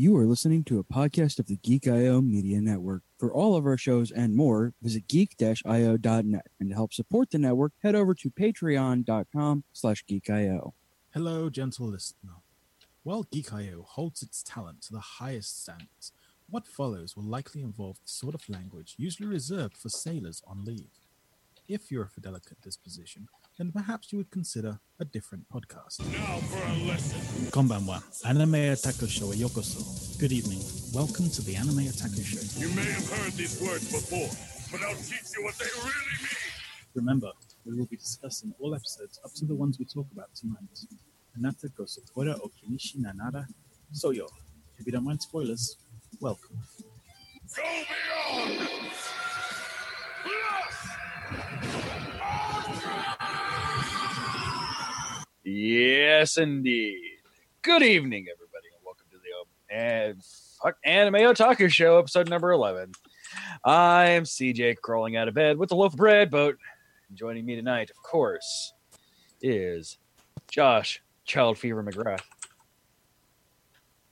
You are listening to a podcast of the Geek IO Media Network. For all of our shows and more, visit geek-io.net. And to help support the network, head over to patreon.com slash geek.io. Hello, gentle listener. While Geek.io holds its talent to the highest standards, what follows will likely involve the sort of language usually reserved for sailors on leave. If you're of a delicate disposition, then perhaps you would consider a different podcast. Now for a lesson. Konbanwa, Anime Otaku Show yokoso. Good evening. Welcome to the Anime Otaku Show. You may have heard these words before, but I'll teach you what they really mean. Remember, we will be discussing all episodes up to the ones we talk about tonight. Anata go Sopora o Kinishi Nanara Soyo. If you don't mind spoilers, welcome. Go beyond! Yes, indeed. Good evening, everybody, and welcome to the uh, fuck Anime Otaku Show, episode number 11. I am CJ crawling out of bed with a loaf of bread, but joining me tonight, of course, is Josh Child Fever McGrath.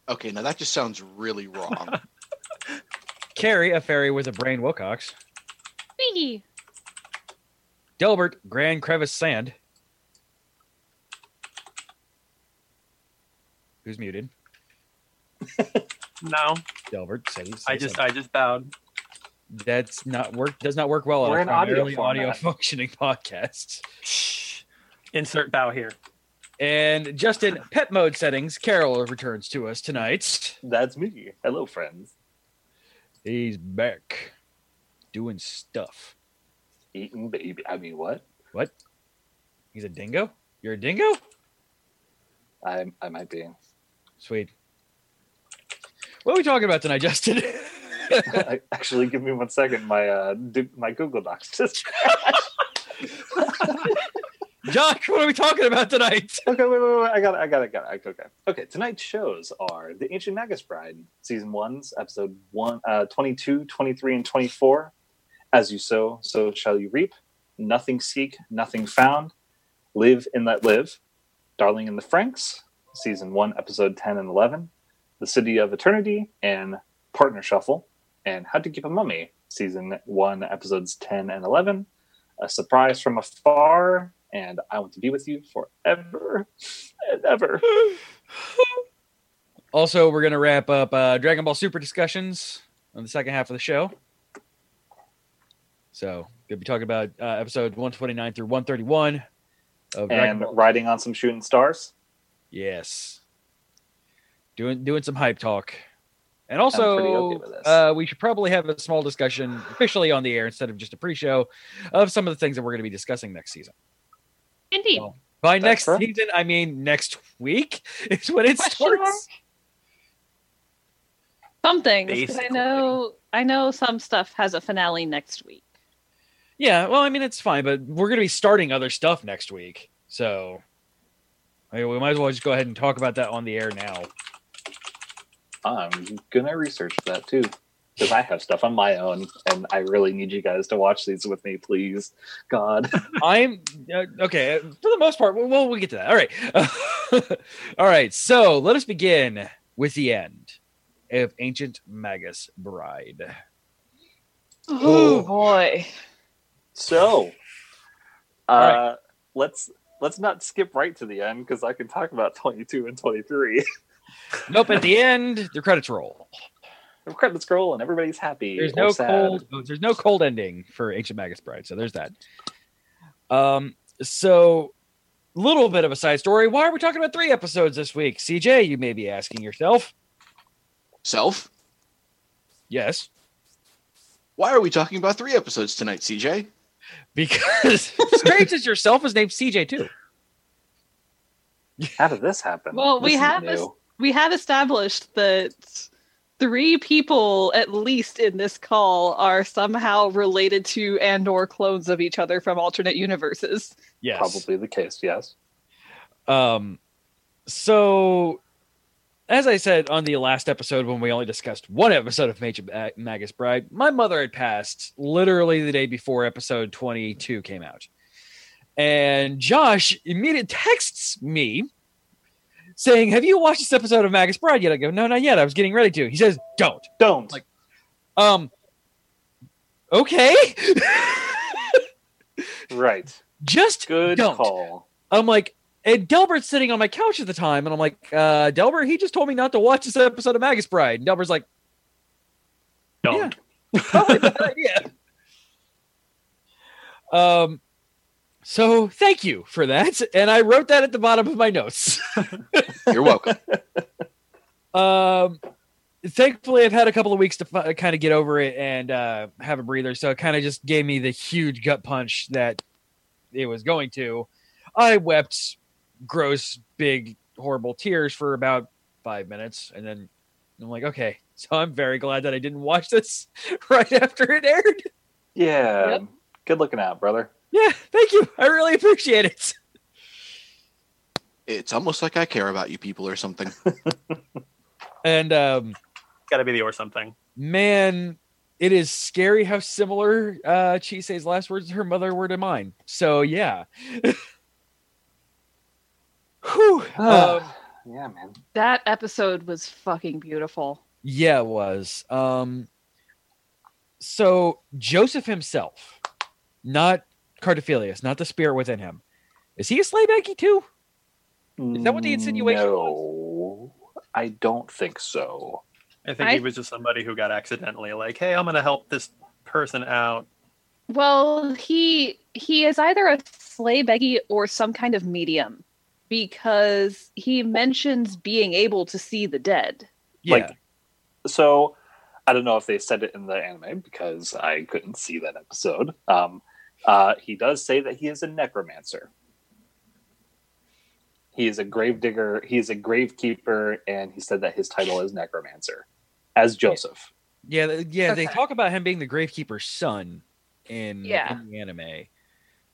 Okay, now that just sounds really wrong. Carrie, a fairy with a brain Wilcox. Thingy. Delbert, Grand Crevice Sand. Who's muted? No, Delbert, say, say I just something. I just bowed. that's not work does not work well on We're a in audio audio functioning podcast. Shh. Insert bow here. And just in pet mode settings, Carol returns to us tonight. That's me. Hello, friends. He's back doing stuff. Eating baby. I mean, what? What? He's a dingo? You're a dingo? I I might be. Sweet. What are we talking about tonight, Justin? Actually, give me one second. My uh, do, my Google Docs just. Josh, what are we talking about tonight? okay, wait, wait, wait. I got it. I got it. I got it. Okay, okay. Tonight's shows are The Ancient Magus Bride, season one's episode one, uh, 22, 23, and 24. As you sow, so shall you reap. Nothing seek, nothing found. Live and let live. Darling in the Franxx, season one, episode 10 and 11. The City of Eternity and Partner Shuffle. And How to Keep a Mummy, season one, episodes 10 and 11. A Surprise from Afar, and I Want to Be With You Forever and Ever. Also, we're going to wrap up uh, Dragon Ball Super discussions on the second half of the show. So, going to be talking about uh, episode 129 through 131 of Dragon And Ball. Riding on Some Shooting Stars. Yes. Doing doing some hype talk. And also, okay uh, we should probably have a small discussion officially on the air instead of just a pre-show of some of the things that we're going to be discussing next season. Indeed. So, by That's next fair. season, I mean next week is when it Question mark? starts. Some things. 'cause I know I know some stuff has a finale next week. Yeah, well, I mean it's fine, but we're going to be starting other stuff next week, so I mean, we might as well just go ahead and talk about that on the air now. I'm gonna research that too. Because I have stuff on my own, and I really need you guys to watch these with me, please. God. I'm uh, okay for the most part. Well, well, we'll get to that. All right, all right. So let us begin with the end of Ancient Magus Bride. Oh boy. So, uh, right. let's let's not skip right to the end because I can talk about 22 and 23. Nope. At the end, the credits roll. the credits roll and everybody's happy. There's no sad. cold. There's no cold ending for Ancient Magus Bride. So there's that. Um. So, a little bit of a side story. Why are we talking about three episodes this week? CJ, you may be asking yourself. Self? Yes, Why are we talking about three episodes tonight, CJ? Because Strange as yourself is named CJ too. How did this happen? Well, we This is have new. We have established that three people at least in this call are somehow related to and or clones of each other from alternate universes. Yes, Probably the case. Yes. Um, so as I said on the last episode when we only discussed one episode of Major Magus Bride, my mother had passed literally the day before episode 22 came out. And Josh immediately texts me saying, "Have you watched this episode of Magus Bride yet?" I go, "No, not yet. I was getting ready to." He says, "Don't." Don't. Like- Um. Okay. right. Just Good don't. call. I'm like, and Delbert's sitting on my couch at the time, and I'm like, uh, Delbert, he just told me not to watch this episode of Magus Bride. And Delbert's like, Don't. probably bad idea. Um, so thank you for that, and I wrote that at the bottom of my notes. You're welcome. Um, thankfully, I've had a couple of weeks to fi- kind of get over it and uh, have a breather. So it kind of just gave me the huge gut punch that it was going to. I wept gross, big, horrible tears for about five minutes, and then I'm like, okay. So I'm very glad that I didn't watch this right after it aired. Yeah. Yep. Good looking out, brother. Yeah, thank you. I really appreciate it. It's almost like I care about you people or something. And um, Got to be the or something. man, it is scary how similar uh Chise's last words to her mother were to mine. So yeah. Whew. um, yeah, man. That episode was fucking beautiful. yeah, it was. Um so Joseph himself, not Cartaphilus, not the spirit within him. Is he a Sleigh Beggy too? Is that what the insinuation no, I don't think so. I think I- he was just somebody who got accidentally like, hey, I'm going to help this person out. Well, he he is either a Sleigh Beggy or some kind of medium because he mentions being able to see the dead. Yeah. Like, so I don't know if they said it in the anime because I couldn't see that episode. Um, uh, he does say that he is a necromancer. He is a grave digger. He is a grave keeper, and he said that his title is necromancer, as Joseph. yeah, th- yeah, they talk about him being the gravekeeper's son in, Yeah. in the anime.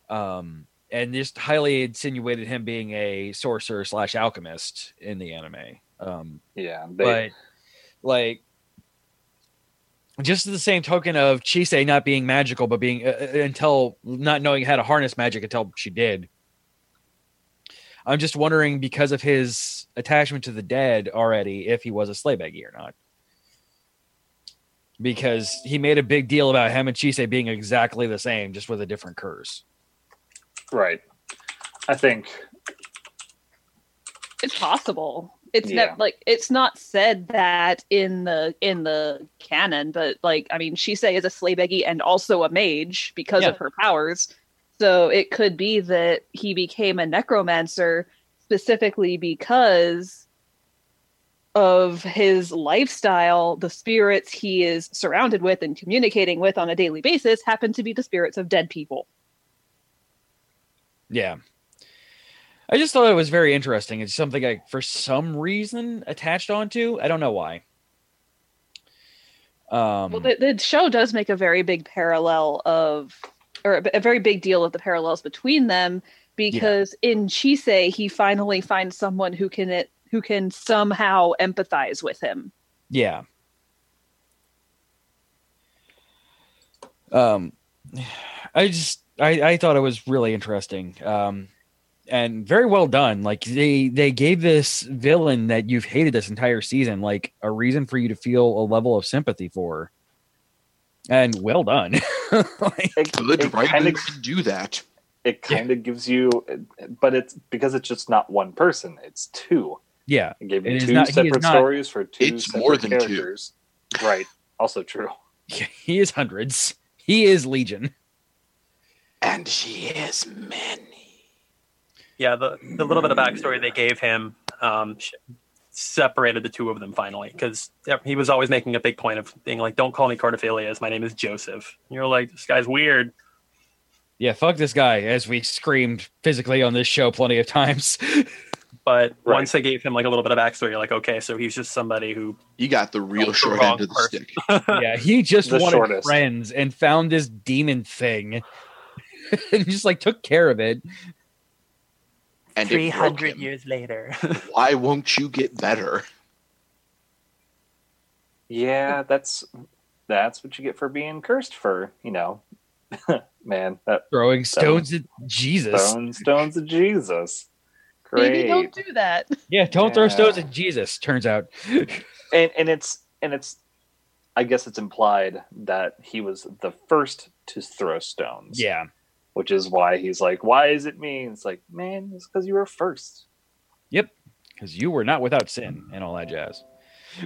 Um and just highly insinuated him being a sorcerer slash alchemist in the anime. Um Yeah, they, but like just the same token of Chise not being magical, but being uh, uh, until not knowing how to harness magic until she did. I'm just wondering because of his attachment to the dead already, if he was a Sleigh Beggy or not. Because he made a big deal about him and Chise being exactly the same, just with a different curse. Right. I think It's possible. It's Yeah. not like it's not said that in the in the canon, but like I mean, Chise is a Sleigh Beggy and also a mage because Yeah. of her powers. So it could be that he became a necromancer specifically because of his lifestyle. The spirits he is surrounded with and communicating with on a daily basis happen to be the spirits of dead people. Yeah. I just thought it was very interesting. It's something I, for some reason, attached onto. I don't know why. Um, Well, the, the show does make a very big parallel of, or a, a very big deal of the parallels between them because in Chise he finally finds someone who can it, who can somehow empathize with him. yeah. Um, I just I, I thought it was really interesting. Um, and very well done. Like they they gave this villain that you've hated this entire season like a reason for you to feel a level of sympathy for. And well done. Like, it, Good it writing kind of to do that. it kind of gives you, but it's because it's just not one person; it's two. yeah. It gave It you two not- separate not- stories for two It's separate more than two. Right. Also true. He is hundreds. He is legion. And she is many. Yeah, the, the little bit of backstory they gave him um, separated the two of them finally because he was always making a big point of being like, "Don't call me Cartaphilus. My name is Joseph." And you're like, "This guy's weird." Yeah, fuck this guy, as we screamed physically on this show plenty of times. But Right. once they gave him like a little bit of backstory, you're like, "Okay, so he's just somebody who You got the real short wrong end of the person. stick. yeah, he just The wanted shortest. friends and found this demon thing. and just like took care of it. And it broke him. years later." Why won't you get better? Yeah, that's that's what you get for being cursed for. You know, man, that Throwing stones at Jesus. stone stones of Jesus. Maybe don't do that. Yeah, don't throw stones at Jesus. Turns out, and and it's and it's I guess it's implied that he was the first to throw stones. yeah, Which is why he's like, Why is it me? And it's like, man, it's because you were first. Yep, because you were not without sin and all that jazz.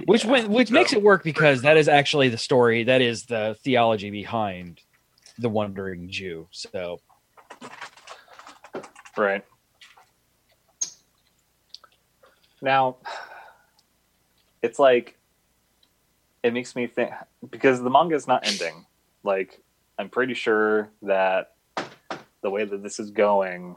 Which Yeah. when, which makes it work because that is actually the story. That is the theology behind the wandering Jew. So Right. Now, it's like, it makes me think because the manga is not ending. Like, I'm pretty sure that the way that this is going,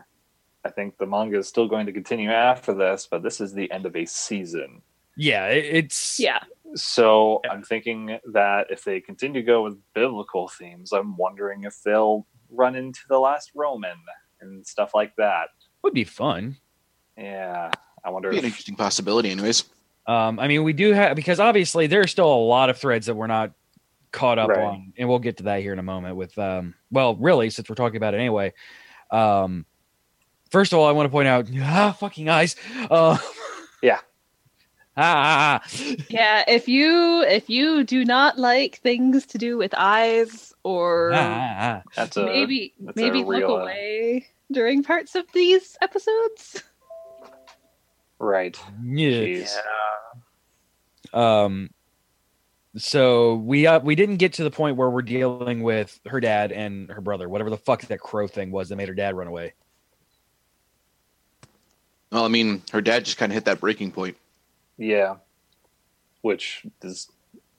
I think the manga is still going to continue after this, but this is the end of a season. yeah, it's Yeah. So I'm thinking that if they continue to go with biblical themes, I'm wondering if they'll run into the last Roman and stuff like that. would be fun. Yeah, I wonder Be an interesting possibility, anyways. Um, I mean, we do have because obviously there are still a lot of threads that we're not caught up Right. on, and we'll get to that here in a moment. With um, well, really, since we're talking about it anyway, um, first of all, I want to point out, ah, fucking eyes, uh, Yeah. ah, ah, ah. Yeah, if you if you do not like things to do with eyes or Ah, ah, that's a maybe that's a maybe real, uh, look away during parts of these episodes. right. yeah. Jeez. Um, so we uh, we didn't get to the point where we're dealing with her dad and her brother, whatever the fuck that crow thing was that made her dad run away. Well, I mean, her dad just kind of hit that breaking point. Yeah, which is.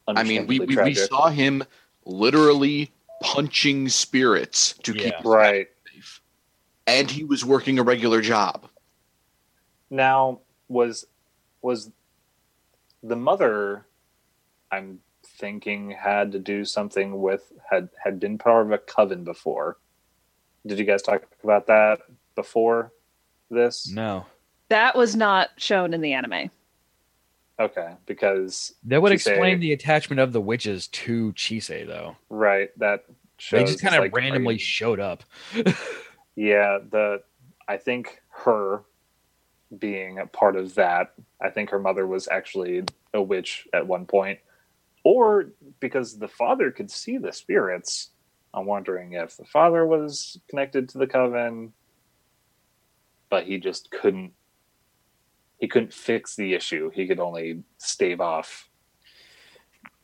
I mean, we, we, we saw him literally punching spirits to keep Yeah. his right safe. And he was working a regular job. now was was the mother. I'm thinking had to do something with had had been part of a coven before. Did you guys talk about that before this? No, That was not shown in the anime. Okay, because that would Chise- explain the attachment of the witches to Chise, though. right that shows They just kind of like, are you- randomly showed up. Yeah, the I think her being a part of that, I think her mother was actually a witch at one point. Or because the father could see the spirits, I'm wondering if the father was connected to the coven, but he just couldn't he couldn't fix the issue. He could only stave off.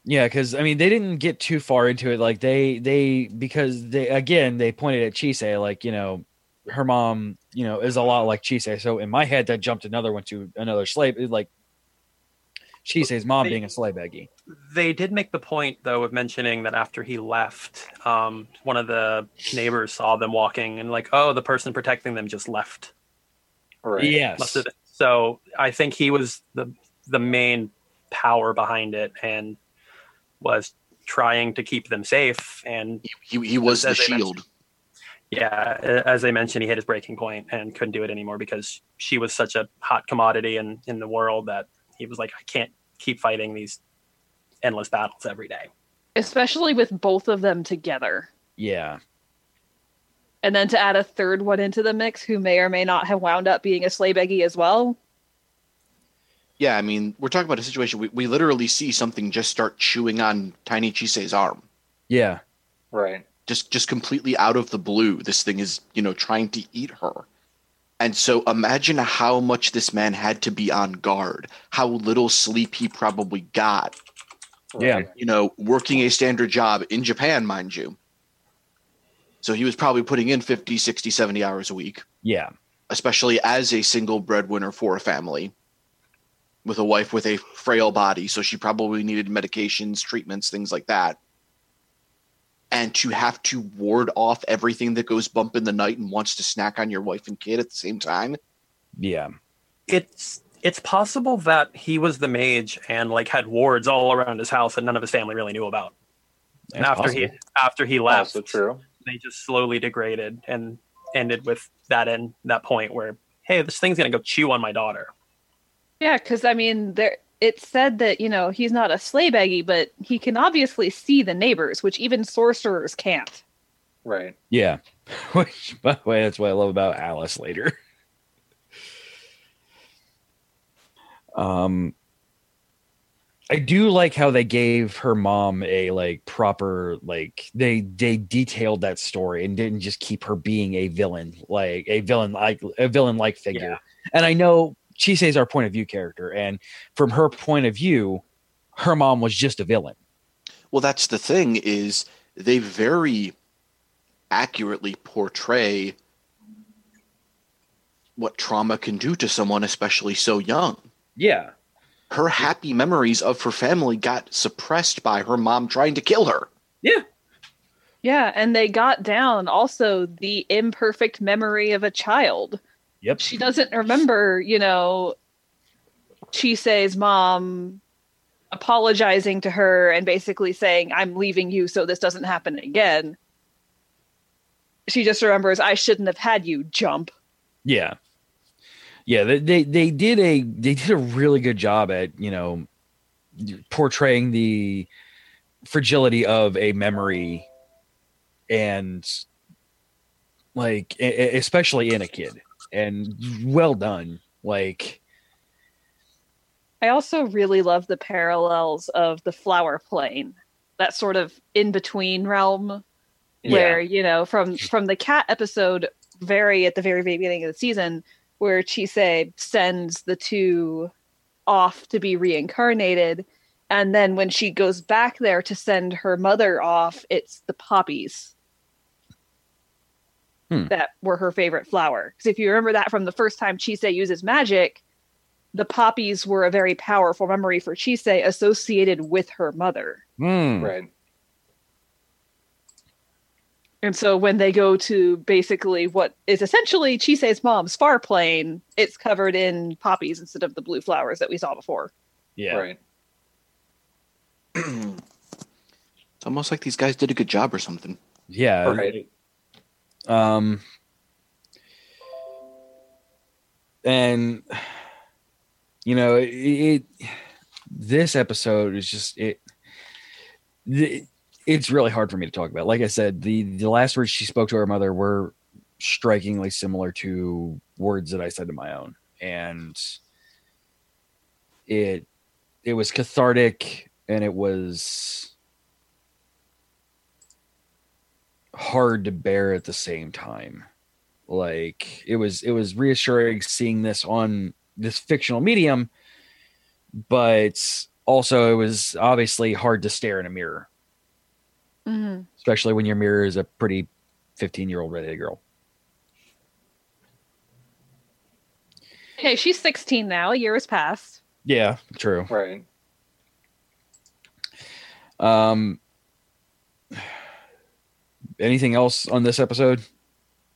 Yeah, because I mean, they didn't get too far into it. Like they, they because they again they pointed at Chise, like you know, her mom, you know, is a lot like Chise. So in my head, that jumped another one to another slave, like Chise's mom They- being a Sleigh Beggy. They did make the point, though, of mentioning that after he left, um, one of the neighbors saw them walking and, like, oh, the person protecting them just left. Right. Yes, Must have. So I think he was the the main power behind it and was trying to keep them safe. And He, he was the As shield. yeah, as I mentioned, he hit his breaking point and couldn't do it anymore because she was such a hot commodity in in the world that he was like, I can't keep fighting these endless battles every day. Especially with both of them together. yeah, And then to add a third one into the mix who may or may not have wound up being a Sleigh Beggy as well. Yeah, I mean, we're talking about a situation we, we literally see something just start chewing on Tiny Chise's arm. yeah, Right. Just just completely out of the blue. This thing is, you know, trying to eat her. And so imagine how much this man had to be on guard, how little sleep he probably got, Yeah. You know, working a standard job in Japan, mind you. So he was probably putting in 50, 60, 70 hours a week. yeah, especially as a single breadwinner for a family with a wife with a frail body. So she probably needed medications, treatments, things like that. And to have to ward off everything that goes bump in the night and wants to snack on your wife and kid at the same time. yeah. It's it's possible that he was the mage and like had wards all around his house that none of his family really knew about. And That's after he after he left, Also true. they just slowly degraded and ended with that end that point where hey this thing's gonna go chew on my daughter Yeah, because I mean, there it said that you know he's not a Sleigh Beggy, but he can obviously see the neighbors, which even sorcerers can't. Right. Yeah. Which, by the way, that's what I love about Alice later. Um, I do like how they gave her mom a like proper like they they detailed that story and didn't just keep her being a villain like a villain like a villain like figure. And I know Chise's our point of view character, and from her point of view, her mom was just a villain. Well, that's the thing is they very accurately portray what trauma can do to someone, especially so young. Yeah. Her happy memories of her family got suppressed by her mom trying to kill her. Yeah. Yeah, and they got down also the imperfect memory of a child. Yep. She doesn't remember, you know, Chise's mom apologizing to her and basically saying, I'm leaving you so this doesn't happen again. She just remembers, I shouldn't have had you jump. Yeah. Yeah, they, they they did a they did a really good job at, you know, portraying the fragility of a memory and like especially in a kid and well done like I also really love the parallels of the flower plane, that sort of in between realm where, you know, from from the cat episode very at the very beginning of the season where Chise sends the two off to be reincarnated and then when she goes back there to send her mother off, it's the poppies. Hmm. That were her favorite flower. Because if you remember that from the first time Chise uses magic, the poppies were a very powerful memory for Chise associated with her mother. hmm, Right. And so when they go to basically what is essentially Chise's mom's far plane, it's covered in poppies instead of the blue flowers that we saw before. yeah Right. it's almost like these guys did a good job or something. yeah Right. Um and you know it, it this episode is just it, the it's really hard for me to talk about. Like i said the the last words she spoke to her mother were strikingly similar to words that i said to my own. And it it was cathartic and it was hard to bear at the same time like it was it was reassuring seeing this on this fictional medium but also it was obviously hard to stare in a mirror Mm-hmm. especially when your mirror is a pretty 15 year old redheaded girl Hey, she's 16 now. A year has passed. yeah true Right. um anything else on this episode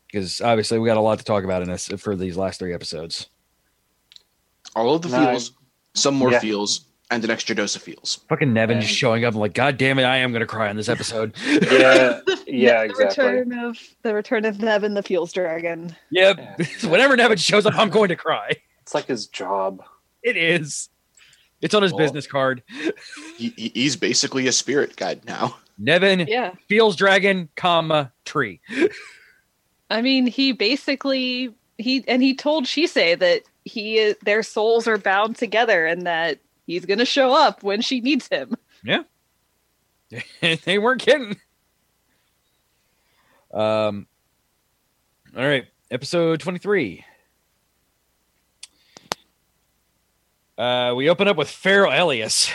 because obviously we got a lot to talk about in this for these last three episodes All of the No, feels, some more yeah. feels, and an extra dose of feels. fucking nevin And- just showing up I'm like god damn it i am gonna cry on this episode Yeah. Yeah. the Exactly. return of the return of Nevin the Fuels Dragon. yep Yeah. whenever nevin shows up i'm going to cry It's like his job. It is. It's on his Well- business card. He, he- he's basically a spirit guide now. Nevin Yeah. feels dragon, comma tree. I mean, he basically he and he told Chise that he their souls are bound together and that he's going to show up when she needs him. Yeah. they weren't kidding. Um. All right, episode twenty-three. Uh, we open up with Pharaoh Elias.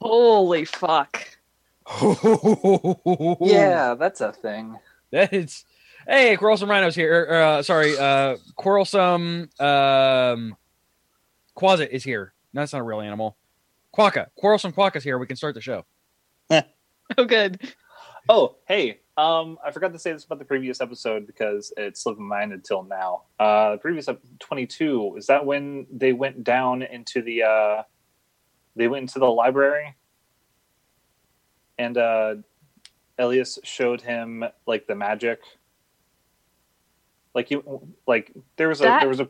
Holy fuck. Yeah, that's a thing. that is. Hey, quarrelsome rhinos here. er, Uh, sorry, uh, quarrelsome um, Quasit is here. No, that's not a real animal. Quokka, quarrelsome Quokka's here. We can start the show. Oh good. Oh, hey. Um, I forgot to say this about the previous episode because it slipped my mind until now. Uh, the previous ep- twenty-two is that when they went down into the uh, they went into the library, and uh, Elias showed him like the magic. Like you, like there was a That- there was a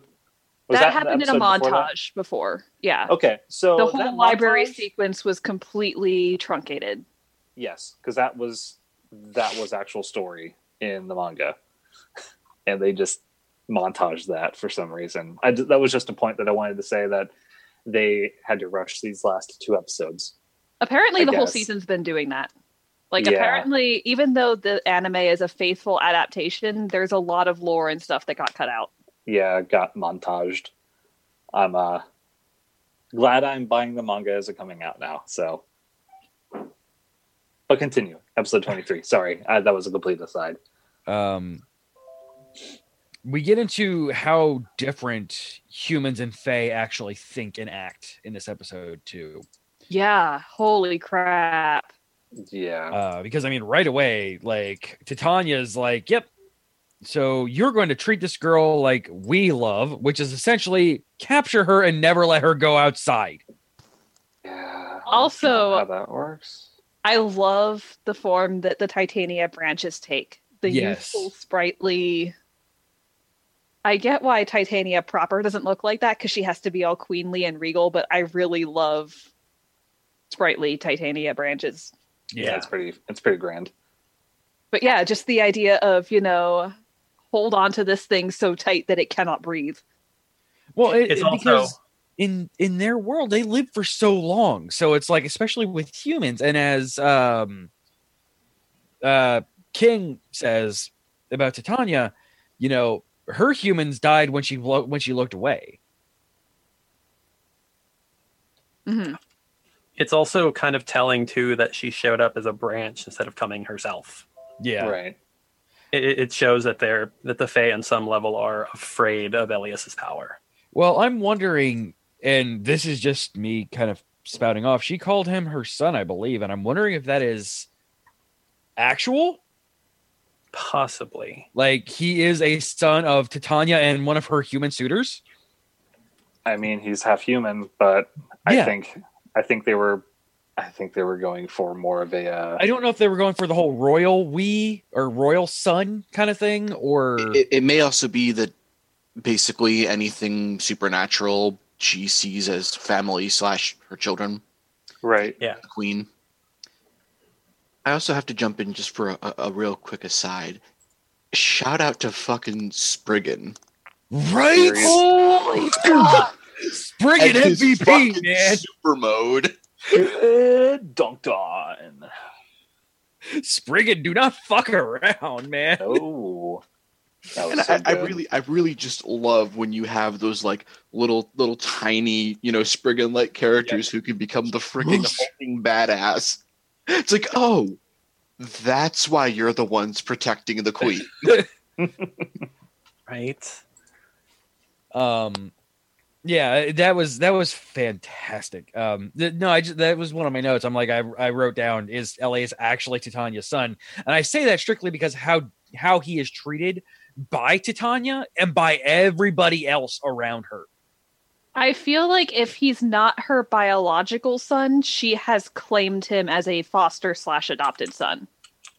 was that, the happened in a episode before montage before. Yeah. Okay, so the whole library montage- sequence was completely truncated. Yes, because that was that was actual story in the manga, and they just montage that for some reason. I, that was just a point that I wanted to say that they had to rush these last two episodes. Apparently, I the whole season's been doing that. Like, Yeah. apparently, even though the anime is a faithful adaptation, there's a lot of lore and stuff that got cut out. Yeah, got montaged. I'm uh glad I'm buying the manga as it coming out now. So, but continue. Episode 23. Sorry, I, that was a complete aside. um, we get into how different humans and Fae actually think and act in this episode too. Yeah, holy crap. Yeah. Uh, because I mean, right away, like Titania's like, "Yep." So you're going to treat this girl like we love, which is essentially capture her and never let her go outside. yeah. Also- how that works. I love the form that the Titania branches take. The Yes. youthful, sprightly. I get why Titania proper doesn't look like that because she has to be all queenly and regal, but I really love sprightly Titania branches. Yeah, it's pretty. It's pretty grand. But yeah, just the idea of, you know, hold on to this thing so tight that it cannot breathe. Well, it, It's it- also- because in in their world they live for so long, so it's like especially with humans, and as um, uh, King says about Titania, you know, her humans died when she lo- when she looked away. Mm hmm It's also kind of telling too that she showed up as a branch instead of coming herself. Yeah, Right. It, it shows that they're that the Fae on some level are afraid of Elias's power. Well, I'm wondering, and this is just me kind of spouting off. She called him her son, I believe, and I'm wondering if that is actual. Possibly. Like he is a son of Titania and one of her human suitors. I mean, he's half human, but I think I think they were I think they were going for more of a uh, I don't know if they were going for the whole royal we or royal son kind of thing, or It, it may also be that basically anything supernatural she sees as family slash her children, right. Yeah, queen. I also have to jump in just for a, a, a real quick aside. Shout out to fucking Spriggan. right? Holy fuck! Spriggan And MVP, man. Super mode. Good dunked on. Spriggan, do not fuck around, man. Oh, that And so I, I really, I really just love when you have those like little, little tiny, you know, Spriggan like characters who can become the freaking hulking badass. It's like, oh, that's why you're the ones protecting the queen. Right. Um, yeah, that was that was fantastic. Um, th- no, I just that was one of my notes. I'm like, I I wrote down is Elias actually Titania's son, and I say that strictly because how how he is treated by Titania and by everybody else around her. I feel like if he's not her biological son, she has claimed him as a foster slash adopted son.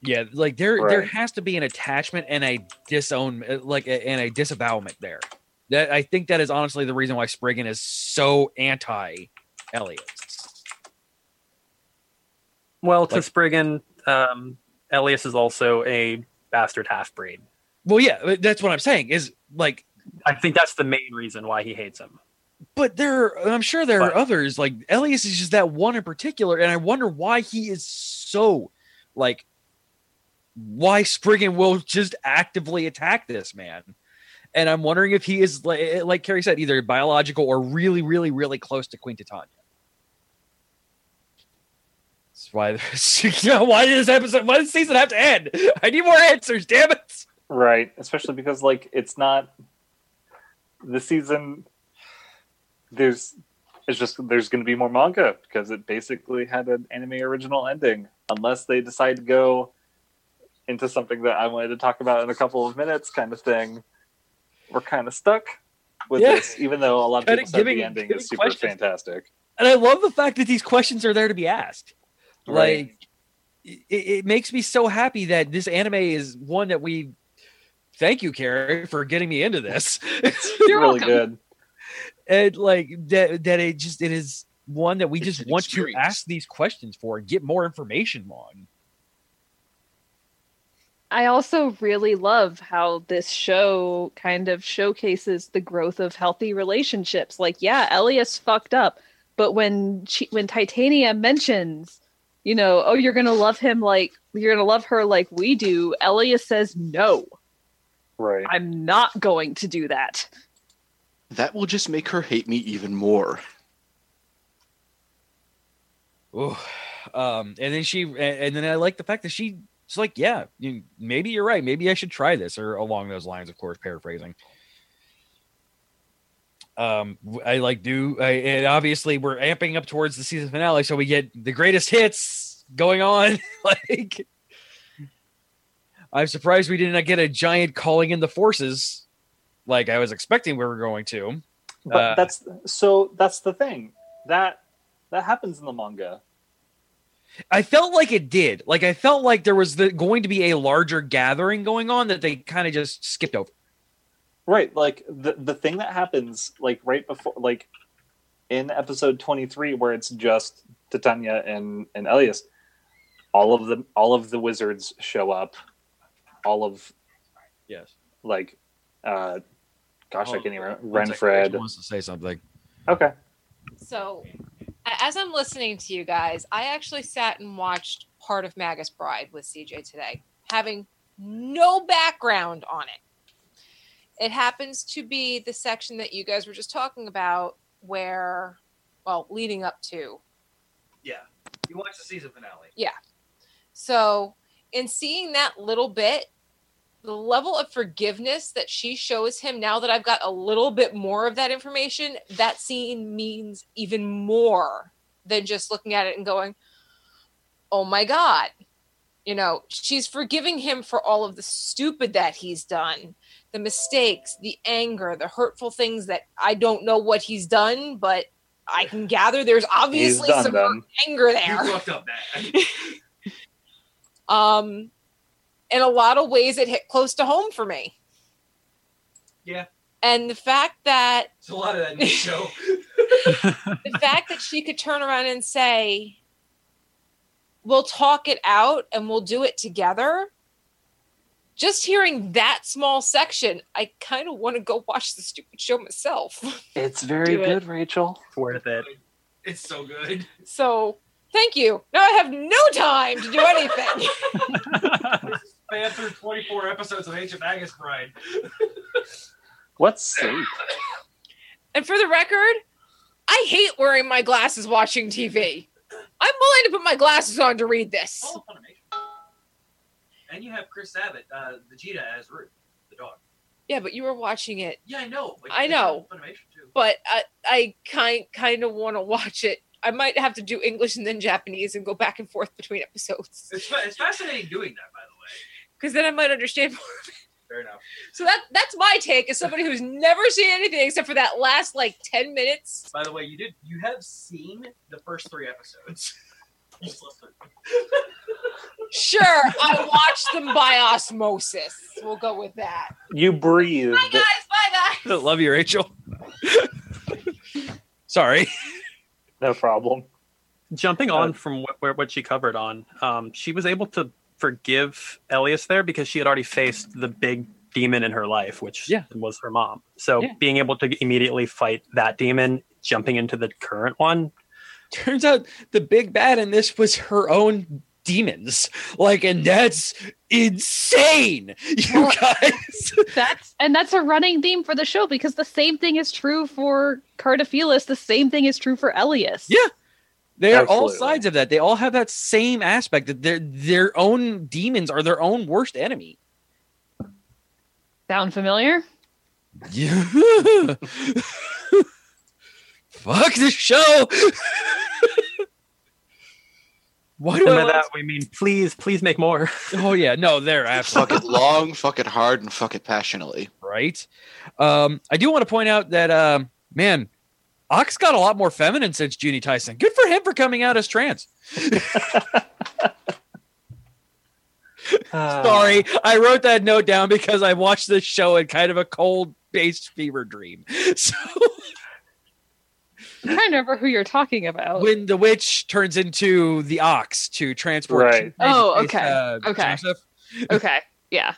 Yeah, like there there has to be an attachment and a disown uh, like a, and a disavowment there. That I think that is honestly the reason why Spriggan is so anti Elias. Well, to Like- Spriggan, um, Elias is also a bastard half breed. Well, yeah, that's what I'm saying. Is like I think that's the main reason why he hates him. But there, I'm sure there are others. Like Elias is just that one in particular, and I wonder why he is so like why Spriggan will just actively attack this man. And I'm wondering if he is like, eh, like Carrie said, either biological or really, really, really close to Queen Titania. That's why. you know, why did this episode? Why this season have to end? I need more answers. Damn it! right, especially because like it's not the season. There's it's just there's going to be more manga because it basically had an anime original ending. Unless they decide to go into something that I wanted to talk about in a couple of minutes, kind of thing. We're kind of stuck with Yeah. this, even though a lot of Kinda people said the ending is super questions. fantastic. And I love the fact that these questions are there to be asked. Right. Like, it, it makes me so happy that this anime is one that we. Thank you, Carrie, for getting me into this. You're really welcome. good. and like that, that it just it is one that we It's just want experience. to ask these questions for and get more information on. I also really love how this show kind of showcases the growth of healthy relationships. Like, yeah, Elias fucked up, but when she, when Titania mentions, you know, oh, you're gonna love him like you're gonna love her like we do, Elias says no. Right. I'm not going to do that. That will just make her hate me even more. Ooh. Um, and then she, and, and then I like the fact that she, she's like, yeah, you, maybe you're right. Maybe I should try this, or along those lines, of course, paraphrasing. Um, I like do, I, and obviously we're amping up towards the season finale, so we get the greatest hits going on. like, I'm surprised we didn't get a giant calling in the forces, like I was expecting we were going to. But Uh, that's so that's the thing. That that happens in the manga. I felt like it did. Like I felt like there was the, going to be a larger gathering going on that they kind of just skipped over. Right. Like the the thing that happens like right before like in episode 23 where it's just Titania and and Elias all of the all of the wizards show up all of Yes. like uh gosh I can't even remember One second, Rachel Renfred wants to say something. okay So, a- as I'm listening to you guys, I actually sat and watched part of Magus Bride with CJ today, having no background on it. It happens to be the section that you guys were just talking about, where, well, leading up to. Yeah, you watched the season finale. Yeah. So, in seeing that little bit, the level of forgiveness that she shows him now that I've got a little bit more of that information, that scene means even more than just looking at it and going, oh my God. You know, she's forgiving him for all of the stupid that he's done, the mistakes, the anger, the hurtful things that I don't know what he's done, but I can gather there's obviously some them anger there. You fucked up bad. um in a lot of ways it hit close to home for me Yeah. and the fact that It's a lot of that in the show. the fact that she could turn around and say we'll talk it out and we'll do it together just hearing that small section i kind of want to go watch the stupid show myself it's very Do it. good Rachel It's worth it. it's so good. so thank you now i have no time to do anything Span through 24 episodes of Ancient Magus Bride. what's safe and for the record i hate wearing my glasses watching tv i'm willing to put my glasses on to read this All of Funimation. And you have Chris Sabat, uh, Vegeta as Root, the dog. Yeah, but you were watching it. Yeah, I know. but I know. on Funimation too. But I, I kind kind of want to watch it. I might have to do English and then Japanese and go back and forth between episodes It's, fa- it's fascinating doing that, by the way. Because then I might understand more. Fair enough. So that that's my take as somebody who's never seen anything except for that last like ten minutes. By the way, you did. You have seen the first three episodes. You just listened. Sure, I watched them by osmosis. We'll go with that. you breathe Bye guys. Bye guys. Love you, Rachel. Sorry. no problem Jumping Uh, on from what, where, what she covered on, um, she was able to forgive Elias there because she had already faced the big demon in her life, which Yeah. was her mom. So Yeah. being able to immediately fight that demon, jumping into the current one, Turns out the big bad in this was her own demons. Like, and that's insane, you Well- guys. That's and that's a running theme for the show because the same thing is true for Cartaphilus. The same thing is true for Elias. Yeah. They are all sides of that. They all have that same aspect that their their own demons are their own worst enemy. Sound familiar? Yeah. Fuck the show. Why do and I by like- that we mean please, please make more. Oh yeah, no, they're Fuck it long, fuck it hard, and fuck it passionately. right. Um, I do want to point out that um, man, Ox got a lot more feminine since Junie Tyson. Good for him for coming out as trans. Sorry, I wrote that note down because I watched this show in kind of a cold based fever dream. So I'm trying to remember who you're talking about. when the witch turns into the ox to transport Right. Oh, okay. uh, Okay. Joseph, okay. Yeah.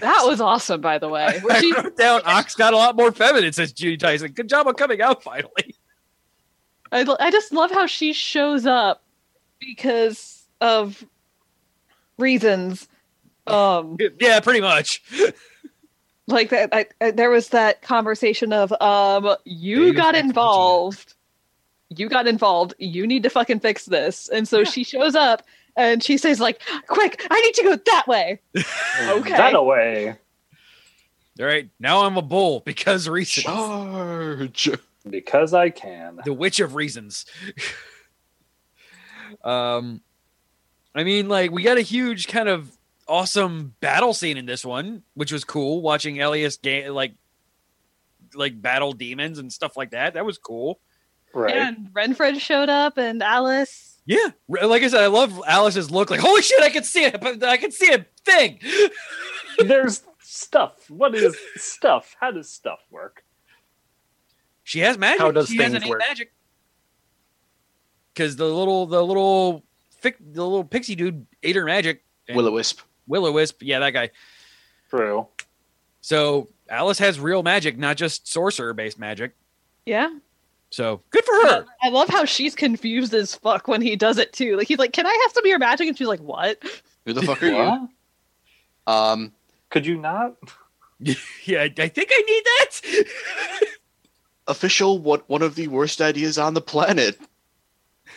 That was awesome, by the way. I she- wrote down Ox got a lot more feminine, says Judy Tyson. Good job on coming out finally. I, I just love how she shows up because of reasons. Um, Yeah, pretty much. like that, I, I, there was that conversation of, um, you got involved. You got involved. You need to fucking fix this. And so she shows up and she says, like, quick, I need to go that way. Okay. That away. All right, now I'm a bull because reasons. Charge. Because I can. the witch of reasons. um, I mean, like we got a huge kind of awesome battle scene in this one, which was cool. Watching Elias ga- like like battle demons and stuff like that. That was cool. Right. And Renfred showed up and Alice. Yeah, like I said, I love Alice's look. Like, holy shit, I can see it. But I can see a thing. There's stuff. What is stuff? How does stuff work? She has magic. How does she things work? magic. Because the little, the little, fic, the little pixie dude ate her magic. and- Will o wisp. Willow Wisp. Yeah, that guy. True. So Alice has real magic, not just sorcerer based magic. Yeah. So good for her. I love how she's confused as fuck when he does it too. Like he's like, "Can I have some of your magic?" And she's like, "What?" Who the fuck are you? Um, Could you not? Yeah, I I think I need that. official. What one of the worst ideas on the planet?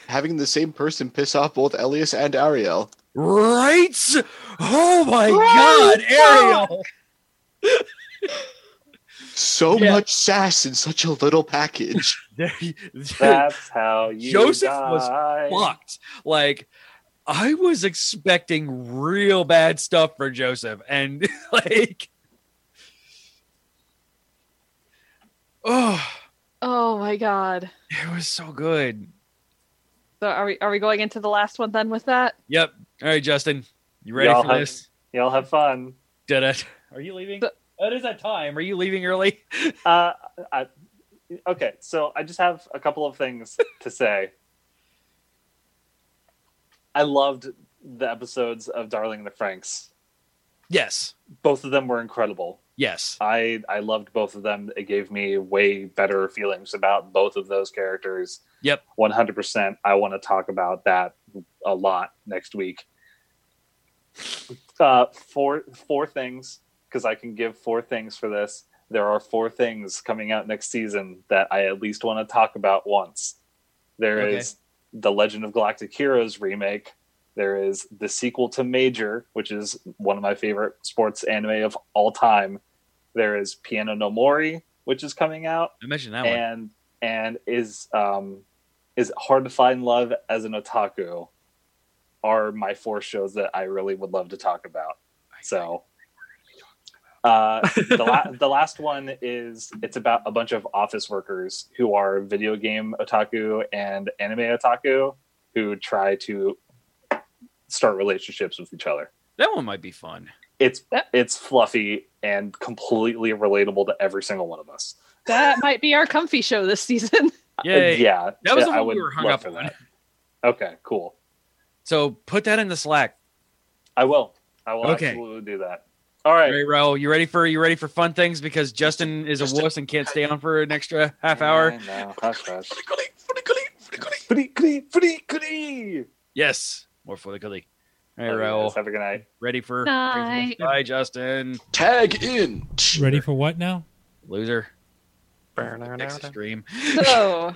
Having the same person piss off both Elias and Ariel. right? Oh my Right. god, Ariel. So Yeah. much sass in such a little package. That's how you Joseph was fucked. Like I was expecting real bad stuff for Joseph, and like, oh, Oh my god. it was so good. So are we are we going into the last one then with that? Yep. All right, Justin, you ready Y'all for have- this? Y'all have fun. Did it? Are you leaving? The- It is that time. Are you leaving early? Uh, I, okay, so I just have a couple of things to say. I loved the episodes of Darling in the Franxx. Yes. Both of them were incredible. Yes. I I loved both of them. It gave me way better feelings about both of those characters. Yep. 100%. I want to talk about that a lot next week. Uh, four four things because I can give four things for this. There are four things coming out next season that I at least want to talk about once. There is Okay. the Legend of Galactic Heroes remake. There is the sequel to Major, which is one of my favorite sports anime of all time. There is Piano no Mori, which is coming out, I mentioned that one. and and is um is Hard to Find Love as an Otaku are my four shows that I really would love to talk about. So uh, the, la- the last one is it's about a bunch of office workers who are video game otaku and anime otaku who try to start relationships with each other. That one might be fun. It's it's fluffy and completely relatable to every single one of us. That might be our comfy show this season. Yay. yeah, That was the I one we would were hung up on. that. Okay, cool. So put that in the Slack. I will. I will Okay. absolutely do that. All All right. right, Raul, you ready for you ready for fun things? Because Justin is a Justin. wuss and can't stay on for an extra half hour. No. Yes, more for the colleague. All right, Love Raul. Have a good night. ready for Night. Bye, Justin. Tag in. Ready for what now? Loser. Next stream. So,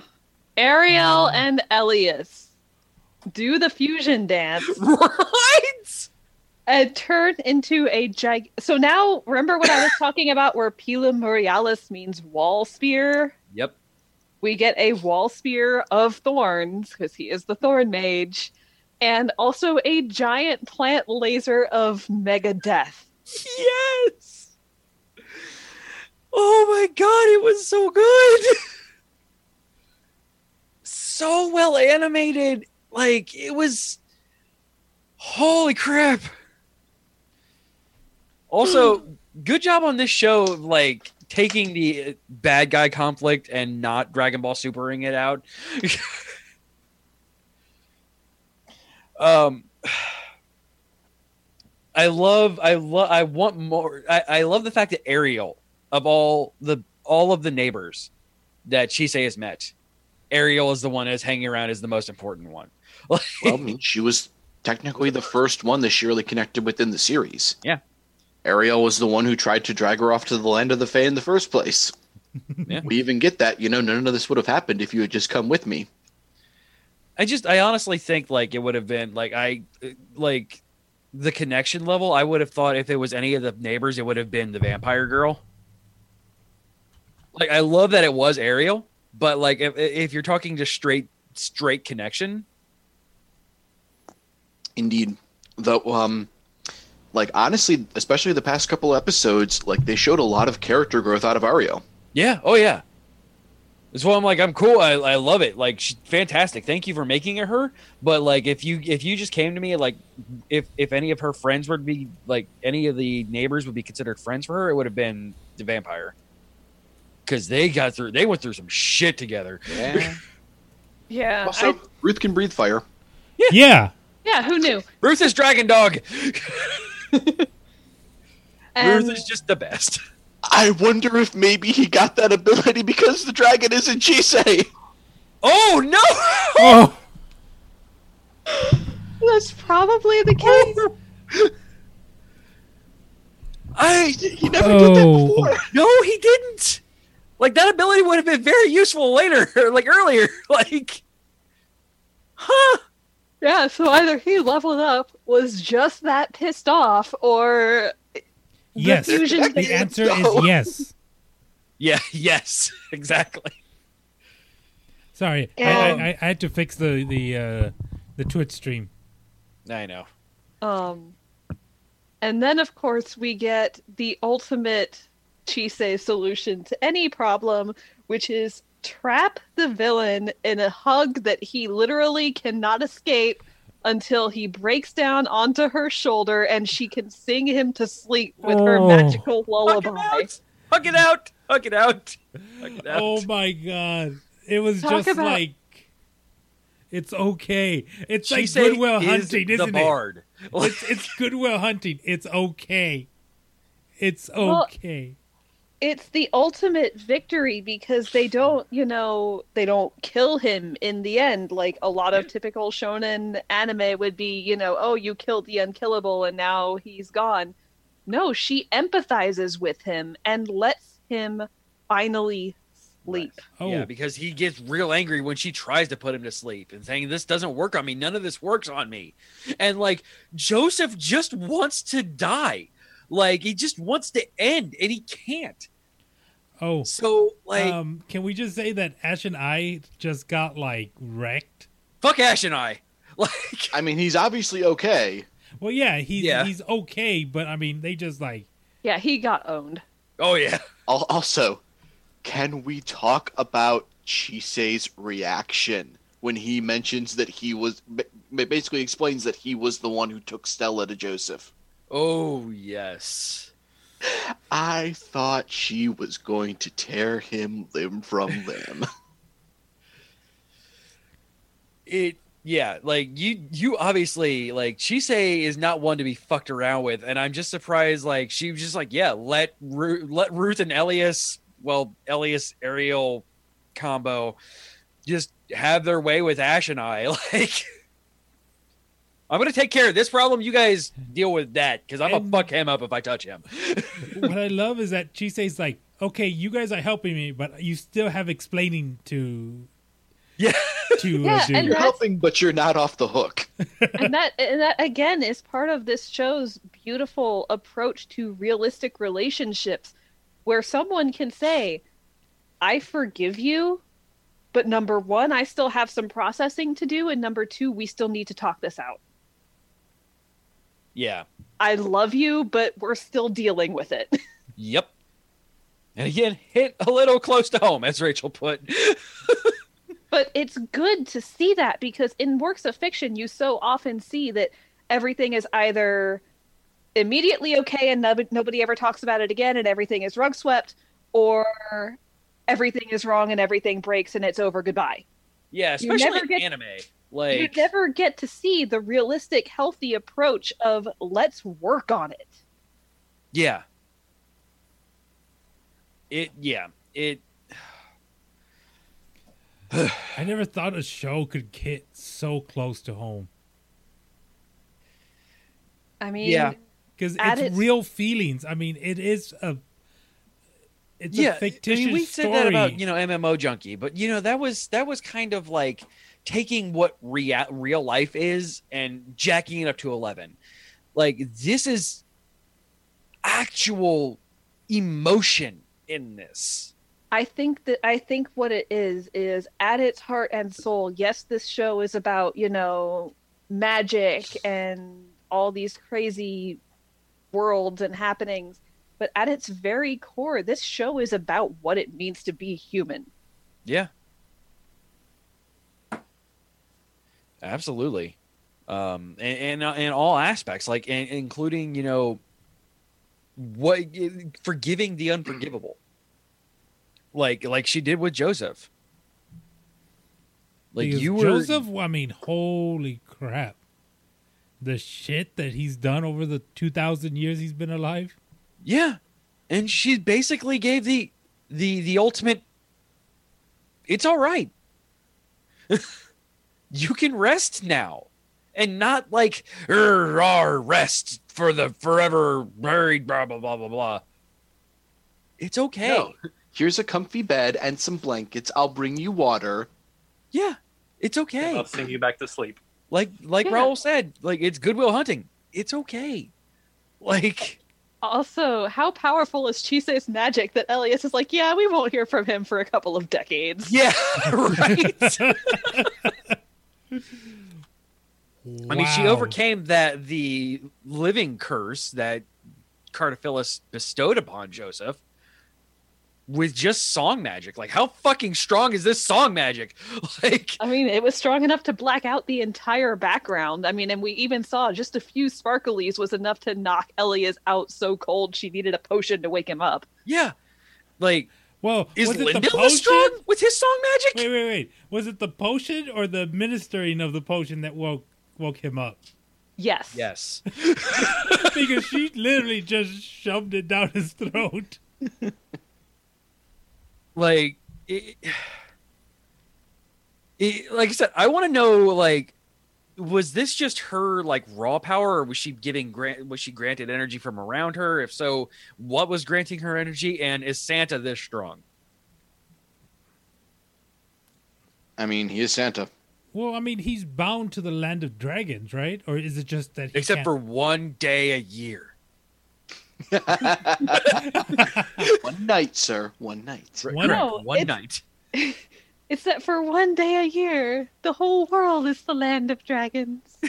Ariel and Elias do the fusion dance right. And turn into a gig. So now, remember what I was talking about where Pila Muralis means wall spear? Yep. We get a wall spear of thorns because he is the thorn mage, and also a giant plant laser of mega death. Yes. Oh my god, it was so good. so well animated. Like it was holy crap. Also, good job on this show of like taking the uh, bad guy conflict and not Dragon Ball Supering it out. um I love I love I want more I, I love the fact that Ariel of all the all of the neighbors that Chise has met, Ariel is the one that's hanging around is the most important one. Well, I mean, she was technically the first one that she really connected with in the series. Yeah. Ariel was the one who tried to drag her off to the land of the Fae in the first place. Yeah. We even get that, you know, none of this would have happened if you had just come with me. I just I honestly think like it would have been like I like the connection level. I would have thought if it was any of the neighbors, it would have been the vampire girl. Like I love that it was Ariel, but like if if you're talking just straight straight connection, Indeed. Though, um, like honestly, especially the past couple episodes, like they showed a lot of character growth out of Ariel. yeah, oh yeah. That's why I'm like I'm cool. I, I love it. Like she's fantastic. Thank you for making it her. But like if you if you just came to me like if if any of her friends would be like any of the neighbors would be considered friends for her, it would have been the vampire. Cause they got through they went through some shit together. Yeah. Yeah. also, I- Ruth can breathe fire. Yeah. yeah, who knew? Ruth is dragon dog. And Ruth um, is just the best. I wonder if maybe he got that ability because the dragon isn't Chise. Oh no! Oh, that's probably the oh. case. I He never did that Oh. before. no, he didn't. Like that ability would have been very useful later, like earlier. Like, huh? Yeah, so either he leveled up, was just that pissed off, or yes. the fusion The answer No. is yes. Yeah. Yes. Exactly. Sorry, I, Um, I, I had to fix the the uh, the Twitch stream. I know. Um, and then of course we get the ultimate Chise solution to any problem, which is trap the villain in a hug that he literally cannot escape until he breaks down onto her shoulder and she can sing him to sleep with her Oh. magical Hug it lullaby. Hug it out. Hug it out. Hug it out. Oh my god! It was Talk just about- like it's okay. It's like Chise Goodwill is Hunting, isn't it? It's it's Goodwill Hunting. It's okay. It's Well, okay. It's the ultimate victory because they don't, you know, they don't kill him in the end. Like a lot of typical shonen anime would be, you know, oh, you killed the unkillable and now he's gone. No, she empathizes with him and lets him finally sleep. oh, Yeah, because he gets real angry when she tries to put him to sleep and saying, This doesn't work on me. None of this works on me. And like, Joseph just wants to die. Like, he just wants to end and he can't. oh. So, like, um, can we just say that Ashen Eye just got like wrecked? fuck Ashen Eye. Like, I mean, he's obviously okay. Well, yeah, he's Yeah. he's okay, but I mean, they just like Yeah, he got owned. oh, yeah. Also, can we talk about Chise's reaction when he mentions that he was basically explains that he was the one who took Stella to Joseph? Oh, yes. I thought she was going to tear him limb from limb. It, yeah, like, you, you obviously, like, Chise is not one to be fucked around with. And I'm just surprised, like, she was just like, Yeah, let, Ru- let Ruth and Elias, well, Elias Ariel combo just have their way with Ashen Eye. Like, I'm gonna take care of this problem. You guys deal with that because I'm gonna fuck him up if I touch him. what I love is that Chise's like, okay, you guys are helping me, but you still have explaining to Yeah. to Yeah, uh, do. and You're helping, but you're not off the hook. and that and that again is part of this show's beautiful approach to realistic relationships where someone can say i forgive you but number one i still have some processing to do and number two we still need to talk this out Yeah. i love you but we're still dealing with it Yep. And again, hit a little close to home, as Rachel put. but it's good to see that because in works of fiction you so often see that everything is either immediately okay and no- nobody ever talks about it again and everything is rug swept or everything is wrong and everything breaks and it's over goodbye Yeah, especially in get- anime. Like you never get to see the realistic, healthy approach of let's work on it. Yeah. It yeah. It I never thought a show could get so close to home I mean, Yeah. because it's its- real feelings. I mean, it is a it's yeah, a fictitious I mean, we story. said that about you know MMO Junkie, but you know that was that was kind of like taking what rea- real life is and jacking it up to eleven. Like this is actual emotion in this. I think that I think what it is is at its heart and soul. Yes, this show is about you know magic and all these crazy worlds and happenings, but at its very core, this show is about what it means to be human. Yeah. Absolutely. Um, and, and uh, in all aspects, like in, including, you know, what forgiving the unforgivable, like like she did with Joseph. Like Because you were Joseph. I mean, holy crap! The shit that he's done over the two thousand years he's been alive. Yeah. And she basically gave the the the ultimate it's all right. you can rest now. And not like "Er, ar, rest for the forever married blah blah blah blah blah. It's okay. No. Here's a comfy bed and some blankets. I'll bring you water. Yeah. It's okay. I'll sing you back to sleep. Like like Yeah. Raul said, like it's goodwill hunting. It's okay. Like Also, how powerful is Chise's magic that Elias is like, yeah, we won't hear from him for a couple of decades. yeah, right. I mean, she overcame that the living curse that Cartaphilus bestowed upon Joseph with just song magic. Like, how fucking strong is this song magic? Like, I mean, it was strong enough to black out the entire background. I mean, and we even saw just a few sparklies was enough to knock Elias out so cold she needed a potion to wake him up. yeah, like Well, is was it the Lindel potion? strong with his song magic? Wait, wait, wait. Was it the potion or the ministering of the potion that woke woke him up? Yes. Yes. because she literally just shoved it down his throat. like it, it, like i said i want to know like was this just her like raw power or was she giving grant was she granted energy from around her if so what was granting her energy and is santa this strong I mean, he is Santa. Well, I mean, he's bound to the land of dragons, right? Or is it just that he except can't- for one day a year One night, sir. One night. One- No, one night It's that for one day a year, the whole world is the land of dragons.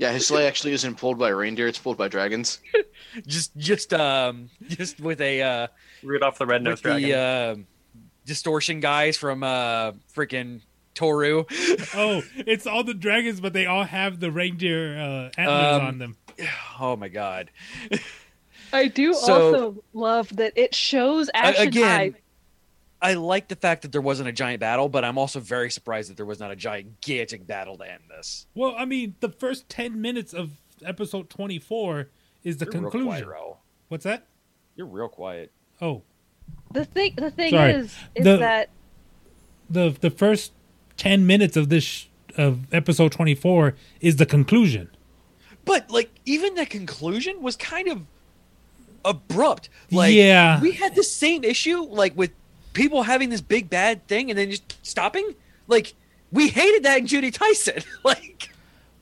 Yeah, his sleigh actually isn't pulled by reindeer; it's pulled by dragons. just just um just with a uh Rudolph the Red-Nosed Dragon. the uh, distortion guys from uh freaking toru Oh, it's all the dragons, but they all have the reindeer uh, antlers Um, on them. oh my god I do So- also love that it shows Ash again, I. I like the fact that there wasn't a giant battle, but I'm also very surprised that there was not a gigantic battle to end this. Well, I mean, the first 10 minutes of episode 24 is the You're real conclusion. quiet, What's that? You're real quiet. Oh, The thing, the thing Sorry. is, is The- that the the first 10 minutes of this sh- of episode 24 is the conclusion. But like, even the conclusion was kind of abrupt. Like, Yeah. we had the same issue, like with people having this big bad thing and then just stopping. Like, we hated that in Juni Taisen. like,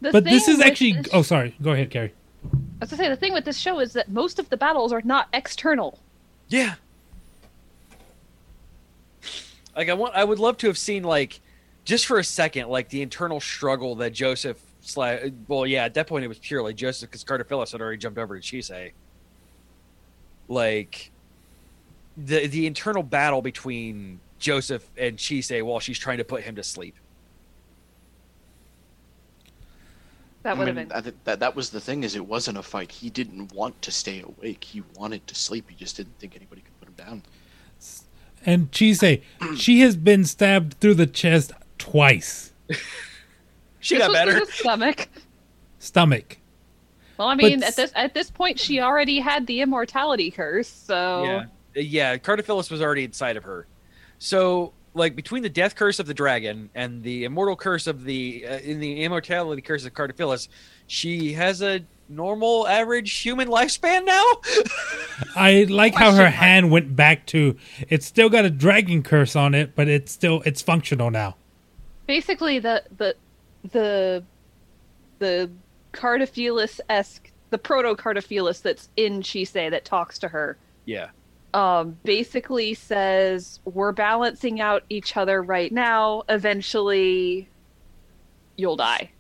the But this is actually this- Oh, sorry. Go ahead, Carrie. I was gonna say the thing with this show is that most of the battles are not external. yeah. Like, I want, I would love to have seen like, just for a second, like the internal struggle that Joseph. Sla- well, yeah, at that point it was purely Joseph because Cartaphilus had already jumped over to Chise. Like, the the internal battle between Joseph and Chise while she's trying to put him to sleep. That I would have been. I think that that was the thing is it wasn't a fight. He didn't want to stay awake. He wanted to sleep. He just didn't think anybody could put him down. And Chise, she has been stabbed through the chest twice. She This got was better. stomach. Stomach. Well, I mean, But- at this at this point, she already had the immortality curse, so Yeah, yeah. Cartaphilus was already inside of her. So, like between the death curse of the dragon and the immortal curse of the uh, in the immortality curse of Cartaphilus, she has a normal average human lifespan now. I like how her hand went back to. It's still got a dragon curse on it, but it's still it's functional now. basically the the the the Cartaphilus esque the proto Cartaphilus that's in Chise that talks to her yeah. Um basically says we're balancing out each other right now. Eventually you'll die.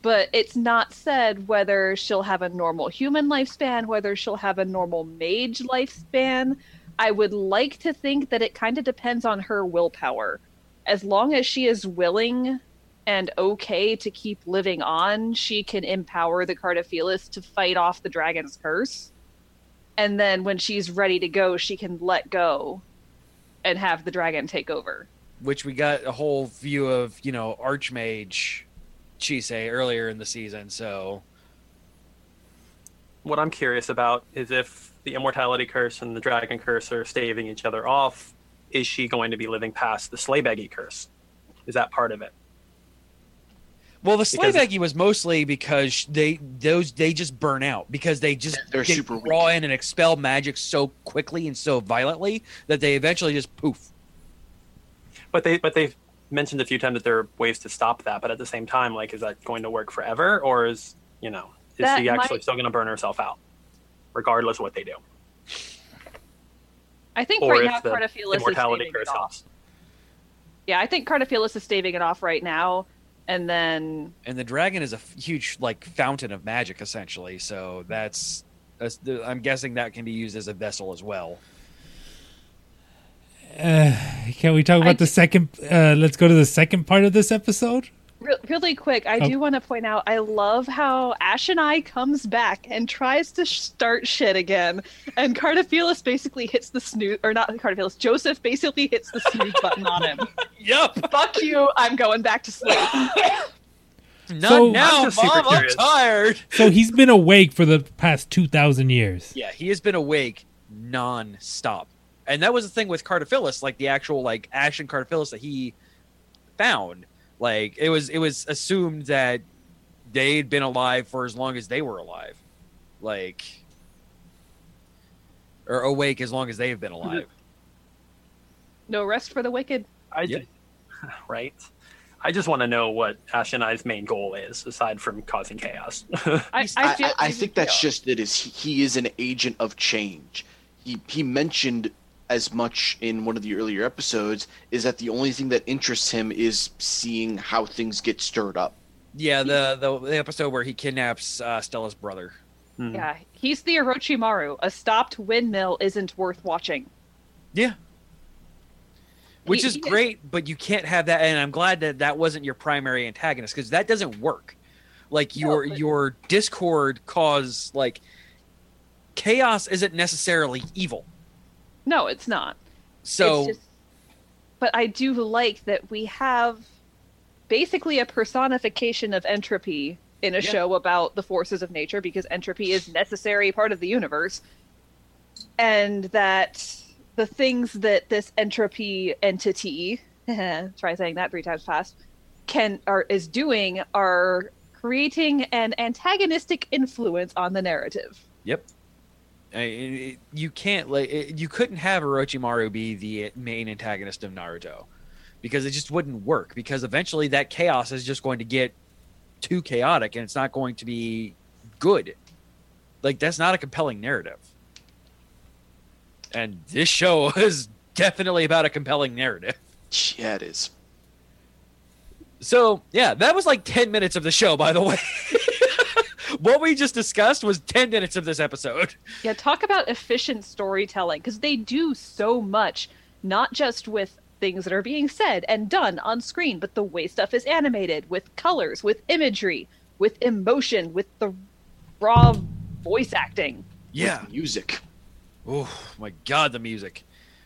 But it's not said whether she'll have a normal human lifespan whether she'll have a normal mage lifespan. I would like to think that it kind of depends on her willpower. As long as she is willing and okay to keep living on she can empower the cartaphilus to fight off the dragon's curse and then when she's ready to go she can let go and have the dragon take over Which we got a whole view of, you know, Archmage Chise earlier in the season. So What I'm curious about is if the immortality curse and the dragon curse are staving each other off, is she going to be living past the Sleigh Beggy curse? Is that part of it? Well, the slave Because- was mostly because they those they just burn out because they just They're get super weak. raw in and expel magic so quickly and so violently that they eventually just poof. But they but they've mentioned a few times that there are ways to stop that. But at the same time, like, is that going to work forever, or is you know is That she actually might- still going to burn herself out, regardless of what they do, i think or right if now the cartaphilus is immortality staving it off yeah i think cartaphilus is staving it off right now and then And the dragon is a huge like fountain of magic essentially. So that's, that's the- I'm guessing that can be used as a vessel as well. Uh, can we talk about I the d- second? Uh, let's go to the second part of this episode. Re- really quick, I Oh. do want to point out I love how Ashen Eye comes back and tries to sh- start shit again, and Cartaphilus basically hits the snooze, or not Cartaphilus, Joseph basically hits the snooze button on him. Yep. Fuck you! I'm going back to sleep. Not So- now, I'm just super Mom. I'm tired. So he's been awake for the past two thousand years. Yeah, he has been awake non-stop. And that was the thing with Cartaphilus, like the actual like Ash and Cartaphilus that he found. Like it was it was assumed that they'd been alive for as long as they were alive. Like or awake as long as they've been mm-hmm. alive. No rest for the wicked. I Yeah. ju- right. I just want to know what Ashen Eye's main goal is, aside from causing chaos. I, I, I, I, I think that's just it. Is he, he is an agent of change. He he mentioned as much in one of the earlier episodes is that the only thing that interests him is seeing how things get stirred up. Yeah, the the, the episode where he kidnaps uh, Stella's brother. Hmm. yeah, he's the Orochimaru. A stopped windmill isn't worth watching. Yeah. Which He- is he is- great, but you can't have that. And I'm glad that that wasn't your primary antagonist because that doesn't work. Like your but- your discord cause like chaos isn't necessarily evil. No, it's not. So It's just- but I do like that we have basically a personification of entropy in a Yeah. show about the forces of nature because entropy is necessary part of the universe and that the things that this entropy entity try saying that three times fast can are is doing are creating an antagonistic influence on the narrative Yep. I- I- you can't like it- you couldn't have Orochimaru be the main antagonist of Naruto because it just wouldn't work because eventually that chaos is just going to get too chaotic and it's not going to be good. Like that's not a compelling narrative. And this show is definitely about a compelling narrative. Yeah, it is. So, yeah, that was like 10 minutes of the show by the way. what we just discussed was 10 minutes of this episode. Yeah, talk about efficient storytelling because they do so much, not just with things that are being said and done on screen, but the way stuff is animated with colors, with imagery, with emotion, with the raw voice acting. Yeah. Music. Oh my god, the music!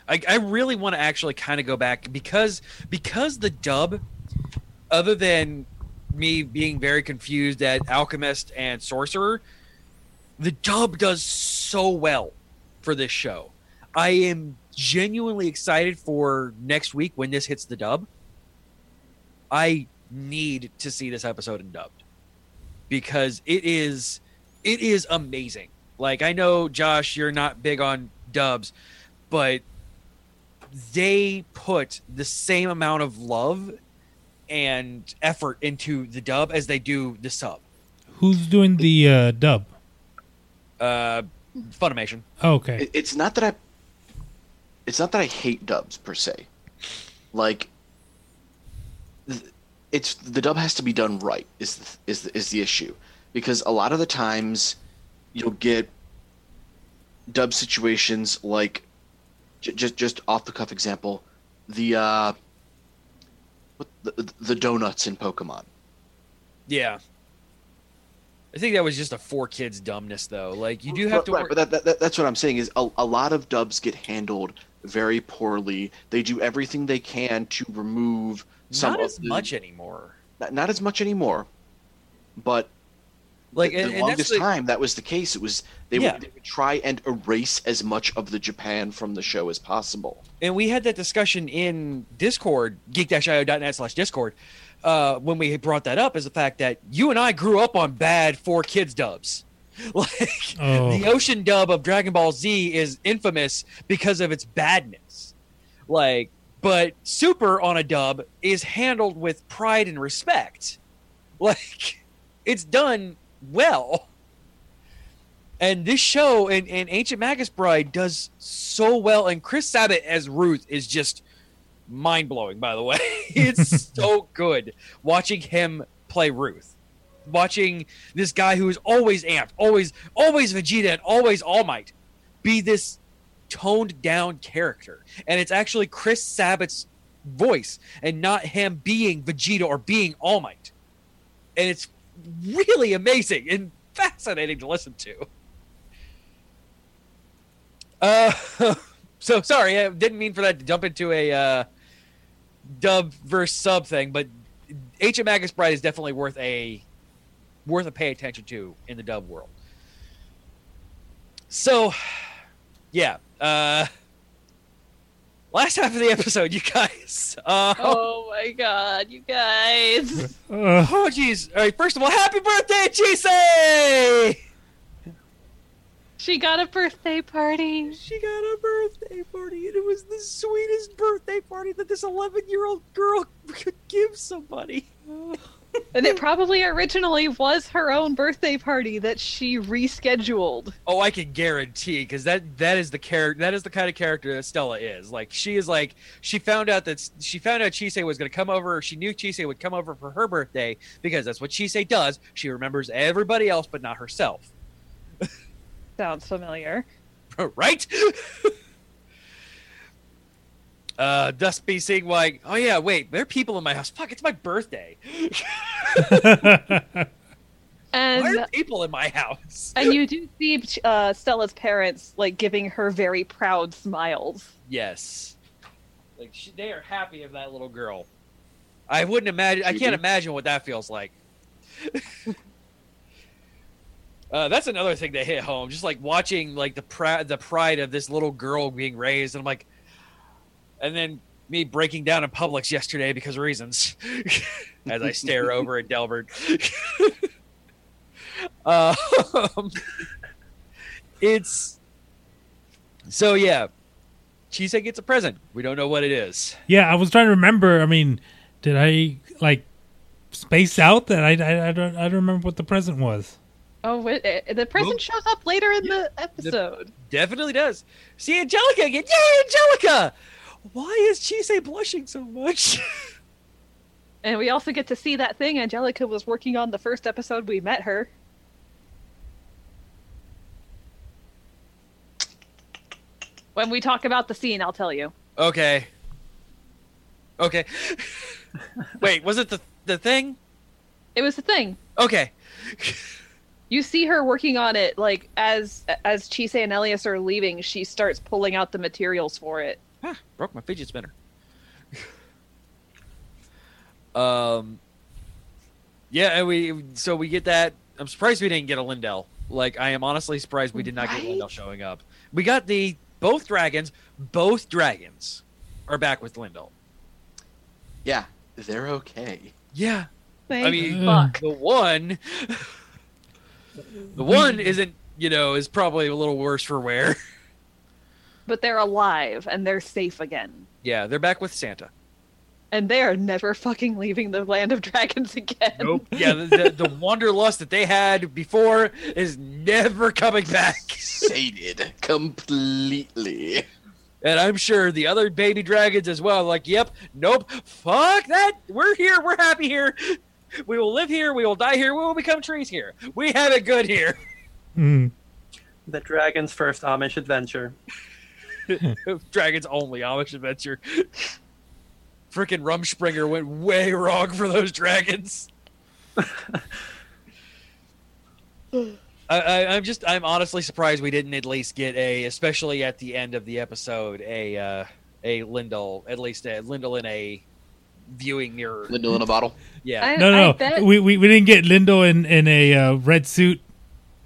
I, I really want to actually kind of go back because because the dub, other than me being very confused at alchemist and sorcerer, the dub does so well for this show. I am genuinely excited for next week when this hits the dub. I need to see this episode in dubbed because it is it is amazing. Like I know Josh, you're not big on dubs, but they put the same amount of love and effort into the dub as they do the sub. Who's doing the uh, dub? Uh, Funimation. Oh, okay. It- it's not that I it's not that I hate dubs per se. Like th- it's the dub has to be done right is the, is the, is the issue because a lot of the times you'll get dub situations like j- just just off the cuff example the uh what the, the donuts in Pokemon Yeah. I think that was just a four kids dumbness though. Like you do have to right, work- but that, that, that- that's what I'm saying is a, a lot of dubs get handled very poorly. They do everything they can to remove some not of as the- much anymore. Not, not as much anymore, but Like the, and, the and that's longest the- time that was the case. It was they, Yeah. would, they would try and erase as much of the Japan from the show as possible. and we had that discussion in Discord, geek-io.net slash Discord, uh, when we brought that up, is the fact that you and I grew up on bad four kids dubs. Like Oh. the ocean dub of Dragon Ball Z is infamous because of its badness. Like, but Super on a dub is handled with pride and respect. Like, it's done well. And this show and, and Ancient Magus Bride does so well. And Chris Sabat as Ruth is just mind blowing, by the way. it's so good watching him play Ruth. Watching this guy who is always amped, always, always Vegeta, and always All Might be this toned down character. And it's actually Chris Sabat's voice and not him being Vegeta or being All Might. And it's really amazing and fascinating to listen to. Uh, so sorry, I didn't mean for that to jump into a uh, dub versus sub thing, but Ancient Magus Bride is definitely worth a worth a pay attention to in the dub world. So, yeah, uh, last half of the episode, you guys. Uh, Oh my god, you guys. Uh, Oh, jeez. All right, first of all, happy birthday, Chise! She got a birthday party. She got a birthday party, and it was the sweetest birthday party that this 11 year old girl could give somebody. And it probably originally was her own birthday party that she rescheduled. Oh, I can guarantee because that that is the character that is the kind of character that Stella is. Like she is like she found out that she found out Chise was going to come over. She knew Chise would come over for her birthday because that's what Chise does. She remembers everybody else but not herself. Sounds familiar. right? uh, thus be seeing like, oh yeah, wait, there are people in my house. Fuck, it's my birthday. Why And are people in my house? and you do see uh, Stella's parents like giving her very proud smiles. Yes, like she, they are happy of that little girl. I wouldn't imagine. I can't imagine what that feels like. Uh, that's another thing that hit home. Just like watching like the pride, the pride of this little girl being raised, and I'm like, and then me breaking down in Publix yesterday because of reasons, as I stare over at Delbert. um, it's so yeah. Chise gets a present. We don't know what it is. yeah, I was trying to remember. I mean, did I like space out that I, I, I don't I don't remember what the present was. Oh, wait, eh, the present Well, shows up later in the episode. Definitely does. See Angelica again. Yay, Angelica! Why is Chise blushing so much? And we also get to see that thing Angelica was working on the first episode we met her. When we talk about the scene, I'll tell you. okay. Okay. Wait, was it the the thing? It was the thing. Okay. You see her working on it, like as as Chise and Elias are leaving, she starts pulling out the materials for it. Ah, broke my fidget spinner. um Yeah, and we so we get that. I'm surprised we didn't get a Lindel. Like I am honestly surprised we did not get Right? Lindel showing up. We got the both dragons. Both dragons are back with Lindel. Yeah, they're okay. Yeah, Thank I mean, fuck. the one, the one isn't. You know, is probably a little worse for wear. But they're alive and they're safe again. yeah, they're back with Santa. And they are never fucking leaving the land of dragons again. Nope. Yeah, the, the, the wanderlust that they had before is never coming back. Sated completely. And I'm sure the other baby dragons as well. Like, yep, nope, fuck that. We're here. We're happy here. We will live here. We will die here. We will become trees here. We have it good here. Mm. The dragon's first Amish adventure. dragons only Amish adventure. Freaking Rumspringa went way wrong for those dragons. I, I, I'm just, I'm honestly surprised we didn't at least get a, especially at the end of the episode, a, uh, a Lindel, at least a Lindel in a viewing mirror. Lindel in a bottle. Yeah. I, No, I no, bet we, we we didn't get Lindel in in a uh, red suit.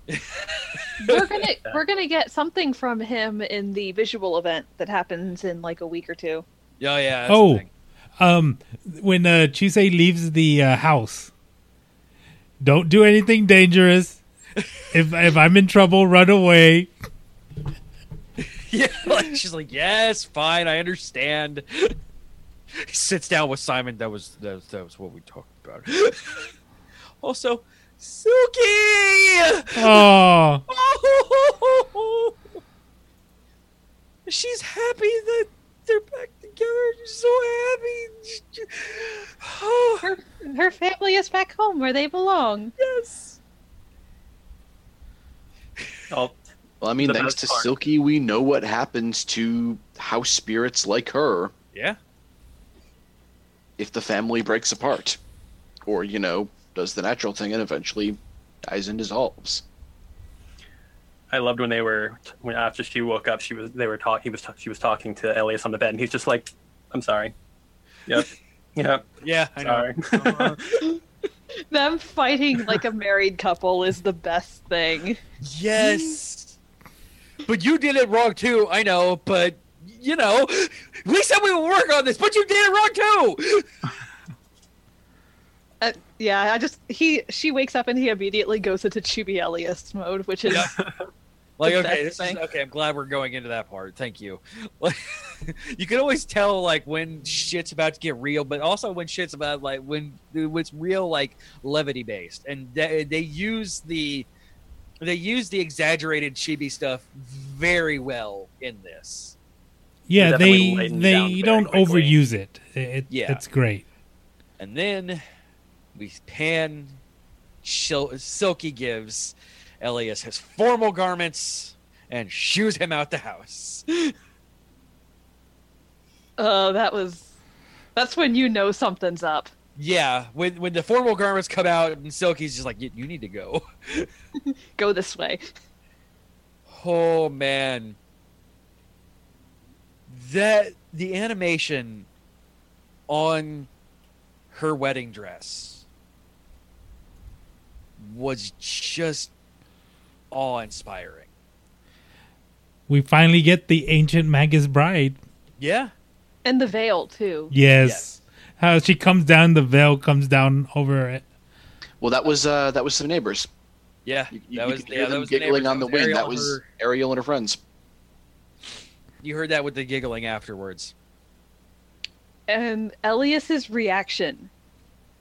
we're gonna we're gonna get something from him in the visual event that happens in like a week or two. Oh yeah. that's Oh, um, when uh, Chise leaves the uh, house, don't do anything dangerous. if if I'm in trouble, run away. Yeah, like, she's like, yes, fine, I understand. He sits down with Simon. That was that, was- that was what we talked about. also, Suki. Oh, oh. She's happy that they're back together. She's so happy. Oh, Her her family is back home where they belong. yes. Oh, Well, I mean, The thanks to part. Silky, we know what happens to house spirits like her Yeah. if the family breaks apart, or you know, does the natural thing and eventually dies and dissolves. I loved when they were when after she woke up. She was they were talking. He was ta- she was talking to Elias on the bed, and he's just like, "I'm sorry." Yep. Yep. Yeah, I know. Sorry. Uh-huh. Them fighting like a married couple is the best thing. Yes. But you did it wrong too. I know, but you know, we said we would work on this, but you did it wrong too. Yeah, I just he she wakes up and he immediately goes into Chibi Elias mode, which is Yeah. Like, okay, best this is, okay. I'm glad we're going into that part. Thank you. Like, you can always tell like when shit's about to get real, but also when shit's about like when it's real, like levity based, and they, they use the they use the exaggerated chibi stuff very well in this. yeah, they they down don't quickly. overuse it. it Yeah. it's great. And then we pan Shil- Silky gives Elias his formal garments and shoos him out the house. uh that was that's when you know something's up. Yeah, when when the formal garments come out and Silky's just like, you, you need to go. Go this way. Oh man, that the animation on her wedding dress was just awe-inspiring. We finally get the ancient Magus bride. Yeah. And the veil too. Yes. Yes. How she comes down, the veil comes down over it. Well, that was uh, that was some neighbors. Yeah, You, you, that you was yeah, hear that was giggling neighbors. on the wind. Ariel That was her- Ariel and her friends. you heard that with the giggling afterwards. And Elias's reaction.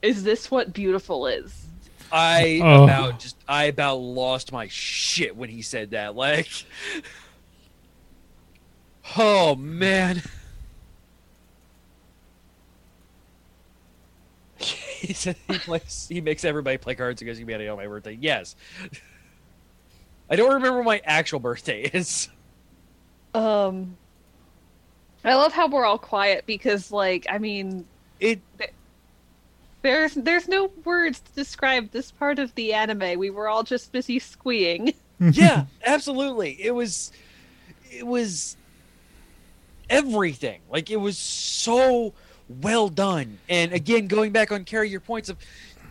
Is this what beautiful is? I Oh. about just I about lost my shit when he said that. Like, oh man. he said he plays. He makes everybody play cards because humanity on my birthday. Yes. I don't remember what my actual birthday is. Um I love how we're all quiet because like I mean It there's there's no words to describe this part of the anime. We were all just busy squeeing. yeah, absolutely. It was it was everything. Like it was so well done. And again, going back on carry your points of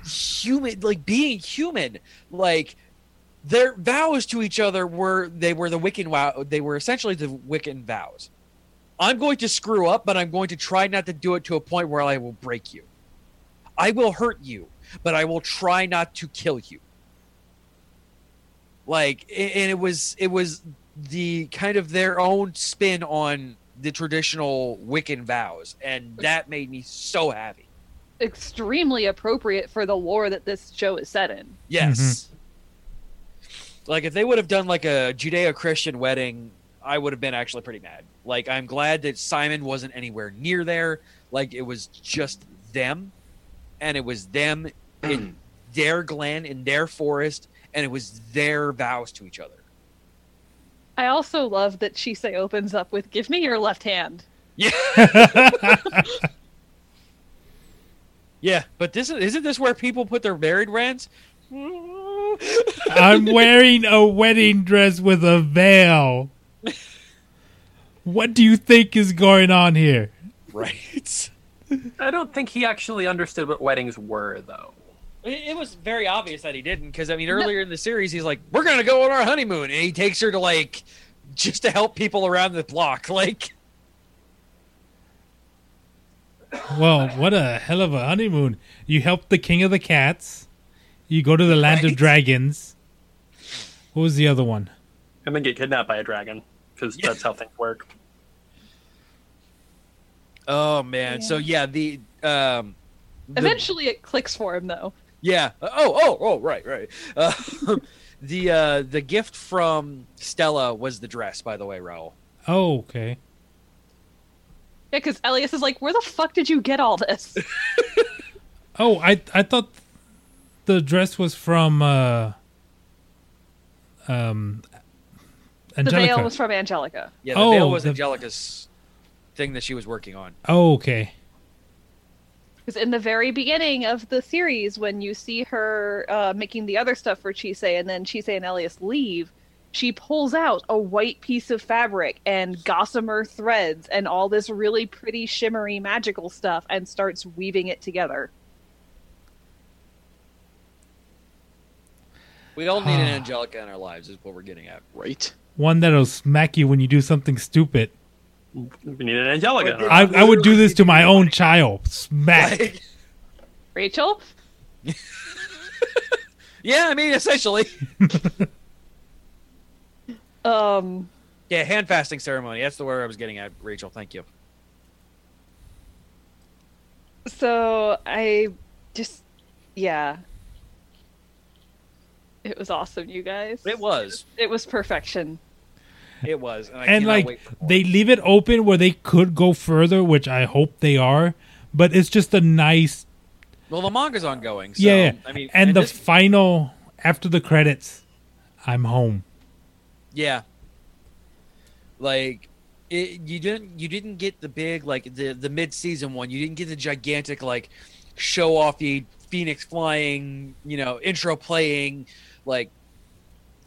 human, like being human, like their vows to each other were they were the Wiccan vow. They were essentially the Wiccan vows. I'm going to screw up, but I'm going to try not to do it to a point where I will break you. I will hurt you, but I will try not to kill you. Like, and it was it was the kind of their own spin on the traditional Wiccan vows, and that made me so happy. Extremely appropriate for the lore that this show is set in. Yes. Mm-hmm. Like if they would have done like a Judeo-Christian wedding, I would have been actually pretty mad. Like I'm glad that Simon wasn't anywhere near there. Like it was just them, and it was them in their glen in their forest, and it was their vows to each other. I also love that Chise opens up with "Give me your left hand." Yeah. yeah, but this is isn't this where people put their married rents? I'm wearing a wedding dress with a veil. What do you think is going on here? Right. I don't think he actually understood what weddings were, though. It, it was very obvious that he didn't, because I mean, earlier in the series, he's like, "We're gonna go on our honeymoon," and he takes her to like just to help people around the block. Like, Well, what a hell of a honeymoon. You help the king of the cats. You go to the land of dragons. What was the other one? And then get kidnapped by a dragon, because that's how things work. Oh man. So yeah, the um, the- Eventually, it clicks for him though. yeah. Oh, oh, oh, right, right. Uh, the uh, the gift from Stella was the dress, by the way, Raul. Oh, okay. Yeah, because Elias is like, "Where the fuck did you get all this?" Oh, I I thought the dress was from uh um the Angelica. veil was from Angelica. Yeah, the Oh, veil was the- Angelica's thing that she was working on. oh, okay. Because in the very beginning of the series, when you see her uh, making the other stuff for Chise, and then Chise and Elias leave, she pulls out a white piece of fabric and gossamer threads and all this really pretty, shimmery, magical stuff, and starts weaving it together. We all need an Angelica in our lives, is what we're getting at. Right? One that'll smack you when you do something stupid. We need an Angelica. I, I would do this to my own child. Smack. Like, Rachel? yeah, I mean, essentially. Um, Yeah, hand fasting ceremony. That's the word I was getting at, Rachel. Thank you. so I just, yeah. It was awesome, you guys. It was. It was perfection. It was. And, I and like wait for more. they leave it open where they could go further, which I hope they are. But it's just a nice, Well, the manga's ongoing. So, yeah, yeah. I mean, and, the this- final after the credits, I'm home. yeah, like it, you didn't you didn't get the big like the the mid season one. You didn't get the gigantic like show offy Phoenix flying, you know, intro playing, like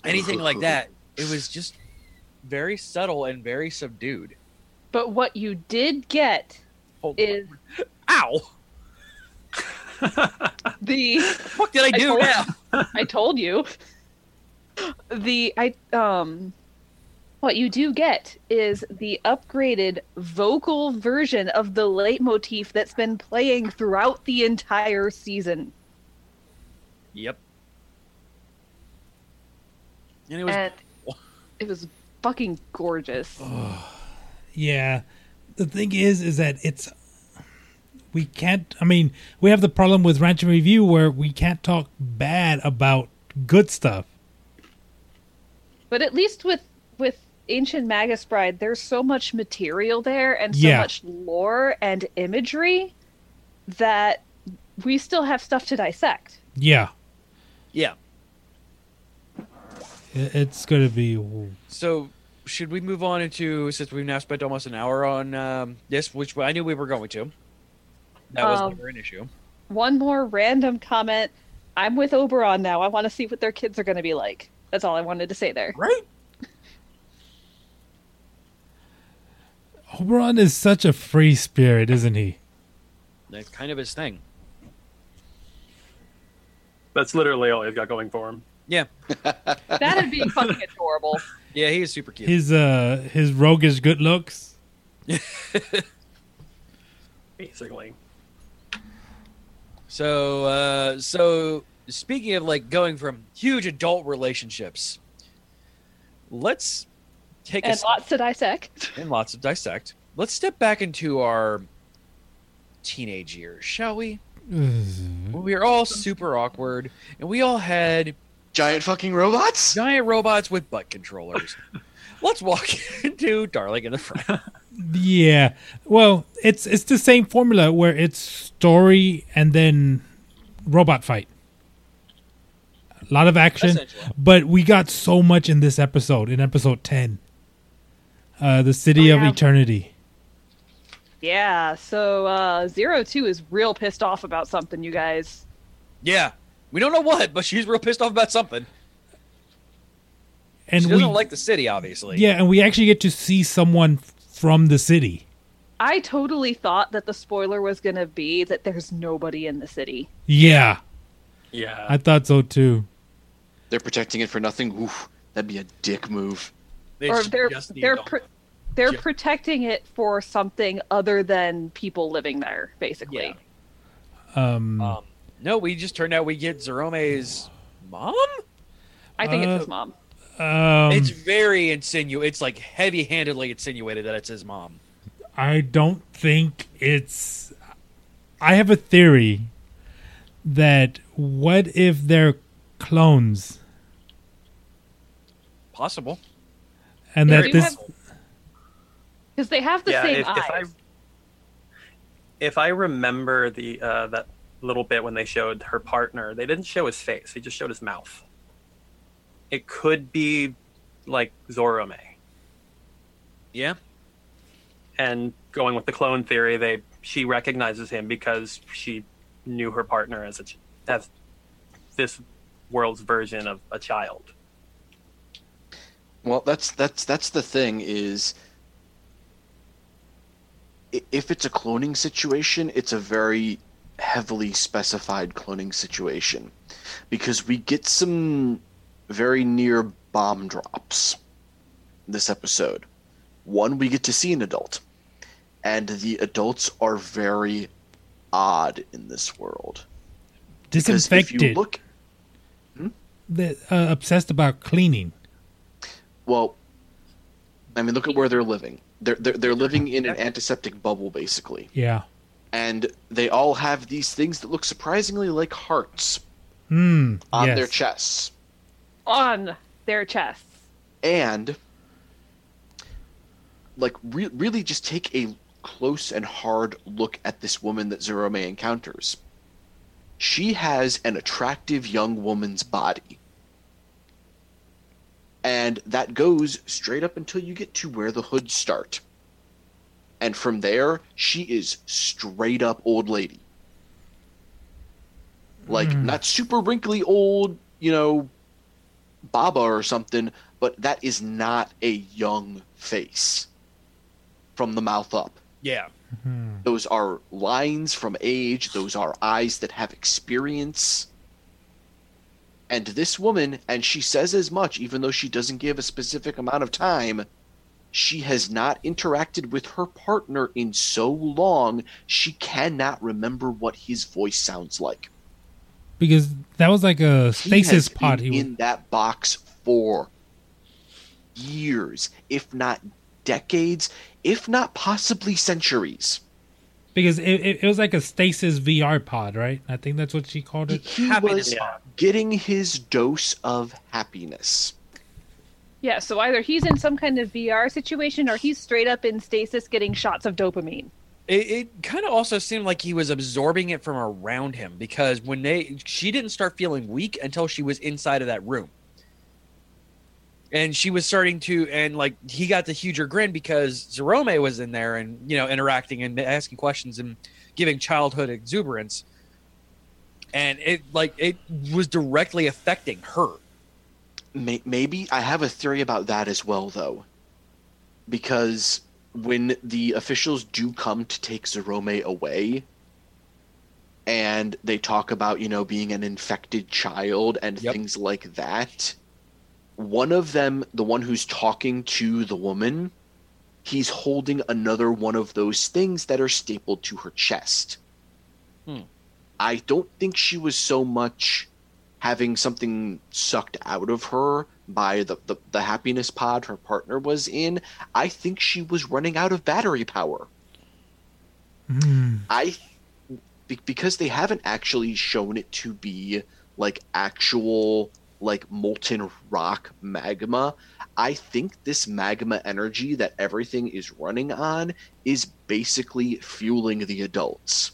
anything like that. It was just very subtle and very subdued. But what you did get Hold is Ow! the What did I I do told- I told you. The I um what you do get is the upgraded vocal version of the leitmotif that's been playing throughout the entire season. Yep. And it was and it was fucking gorgeous. Yeah. The thing is, is that it's we can't. I mean, we have the problem with Ranch and Review where we can't talk bad about good stuff. But at least with with Ancient Magus Bride, there's so much material there and so Yeah. much lore and imagery that we still have stuff to dissect. Yeah, yeah. It- it's gonna be. So should we move on into since we've now spent almost an hour on um, this, which I knew we were going to. That was Um, never an issue. One more random comment. I'm with Oberon now. I want to see what their kids are going to be like. That's all I wanted to say there. Right? Oberon is such a free spirit, isn't he? That's kind of his thing. That's literally all he's got going for him. Yeah, That'd be fucking adorable. yeah, he is super cute. His uh his roguish good looks. Basically, So, uh, so speaking of like going from huge adult relationships, let's take a And step- lots to dissect. and lots of dissect. Let's step back into our teenage years, shall we? We were all super awkward, and we all had Giant fucking robots? giant robots with butt controllers. Let's walk into Darling in the Franxx. Yeah. Well, it's it's the same formula where it's story and then robot fight. A lot of action, but we got so much in this episode, in episode 10. Uh the City Oh, of. Eternity. Yeah, so uh Zero Two is real pissed off about something, you guys. Yeah, we don't know what, but she's real pissed off about something. And she we doesn't like the city, obviously. Yeah, and we actually get to see someone from the city. I totally thought that the spoiler was gonna be that there's nobody in the city. Yeah, yeah. I thought so too. They're protecting it for nothing? Oof, that'd be a dick move. They or they're they're to- pr- they're Ju- protecting it for something other than people living there, basically. Um, um, no, we just turned out we get Zorome's mom. I think Uh, it's his mom. um, it's very insinu. It's like heavy-handedly insinuated that it's his mom. I don't think it's. I have a theory that what if they're clones Possible. and They that do this have- Because they have the yeah, same if, eyes. if I if I remember the uh, that little bit when they showed her partner, they didn't show his face; they just showed his mouth. It could be like Zorome, Yeah. and going with the clone theory, they she recognizes him because she knew her partner as a as this world's version of a child. Well, that's that's that's the thing is if it's a cloning situation, it's a very heavily specified cloning situation because we get some very near bomb drops this episode. One, we get to see an adult, and the adults are very odd in this world. Because if you disinfected, look the, uh, obsessed about cleaning. Well, I mean, look at where they're living. They're they're, they're living in an antiseptic bubble, basically, Yeah. And they all have these things that look surprisingly like hearts Hmm. on yes. their chests, on their chests. and like re- really just take a close and hard look at this woman that Zorome encounters. She has an attractive young woman's body. And that goes straight up until you get to where the hoods start. And from there, she is straight up old lady. Like, Mm. not super wrinkly old, you know, Baba or something, but that is not a young face from the mouth up. Yeah. Hmm. Those are lines from age, those are eyes that have experience. And this woman, and she says as much, even though she doesn't give a specific amount of time, she has not interacted with her partner in so long, she cannot remember what his voice sounds like. Because that was like a stasis has pod. been He in that box for years, if not decades, if not possibly centuries. because it, it, it was like a stasis VR pod, right? I think that's what she called it. he Happiness was Yeah. getting his dose of happiness. Yeah, so either he's in some kind of VR situation or he's straight up in stasis getting shots of dopamine. It, it kind of also seemed like he was absorbing it from around him because when they she didn't start feeling weak until she was inside of that room. And she was starting to and like he got the huger grin because Zorome was in there and you know interacting and asking questions and giving childhood exuberance. And it like it was directly affecting her. May- Maybe I have a theory about that as well, though, because when the officials do come to take Zorome away, and they talk about you know being an infected child and Yep. things like that one of them the one who's talking to the woman he's holding another one of those things that are stapled to her chest Hmm. i don't think she was so much having something sucked out of her by the, the, the happiness pod her partner was in i think she was running out of battery power Hmm. I because they haven't actually shown it to be like actual like molten rock magma. I think this magma energy that everything is running on is basically fueling the adults.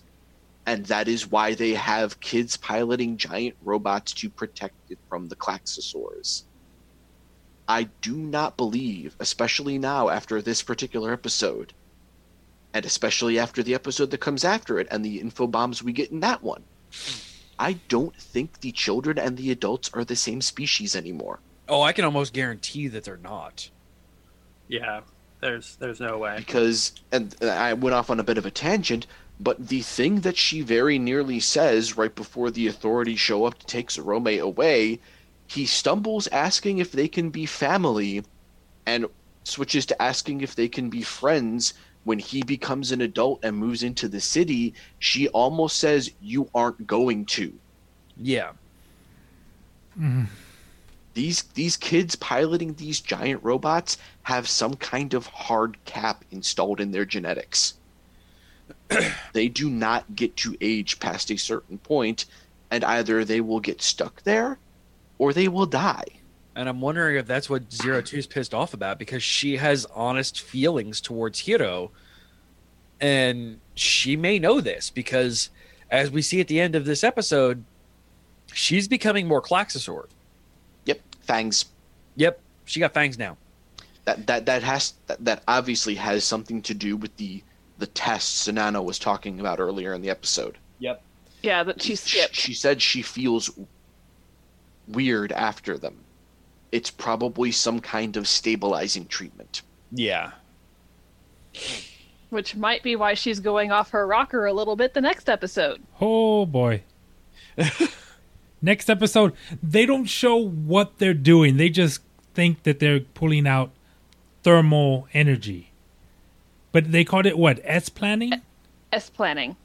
And that is why they have kids piloting giant robots to protect it from the Klaxosaurs. I do not believe, especially now after this particular episode, and especially after the episode that comes after it and the info bombs we get in that one. I don't think the children and the adults are the same species anymore. Oh, I can almost guarantee that they're not. Yeah, there's there's no way. Because, and I went off on a bit of a tangent, but the thing that she very nearly says right before the authorities show up to take Zorome away, he stumbles asking if they can be family and switches to asking if they can be friends. When he becomes an adult and moves into the city, she almost says, You aren't going to. Yeah. Mm-hmm. these these kids piloting these giant robots have some kind of hard cap installed in their genetics. they do not get to age past a certain point, and either they will get stuck there or they will die. And I'm wondering if that's what Zero Two's pissed off about because she has honest feelings towards Hiro. And she may know this because, as we see at the end of this episode, she's becoming more Klaxosaur. Yep, fangs. Yep, she got fangs now. That that that has that, that obviously has something to do with the the tests Sanana was talking about earlier in the episode. Yep. Yeah, that she skipped. She said she feels weird after them. It's probably some kind of stabilizing treatment. Yeah. Which might be why she's going off her rocker a little bit the next episode. Oh boy. Next episode, they don't show what they're doing. They just think that they're pulling out thermal energy. But they called it what? S planning? S planning.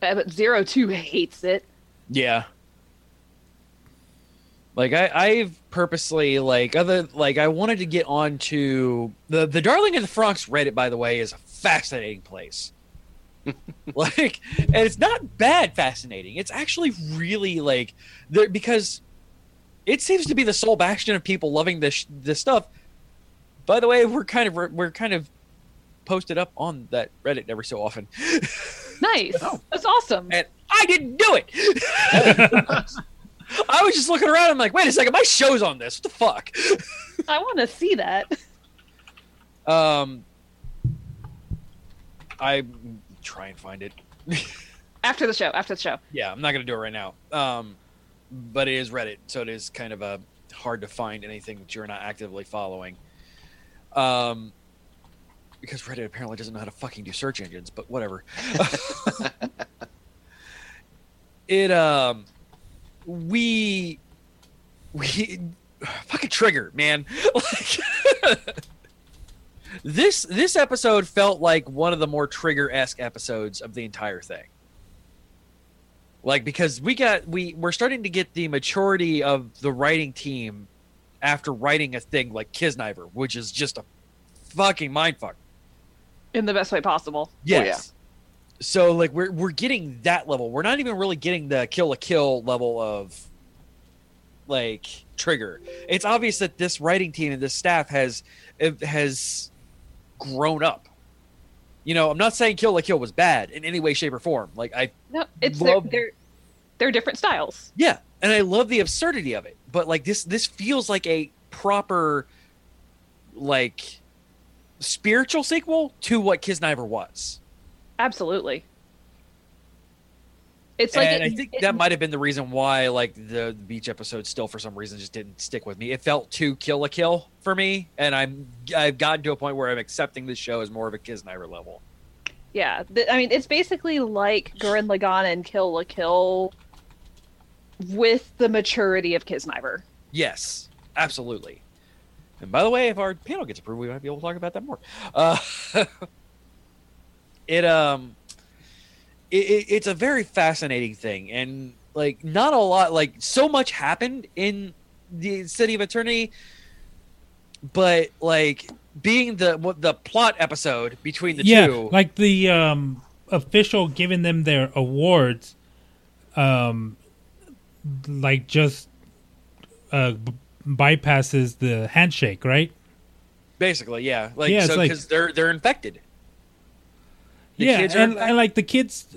Uh, But Zero Two hates it. Yeah. Like I, I've purposely like other like I wanted to get onto the the Darling of the Franxx Reddit. By the way, is a fascinating place. like, and it's not bad fascinating. It's actually really like there because it seems to be the sole bastion of people loving this this stuff. By the way, we're kind of we're kind of posted up on that Reddit every so often. Nice. That's awesome. and I didn't do it. I was just looking around. I'm like, wait a second, my show's on this. What the fuck? I want to see that. Um, I try and find it. After the show. After the show. Yeah, I'm not gonna do it right now. Um, but it is Reddit, so it is kind of a hard to find anything that you're not actively following. Um, because Reddit apparently doesn't know how to fucking do search engines, but whatever. it um, we we fucking trigger, man. Like this this episode felt like one of the more trigger esque episodes of the entire thing like because we got we we're starting to get the maturity of the writing team after writing a thing like Kiznaiver, which is just a fucking mindfuck. In the best way possible. Yes. Oh, so like we're we're getting that level. We're not even really getting the Kill la Kill level of like trigger. It's obvious that this writing team and this staff has it has grown up. You know, I'm not saying Kill la Kill was bad in any way, shape, or form. Like I No, it's their, Love- they're they're different styles. Yeah, and I love the absurdity of it. But like this this feels like a proper like spiritual sequel to what Kiznaiver was. Absolutely. It's like and it- I think it- that might have been the reason why like the, beach episode still for some reason just didn't stick with me. It felt too Kill la Kill for me, and I'm I've gotten to a point where I'm accepting this show as more of a Kiznaiver level. Yeah, th- I mean, it's basically like Gurren Lagann and Kill la Kill with the maturity of Kiznaiver. Yes, absolutely. And by the way, if our panel gets approved, we might be able to talk about that more. Uh, it um, it, it, it's a very fascinating thing, and like not a lot, like so much happened in the City of Eternity, but like being the what the plot episode between the yeah, two, like the um, official giving them their awards, um, like just uh, b- bypasses the handshake, right? basically, yeah, like Yeah, it's so like- because they're they're infected. The yeah, kids are and, infected. and like the kids,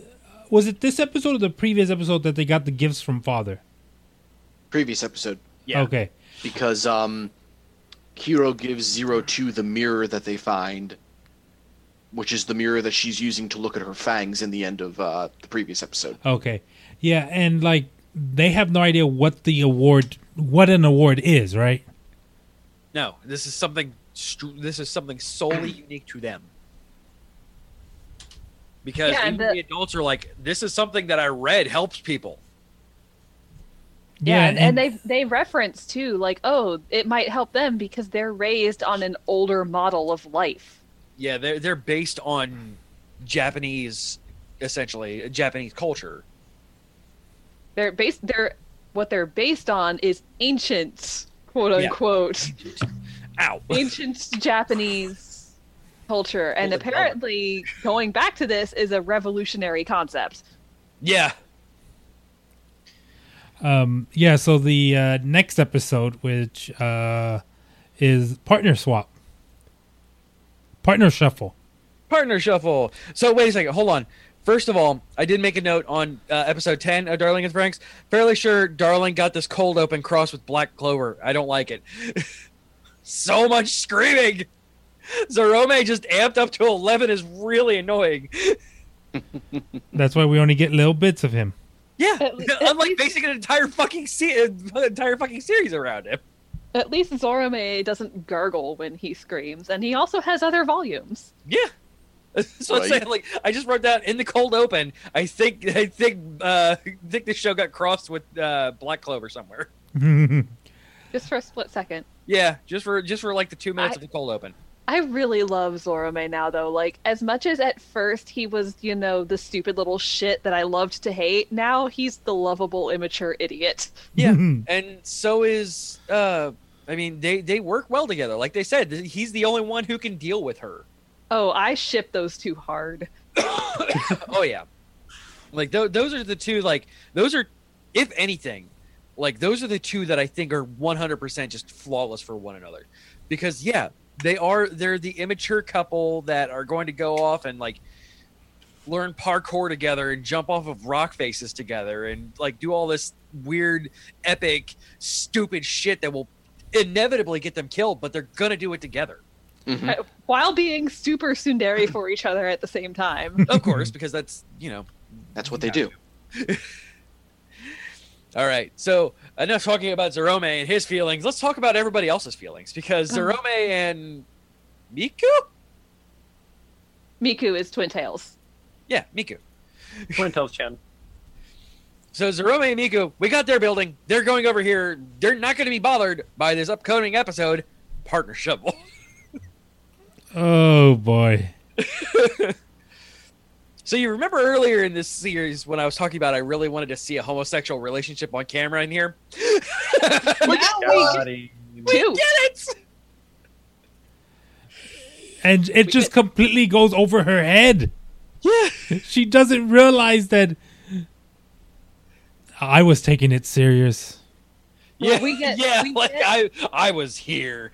was it this episode or the previous episode that they got the gifts from father? Previous episode. Yeah. Okay, because um, Hiro gives Zero Two the mirror that they find, which is the mirror that she's using to look at her fangs in the end of uh, the previous episode. okay, yeah, and like they have no idea what the award, what an award is, right? No, this is something. This is something solely unique to them. Because Yeah, even the- the adults are like, "This is something that I read helps people." Yeah, and, and they they reference too, like, oh, it might help them because they're raised on an older model of life. Yeah, they're they're based on Japanese, essentially Japanese culture. They're based. They're what they're based on is ancient, quote Yeah. unquote, Ow! ancient Japanese culture, and Hold it, hold apparently going back to this is a revolutionary concept. Yeah, Um, yeah, so the uh, next episode, which uh, is partner swap, partner shuffle. partner shuffle. So wait a second, hold on. First of all, I did make a note on uh, episode ten of Darling and Franxx. Fairly sure Darling got this cold open cross with Black Clover. I don't like it. so much screaming. Zorome just amped up to eleven is really annoying. That's why we only get little bits of him. Yeah, At le- at unlike least- basing an entire fucking se- uh, entire fucking series around him. At least Zorome doesn't gargle when he screams, and he also has other volumes. Yeah. So I'm saying, like, I just wrote down in the cold open. I think, I think, uh, I think the show got crossed with uh, Black Clover somewhere. Just for a split second. Yeah, just for just for like the two minutes I- of the cold open. I really love Zorome now, though. Like, as much as at first he was, you know, the stupid little shit that I loved to hate, now he's the lovable, immature idiot. Yeah, and so is uh, I mean, they they work well together. Like they said, he's the only one who can deal with her. Oh, I ship those two hard. oh yeah, like th- those are the two. Like those are, if anything, like those are the two that I think are one hundred percent just flawless for one another. Because yeah, they are. They're the immature couple that are going to go off and like learn parkour together and jump off of rock faces together and like do all this weird, epic, stupid shit that will inevitably get them killed. But they're gonna do it together. Mhm. Uh, While being super tsundere for each other at the same time. of course, because that's you know That's what they do. All right, so enough talking about Zorome and his feelings. Let's talk about everybody else's feelings because Zorome and Miku, Miku is Twin Tails. yeah, Miku. Twin Tails Chan. So Zorome and Miku, we got their building. They're going over here. They're not going to be bothered by this upcoming episode. Partner shovel. Oh boy. So you remember earlier in this series when I was talking about I really wanted to see a homosexual relationship on camera in here? Scotty. Two. Get it? And it just completely goes over her head. Yeah. She doesn't realize that I was taking it serious. Well, Yeah, we get- yeah. we like get- I, I was here.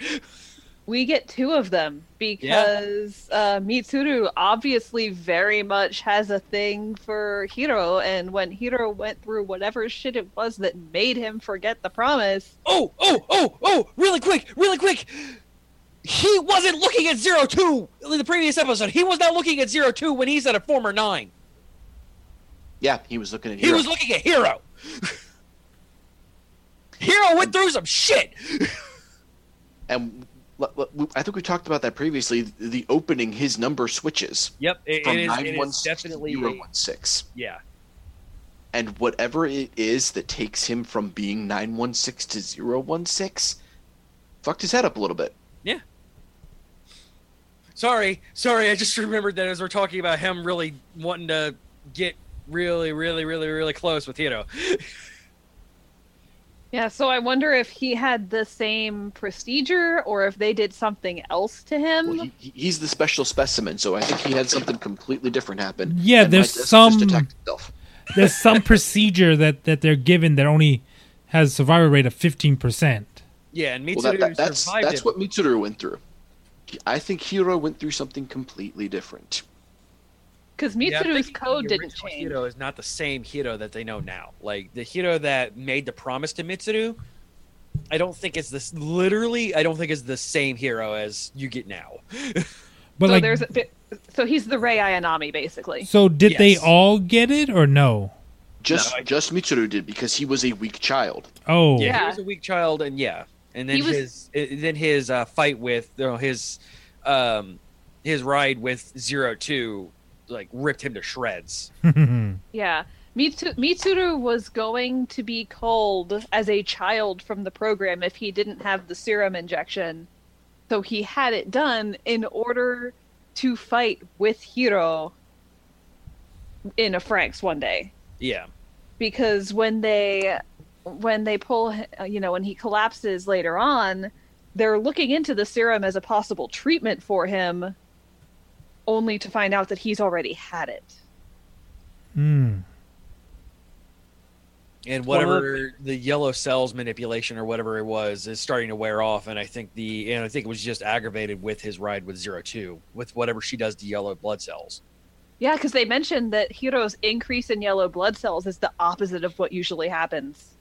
We get two of them because uh, Mitsuru obviously very much has a thing for Hiro, and when Hiro went through whatever shit it was that made him forget the promise, Oh, oh, oh, oh! Really quick, really quick. He wasn't looking at zero two in the previous episode. He was not looking at zero two when he's at a former nine. Yeah, he was looking at He Hiro. was looking at Hiro. Hiro went through some shit. and l- l- I think we talked about that previously. The opening, his number switches Yep, it, from it is, it is definitely to zero one six, yeah. and whatever it is that takes him from being nine one six to zero one six, fucked his head up a little bit. Yeah. Sorry, sorry. I just remembered that as we're talking about him really wanting to get really, really, really, really close with Hiro. Yeah, so I wonder if he had the same procedure or if they did something else to him. Well, he, he's the special specimen, so I think he had something completely different happen. Yeah, there's some- just attacked himself. There's some procedure that that they're given that only has survival rate of fifteen percent. Yeah, and Well, Mitsuru that, that, that's survived that's it. what Mitsuru went through. I think Hiro went through something completely different. Because Mitsuru's thinking code didn't change. Hiro is not the same Hiro that they know now. Like the Hiro that made the promise to Mitsuru, I don't think it's this. Literally, I don't think it's the same Hiro as you get now. But so like, there's a bit, so he's the Rei Ayanami basically. so did they all get it or no? Just No, just Mitsuru did because he was a weak child. Oh, Yeah, he was a weak child, and yeah, and then was- his uh, then his uh, fight with you know, his um his ride with Zero Two like ripped him to shreds. Yeah. Mitsu- Mitsuru was going to be culled as a child from the program if he didn't have the serum injection. So he had it done in order to fight with Hiro in a Franxx one day. Yeah, Because when they when they pull you know when he collapses later on, they're looking into the serum as a possible treatment for him only to find out that he's already had it. Hmm. and One of whatever the yellow cells manipulation or whatever it was is starting to wear off, and I think the and I think it was just aggravated with his ride with Zero Two with whatever she does to yellow blood cells. Yeah, because they mentioned that Hiro's increase in yellow blood cells is the opposite of what usually happens.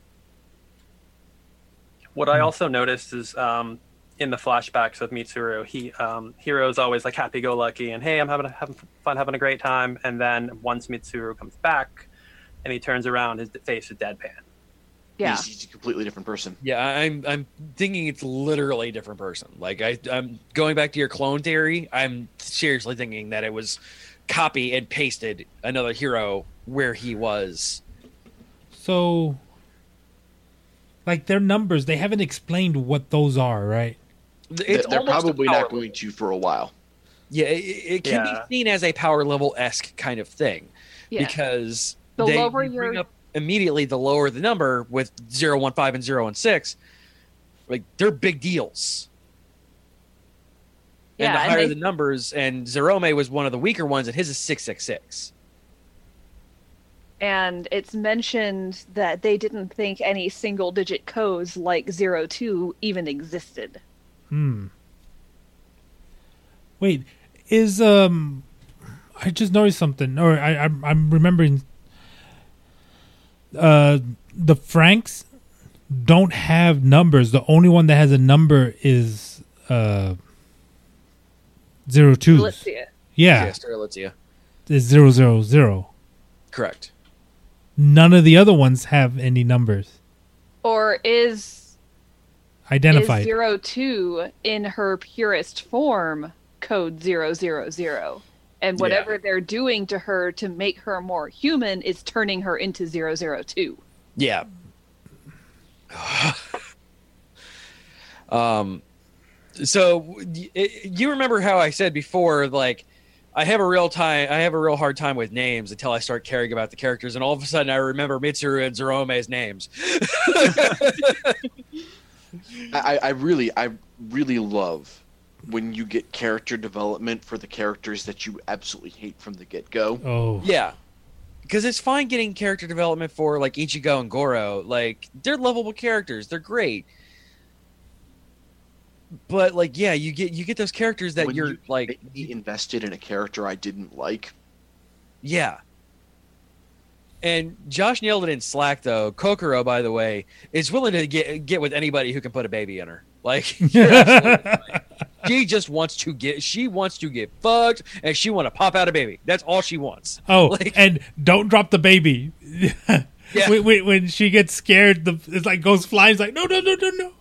What I also noticed is um, in the flashbacks with Mitsuru, he um, Hiro's always like happy-go-lucky and hey, I'm having having fun, having a great time. And then once Mitsuru comes back, and he turns around, his face is deadpan. Yeah. He's, he's a completely different person. Yeah, I'm I'm thinking it's literally a different person. Like I I'm going back to your clone theory. I'm seriously thinking that it was copy and pasted another Hiro where he was. So, like their numbers, they haven't explained what those are, right? It's They're probably power not level. going to for a while. Yeah, it, it can Yeah. be seen as a power level esque kind of thing Yeah. because The they lower bring your- up immediately the lower the number with 015 and 016 like they're big deals and Yeah, the and higher they- the numbers and Zorome was one of the weaker ones and his is 666 And it's mentioned that they didn't think any single digit codes like 02 even existed. Hmm. Wait, is um, I just noticed something, or I I'm, I'm remembering. Uh, the Franxx don't have numbers. The only one that has a number is uh zero two. Let's see. Yeah, yes Strelitzia. is zero zero zero. correct None of the other ones have any numbers Or is identified. is 02 in her purest form code 000? And whatever they're doing to her to make her more human is turning her into 002. yeah um so you remember how i said before like i have a real time i have a real hard time with names until i start caring about the characters and all of a sudden i remember mitsuru and zorome's names I, I I really, I really love when you get character development for the characters that you absolutely hate from the get go. oh, yeah because it's fine getting character development for like ichigo and goro like they're lovable characters they're great but like yeah you get you get those characters that When you're you like invested in a character I didn't like. Yeah. And Josh nailed it in Slack though. Kokoro, by the way, is willing to get get with anybody who can put a baby in her. Like you're absolutely right. she just wants to get she wants to get fucked and she want to pop out a baby. That's all she wants. Oh, Like- and don't drop the baby. Yeah. when, when, when she gets scared, the it's like goes flying. It's like no, no, no, no, no.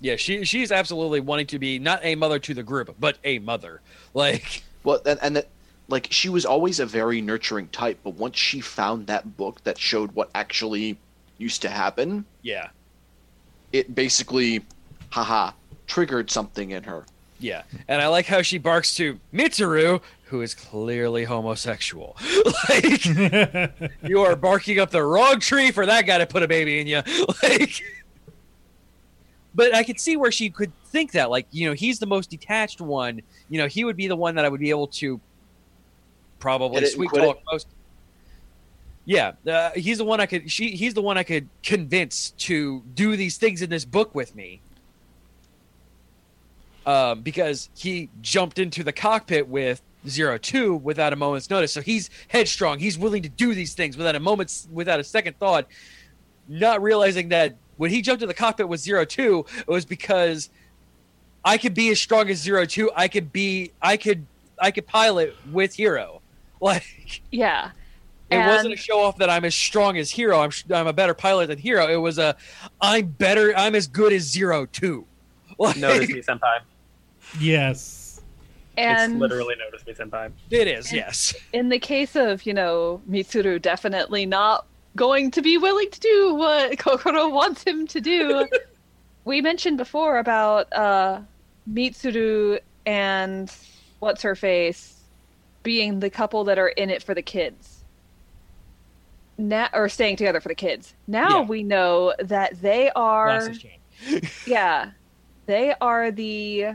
Yeah, she she's absolutely wanting to be not a mother to the group, but a mother. Like, Well, and, and that, like she was always a very nurturing type, but once she found that book that showed what actually used to happen, yeah, it basically, haha, triggered something in her. yeah. And I like how she barks to Mitsuru, who is clearly homosexual. like, you are barking up the wrong tree for that guy to put a baby in you. Like, but I could see where she could think that, like, you know, he's the most detached one. You know, he would be the one that I would be able to probably sweet talk most. Yeah, uh, he's the one I could. She, he's the one I could convince to do these things in this book with me. Um, because he jumped into the cockpit with zero two without a moment's notice. So he's headstrong. He's willing to do these things without a moment's without a second thought, not realizing that when he jumped in the cockpit with zero two, it was because I could be as strong as zero two. I could be. I could. I could pilot with Hiro. Like Yeah. it And- wasn't a show off that I'm as strong as Hiro. I'm I'm a better pilot than Hiro. It was a I'm better. I'm as good as zero two. Like, Notice me, senpai. yes. And it's literally notice me, senpai. It is yes. in the case of, you know, Mitsuru definitely not going to be willing to do what Kokoro wants him to do. we mentioned before about uh Mitsuru and what's her face being the couple that are in it for the kids. Now or staying together for the kids. Now Yeah. we know that they are yeah. They are the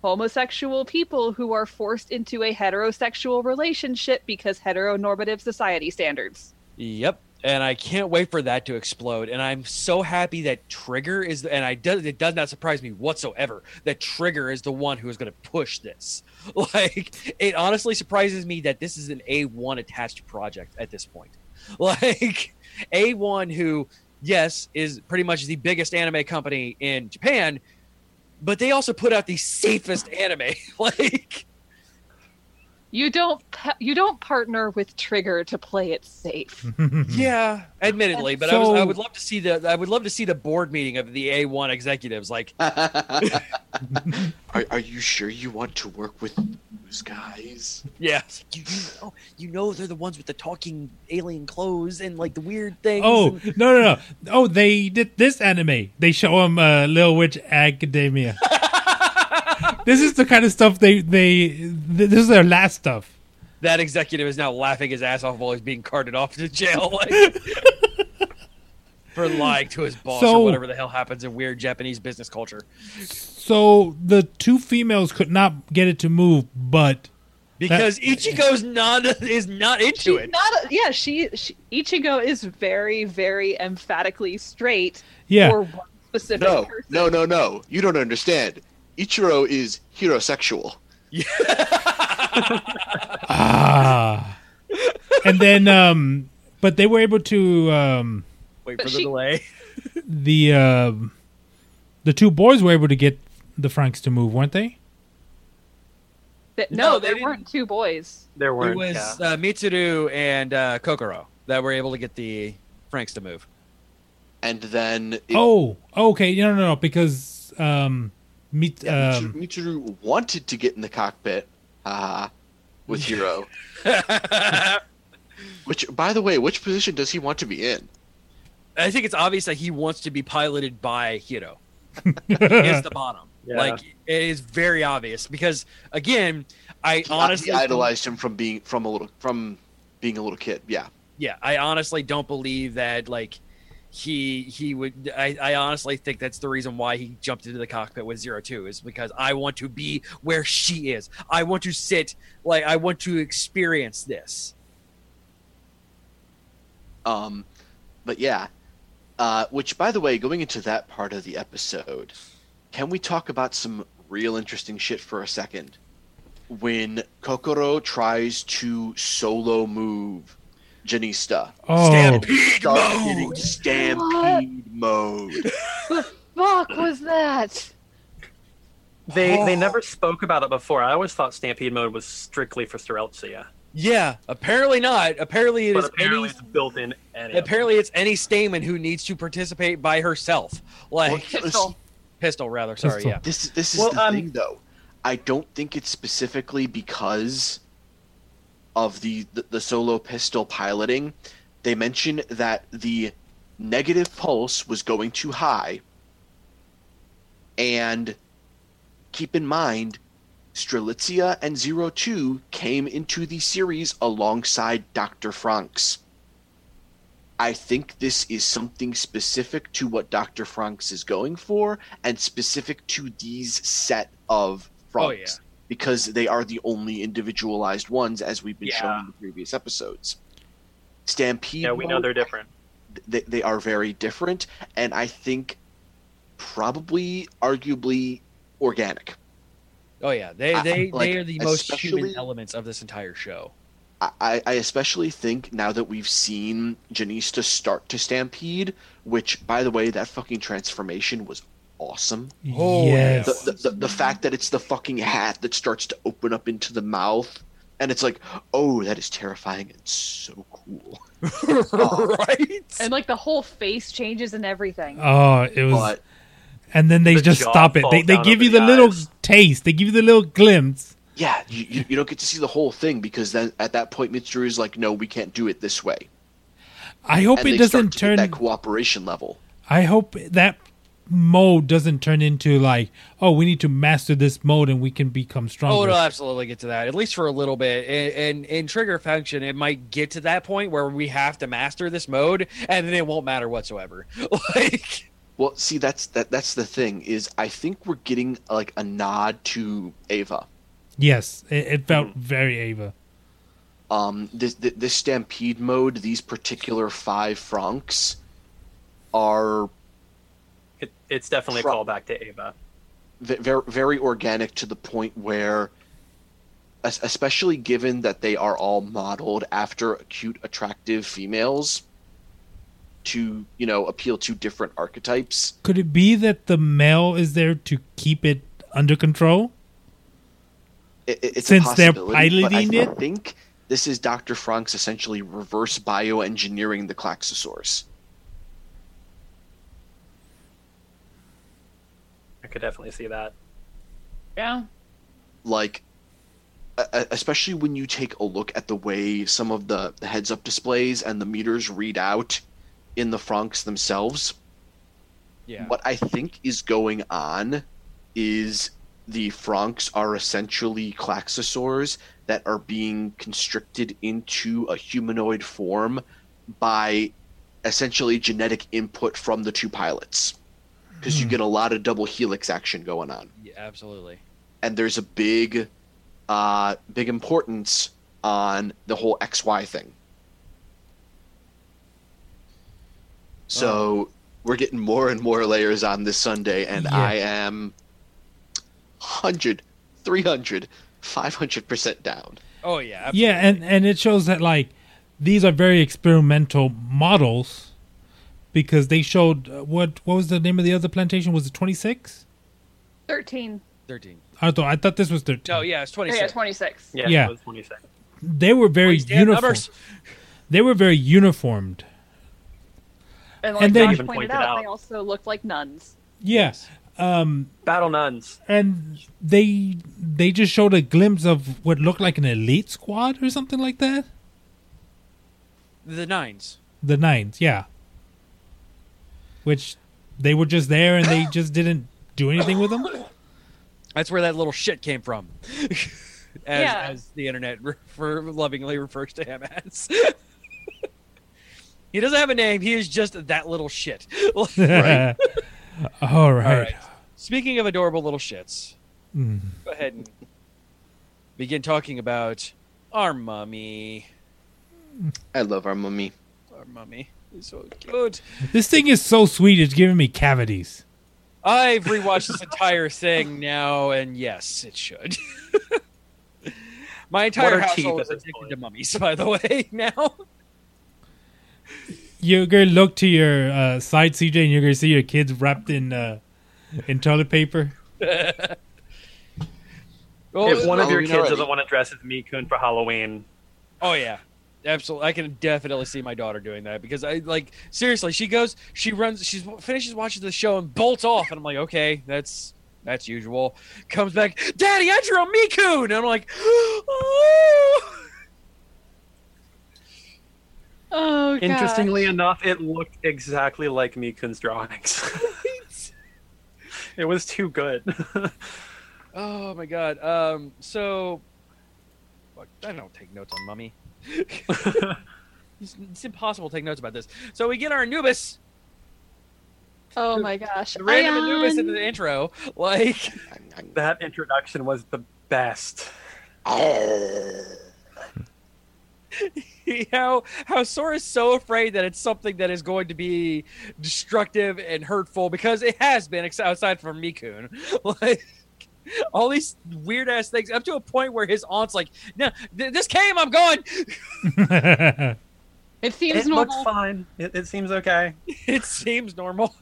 homosexual people who are forced into a heterosexual relationship because heteronormative society standards. Yep. And I can't wait for that to explode. And I'm so happy that Trigger is, and I does it does not surprise me whatsoever that Trigger is the one who is going to push this. Like, it honestly surprises me that this is an A1 attached project at this point. Like, A1, who, yes, is pretty much the biggest anime company in Japan, but they also put out the safest anime. like, You don't you don't partner with Trigger to play it safe. Yeah, admittedly, but I was I would love to see the I would love to see the board meeting of the A1 executives. Like, Are, are you sure you want to work with those guys? yeah, you, you know, you know they're the ones with the talking alien clothes and like the weird things. Oh and- no no no! Oh, they did this anime. They show him uh, Little Witch Academia. This is the kind of stuff they they. This is their last stuff. that executive is now laughing his ass off while he's being carted off to jail, like for lying to his boss So- or whatever the hell happens in weird Japanese business culture. So the two females could not get it to move, but Because Ichigo's not is not into it. Not a, yeah, she, she Ichigo is very very emphatically straight Yeah. for one specific No, person. no, no, no. You don't understand. Ichiro is heterosexual. Yeah. ah, and then um, but they were able to um, Wait But for the she- delay. the um, the two boys were able to get the Franxx to move, weren't they? Th- No, no, they there didn't. weren't two boys. There weren't. It was yeah. uh, Mitsuru and uh, Kokoro that were able to get the Franxx to move. And then it, Oh, okay, no, no, no, because um, meet yeah, um, Mitsuru, Mitsuru wanted to get in the cockpit uh, with Hiro. Which, by the way, which position does he want to be in? I think it's obvious that he wants to be piloted by Hiro. is the bottom. Yeah. Like it is very obvious because again, I He, honestly he idolized him from being from a little from being a little kid. Yeah. yeah, I honestly don't believe that like he he would I, I honestly think that's the reason why he jumped into the cockpit with zero two is because I want to be where she is. I want to sit like I want to experience this. Um, but yeah. Uh, which, by the way, going into that part of the episode, can we talk about some real interesting shit for a second? When Kokoro tries to solo move Genista, oh, Stampede start mode! getting stampede mode. Fuck was that? They they Oh. never spoke about it before. I always thought Stampede mode was strictly for Strelitzia, Yeah, apparently not. Apparently it but is apparently any it's built in. Any apparently it's any Stamen who needs to participate by herself. Like Well, Pistil. Pistil, rather. Sorry, Pistil. yeah. This this is Well, the um, thing though. I don't think it's specifically because of the, the the solo pistil piloting. They mentioned that the negative pulse was going too high. And keep in mind, Strelitzia and Zero Two came into the series alongside Dr. Franxx. I think this is something specific to what Dr. Franxx is going for and specific to these set of Oh, Franxx because they are the only individualized ones as we've been Yeah. shown in the previous episodes. Stampede Yeah, we know they're different. they, they are very different and I think probably arguably organic. Oh yeah, they I- they like, they are the most human elements of this entire show. I, I especially think now that we've seen Genista start to stampede, which by the way, that fucking transformation was awesome. Oh, yes. The, the, the, the fact that it's the fucking hat that starts to open up into the mouth, and it's like, oh, that is terrifying and so cool. Uh, right? And like the whole face changes and everything. Oh, it was. But and then they The just stop it. They they give you the the little taste. They give you the little glimpse. yeah, you, you, you don't get to see the whole thing because then at that point, Mitsuru is like, no, we can't do it this way. I hope and it they doesn't to get turn. that cooperation level. I hope that mode doesn't turn into like, oh, we need to master this mode and we can become stronger. Oh, it'll absolutely get to that, at least for a little bit. And, and in trigger function, it might get to that point where we have to master this mode, and then it won't matter whatsoever. like, Well, see, that's that. That's the thing is, I think we're getting like a nod to Eva. Yes, it, it felt Mm-hmm. very Eva. Um, this this this stampede mode, these particular five Franxx, are It, it's definitely a callback to Eva. very very organic to the point where, especially given that they are all modeled after cute, attractive females, to you know appeal to different archetypes. Could it be that the male is there to keep it under control? It, it- it's Since a they're possibility, but piloting I it? think this is Dr. Franxx essentially reverse bioengineering the Klaxosaurus. Could definitely see that. Yeah. like especially when you take a look at the way some of the, the heads up displays and the meters read out in the Franxx themselves yeah. what i think is going on is the Franxx are essentially klaxosaurs that are being constricted into a humanoid form by essentially genetic input from the two pilots because you Hmm. get a lot of double helix action going on yeah, absolutely. and there's a big uh big importance on the whole XY thing. So we're getting more and more layers on this Sunday and Yeah. I am 100 300 500% down. Oh yeah, absolutely. Yeah, and and it shows that like these are very experimental models because they showed uh, what what was the name of the other plantation? Was it twenty six? 13. thirteen. I thought I thought this was thirteen. Oh yeah, it's twenty Oh, yeah, 26. Yeah, Yeah. it was 26. They were very Please, uniform. They were very uniformed. And like And then- Josh pointed pointed out, out. they also looked like nuns. Yes. Um Battle nuns. and they they just showed a glimpse of what looked like an elite squad or something like that. The nines. The nines, yeah. Which they were just there and they just didn't do anything with them. That's where that little shit came from. as, Yeah. as the internet refer, lovingly refers to him as. he doesn't have a name. He is just that little shit. Right. All All right. right. Speaking of adorable little shits, Mm. go ahead and begin talking about our mummy. I love our mummy. Our mummy is so good. This thing is so sweet. It's giving me cavities. I've rewatched this entire thing now, and yes, it should. My entire What household is addicted point? to mummies, by the way. Now, You're gonna look to your uh, side, CJ, and you're gonna see your kids wrapped in uh, in toilet paper. oh, if one of your kids already. doesn't want to dress as Mikun for Halloween, oh yeah, absolutely. I can definitely see my daughter doing that because I like seriously. She goes, she runs, she finishes watching the show and bolts off, and I'm like, okay, that's that's usual. Comes back, Daddy, I drew a Mikun, and I'm like, oh. Oh. Interestingly enough, it looked exactly like Mikun's drawings. it was too good. Oh my god. Um. So, I don't take notes on Mummy. It's, it's impossible to take notes about this. So we get our Anubis, Oh my gosh. the random Ion. Anubis in the intro. Like, that introduction was the best. you know how how is so afraid that it's something that is going to be destructive and hurtful because it has been outside from Mikun. Like. All these weird ass things up to a point where his aunt's like, "No, th- this came. I'm going." It seems It looks normal. fine. It, it seems okay. it seems normal.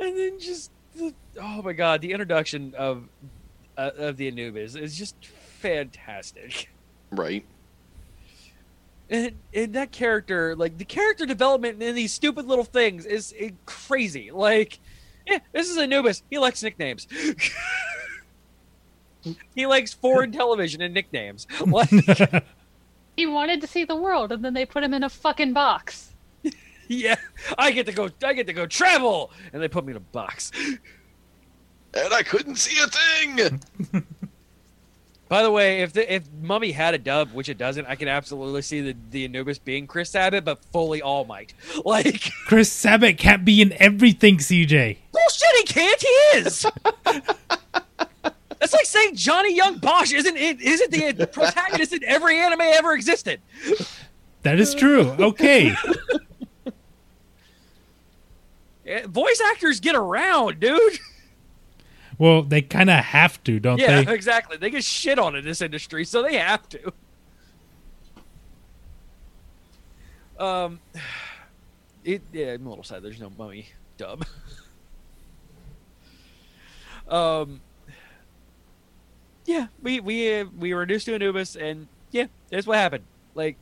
And then just the, oh my god, the introduction of uh, of the Anubis is just fantastic. Right. And, and that character, like the character development in these stupid little things is, is crazy. Like, yeah, this is Anubis. He likes nicknames. he likes foreign television and nicknames. Like, He wanted to see the world, and then they put him in a fucking box. yeah, I get to go. I get to go travel, and they put me in a box. And I couldn't see a thing. By the way, if the, if Mummy had a dub, which it doesn't, I can absolutely see the, the Anubis being Chris Sabat, but fully All Might. Like Chris Sabat can't be in everything, CJ. bullshit, he can't. He is. That's like saying Johnny Yong Bosch isn't it isn't the protagonist in every anime ever existed. That is true. Okay. Voice actors get around, dude. Well, they kind of have to, don't yeah, they? Yeah, exactly. They get shit on in this industry, so they have to. Um, it yeah, I'm a little sad. There's no mummy dub. um, yeah, we we uh, we were reduced to Anubis, and yeah, that's what happened. Like,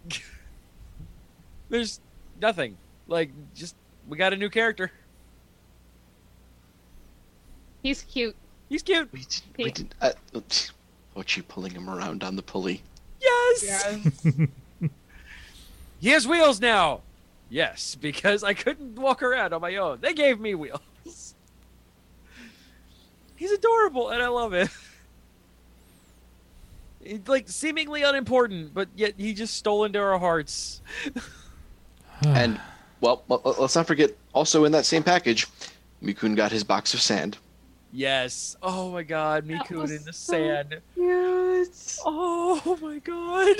there's nothing. Like, just we got a new character. He's cute. He's cute. We did, we did, uh, what you pulling him around on the pulley? Yes. Yes. he has wheels now. Yes, because I couldn't walk around on my own. They gave me wheels. He's adorable, and I love it. He's like seemingly unimportant, but yet he just stole into our hearts. And well, well, let's not forget. Also in that same package, Mikun got his box of sand. Yes. Oh my God, That Mikun in the so sand. Yes. Oh my God.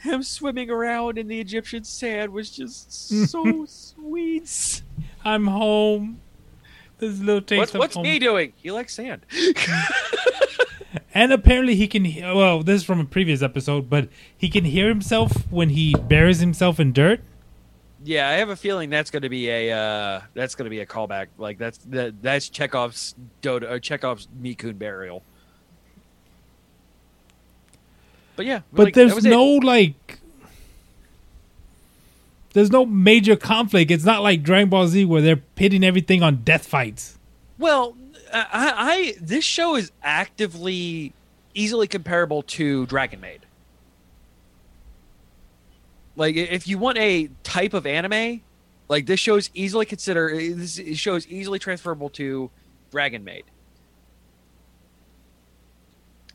Him swimming around in the Egyptian sand was just so sweet. I'm home. This little taste What's, of what's home. he doing? He likes sand. And apparently he can. he- Well, this is from a previous episode, but he can hear himself when he buries himself in dirt. Yeah, I have a feeling that's going to be a uh, that's going to be a callback. Like that's that, that's Chekhov's Dodo or Chekhov's Mikun burial. But yeah, But like, there's was it. no like. There's no major conflict. It's not like Dragon Ball Z where they're pitting everything on death fights. Well, I, I this show is actively easily comparable to Dragon Maid. Like if you want a type of anime, like this show is easily consider this show is easily transferable to Dragon Maid.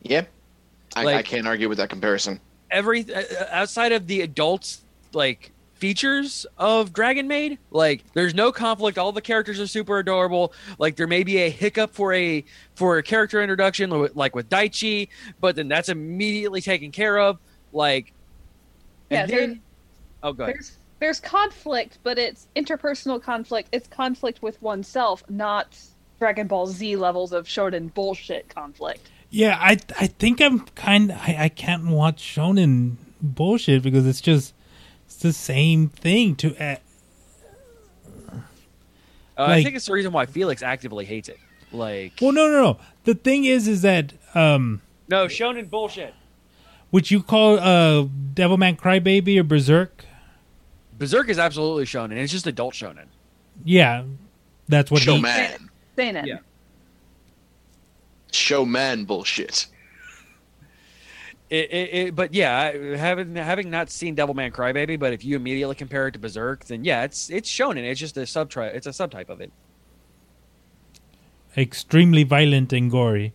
Yeah, I, I can't argue with that comparison. every uh, outside of the adults like features of Dragon Maid, like there's no conflict. All the characters are super adorable. Like there may be a hiccup for a for a character introduction, like with Daichi, but then that's immediately taken care of. Like, Yeah, and there- then oh, go ahead. There's there's conflict, but it's interpersonal conflict. It's conflict with oneself, not Dragon Ball Z levels of shonen bullshit conflict. Yeah, I I think I'm kind. I, I can't watch shonen bullshit because it's just it's the same thing. To uh, Uh, I think it's the reason why Felix actively hates it. Like, well, no, no, no. The thing is, is that um, no shonen bullshit. Would you call uh Devilman Crybaby or Berserk? Berserk is absolutely shonen. It's just adult shonen. Yeah, that's what he. Showman. Seinen. Yeah. Showman bullshit. It, it, it, but yeah, having having not seen Devilman Crybaby, but if you immediately compare it to Berserk, then yeah, it's it's shonen. It's just a subtype. It's a subtype of it. Extremely violent and gory.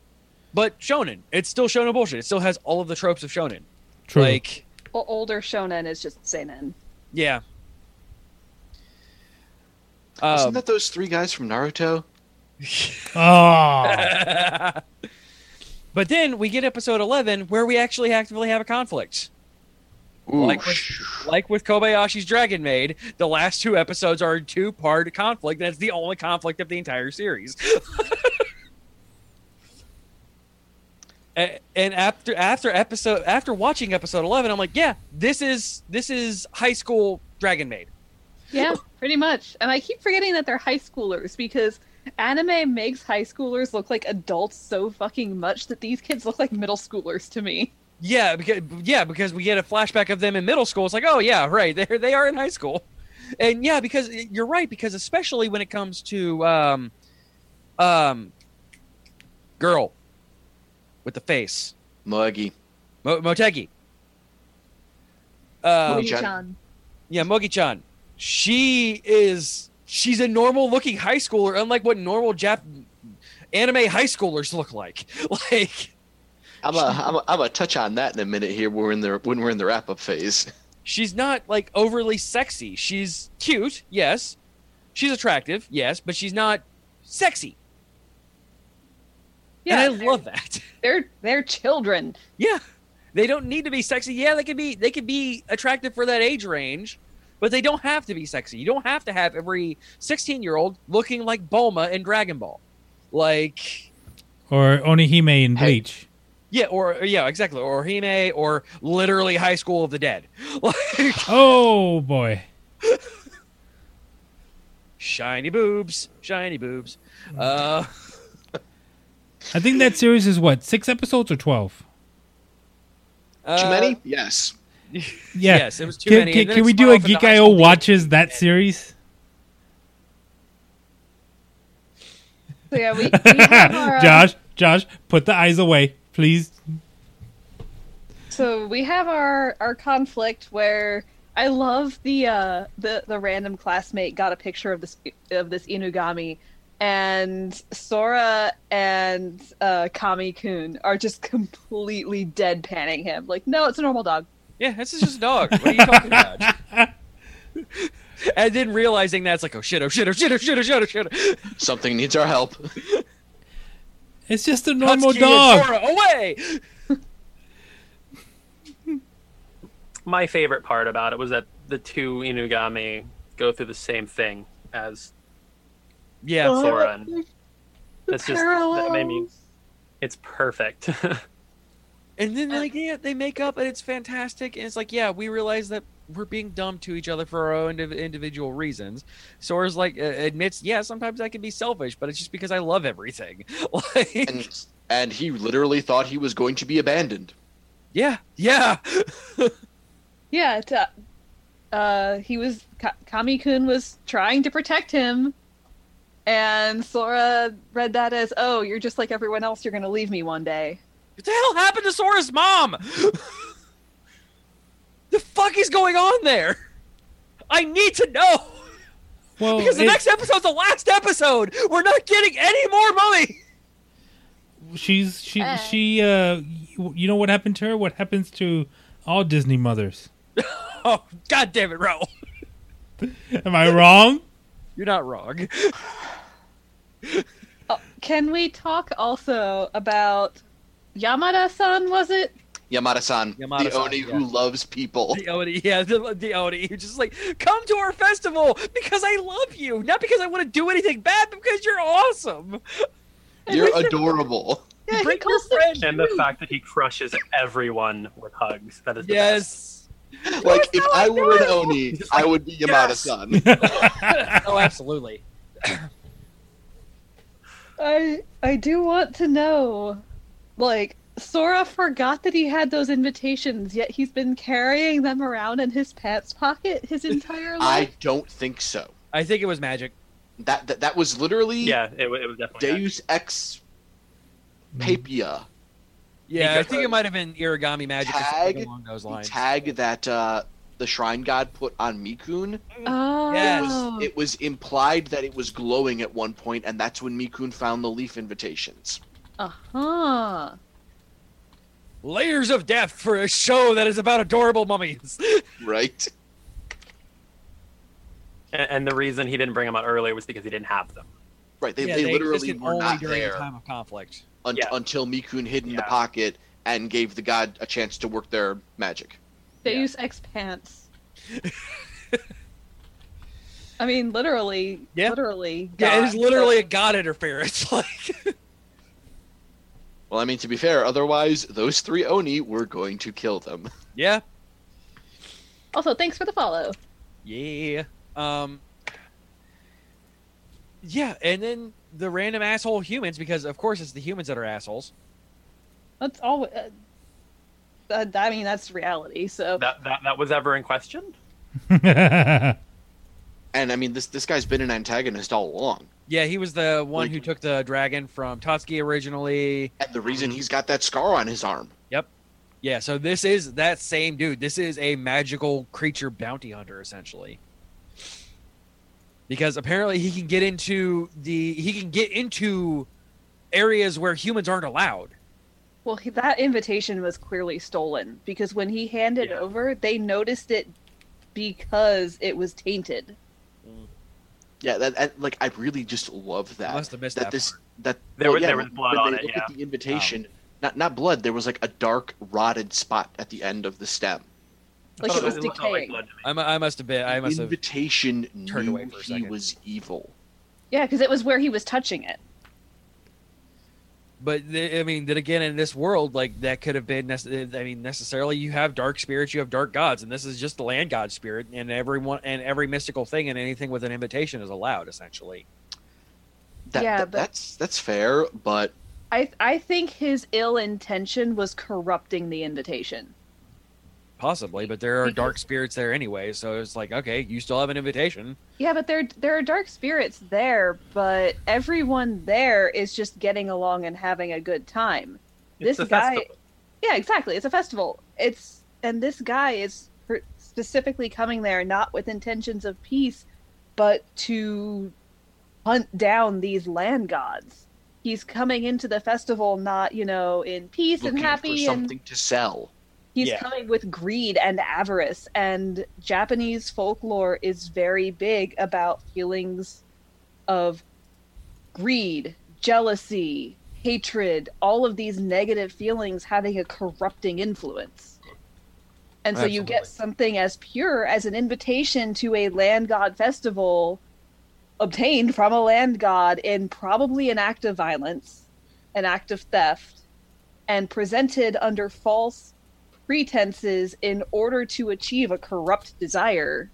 But shonen, it's still shonen bullshit. It still has all of the tropes of shonen. True. Like, O- older shonen is just seinen. yeah. Wasn't Um, that those three guys from Naruto? oh, but then we get episode eleven where we actually actively have a conflict. Ooh, Like with, like with Kobayashi's Dragon Maid, the last two episodes are a two part conflict. That's the only conflict of the entire series. And after after episode after watching episode 11 i'm like yeah this is this is high school dragon maid Yeah, pretty much. And I keep forgetting that they're high schoolers because anime makes high schoolers look like adults so fucking much that these kids look like middle schoolers to me. yeah because yeah because we get a flashback of them in middle school it's like oh yeah right they they are in high school and yeah because you're right because especially when it comes to um um girl with the face Muggy. Mo- motegi um, Mogi-chan. Mogi-chan. Yeah, Mogi-chan. She is she's a normal looking high schooler, unlike what normal Jap anime high schoolers look like. Like I'm a, I'm a, I'm a touch on that in a minute here. When we're in the when we're in the wrap up phase. she's not like overly sexy. She's cute, yes. She's attractive, yes, but she's not sexy. Yeah, and I love that. they're they're children. Yeah. They don't need to be sexy. Yeah, they can be they can be attractive for that age range, but they don't have to be sexy. You don't have to have every 16-year-old looking like Bulma in Dragon Ball. Like or Orihime in Hey. Bleach. Yeah, or yeah, exactly, or Hime, or literally High School of the Dead. Like Oh boy. shiny boobs, shiny boobs. Uh, I think that series is what six episodes or twelve. uh, Too many? Yes. Yeah. Yes, it was too Can, many. can, can we do a off Geek High IO watches DxD. that series? So yeah, we, we have our uh, Josh, Josh, put the eyes away, please. So we have our our conflict where I love the uh the the random classmate got a picture of this of this Inugami and Sora and uh Kami Kun are just completely deadpanning him. Like, no, it's a normal dog. Yeah, this is just a dog. What are you talking about? and then realizing that's like, oh shit, oh shit, oh shit, oh shit, oh shit, oh shit. Something needs our help. It's just a normal Hutsuki and dog. Sora, away. My favorite part about it was that the two Inugami go through the same thing as Yeah, Sora, oh, and that's just that made me. It's perfect. And then like yeah, they make up and it's fantastic. And it's like, yeah, we realize that we're being dumb to each other for our own indiv- individual reasons. Sora's like uh, admits, yeah, sometimes I can be selfish, but it's just because I love everything. like, And and he literally thought he was going to be abandoned. yeah, yeah, Yeah, it, uh, uh he was Ka- Kami Kun was trying to protect him. And Sora read that as, "Oh, you're just like everyone else. You're going to leave me one day." What the hell happened to Sora's mom? the fuck is going on there? I need to know Well, because the it- next episode's the last episode. We're not getting any more money. she's she Uh. she uh you you know what happened to her? What happens to all Disney mothers? Oh, god damn it, Ro. Am I wrong? You're not wrong. Oh, can we talk also about Yamada-san? Was it? Yamada-san, the Yamada-san, Oni yeah. who loves people. The Oni, yeah, the, the Oni. You're just like, come to our festival because I love you, not because I want to do anything bad, but because you're awesome. You're adorable. Yeah, Bring he your friend. and the fact that he crushes everyone with hugs. That is the best. Yes. Like if I were an Oni, I would be Yamada-san. oh, absolutely. I I do want to know, like Sora forgot that he had those invitations, yet he's been carrying them around in his pants pocket his entire life. I don't think so. I think it was magic. That that, that was literally Yeah, it, it was definitely. that. Deus Ex Papia. Yeah, I think it might have been origami magic Tag, along those The lines. tag that uh, the Shrine God put on Mikun Oh, Yes. was it was implied that it was glowing at one point, and that's when Mikun found the leaf invitations. Uh huh. Layers of death for a show that is about adorable mummies. Right? And, and the reason he didn't bring them out earlier was because he didn't have them. Right. They, Yeah, they, literally were only not during there the time of conflict. un- Yeah. until Mikun hid in the pocket and gave the god a chance to work their magic. They use Ex Pants. I mean, literally, Yeah. literally. Yeah, it is literally a god interference. Like, Well, I mean, to be fair, otherwise those three Oni were going to kill them. yeah, Also, thanks for the follow. yeah. Um, yeah, and then the random asshole humans, because of course it's the humans that are assholes. That's all. Uh, uh, I mean, that's reality. So That that, that was ever in question. And I mean, this this guy's been an antagonist all along. Yeah, he was the one Like- who took the dragon from Tatsuki originally. And the reason he's got that scar on his arm. Yep. Yeah, so this is that same dude. This is a magical creature bounty hunter, essentially. Because apparently he can get into the he can get into areas where humans aren't allowed. Well, he, that invitation was clearly stolen because when he handed Yeah. over, they noticed it because it was tainted. Yeah, that, that like I really just love that. Must have missed that that this part. that There well, was- yeah, there was blood when on they it, look yeah. at the um, invitation, not not blood. There was like a dark rotted spot at the end of the stem. Like it thought was looked like decaying. blood to me. I, I must have been. I must have. invitation turned knew away for a he was evil. Yeah, because it was where he was touching it. But th- I mean, then again, in this world, like that could have been. nece- I mean, necessarily, you have dark spirits, you have dark gods, and this is just the land god spirit, and everyone and every mystical thing and anything with an invitation is allowed, essentially. That, Yeah, that- but- that's that's fair, but I I think his ill intention was corrupting the invitation. Possibly, but there are Because- dark spirits there anyway, so it's like, okay, you still have an invitation. Yeah, but there there are dark spirits there, but everyone there is just getting along and having a good time. It's This a guy- festival. Yeah, exactly. It's a festival. It's and this guy is per- specifically coming there not with intentions of peace, but to hunt down these land gods. He's coming into the festival not, you know, in peace and looking happy for and something to sell. He's Yeah. coming with greed and avarice, and Japanese folklore is very big about feelings of greed, jealousy, hatred, all of these negative feelings having a corrupting influence. And so you get something as pure as an invitation to a land god festival obtained from a land god in probably an act of violence, an act of theft, and presented under false pretenses in order to achieve a corrupt desire.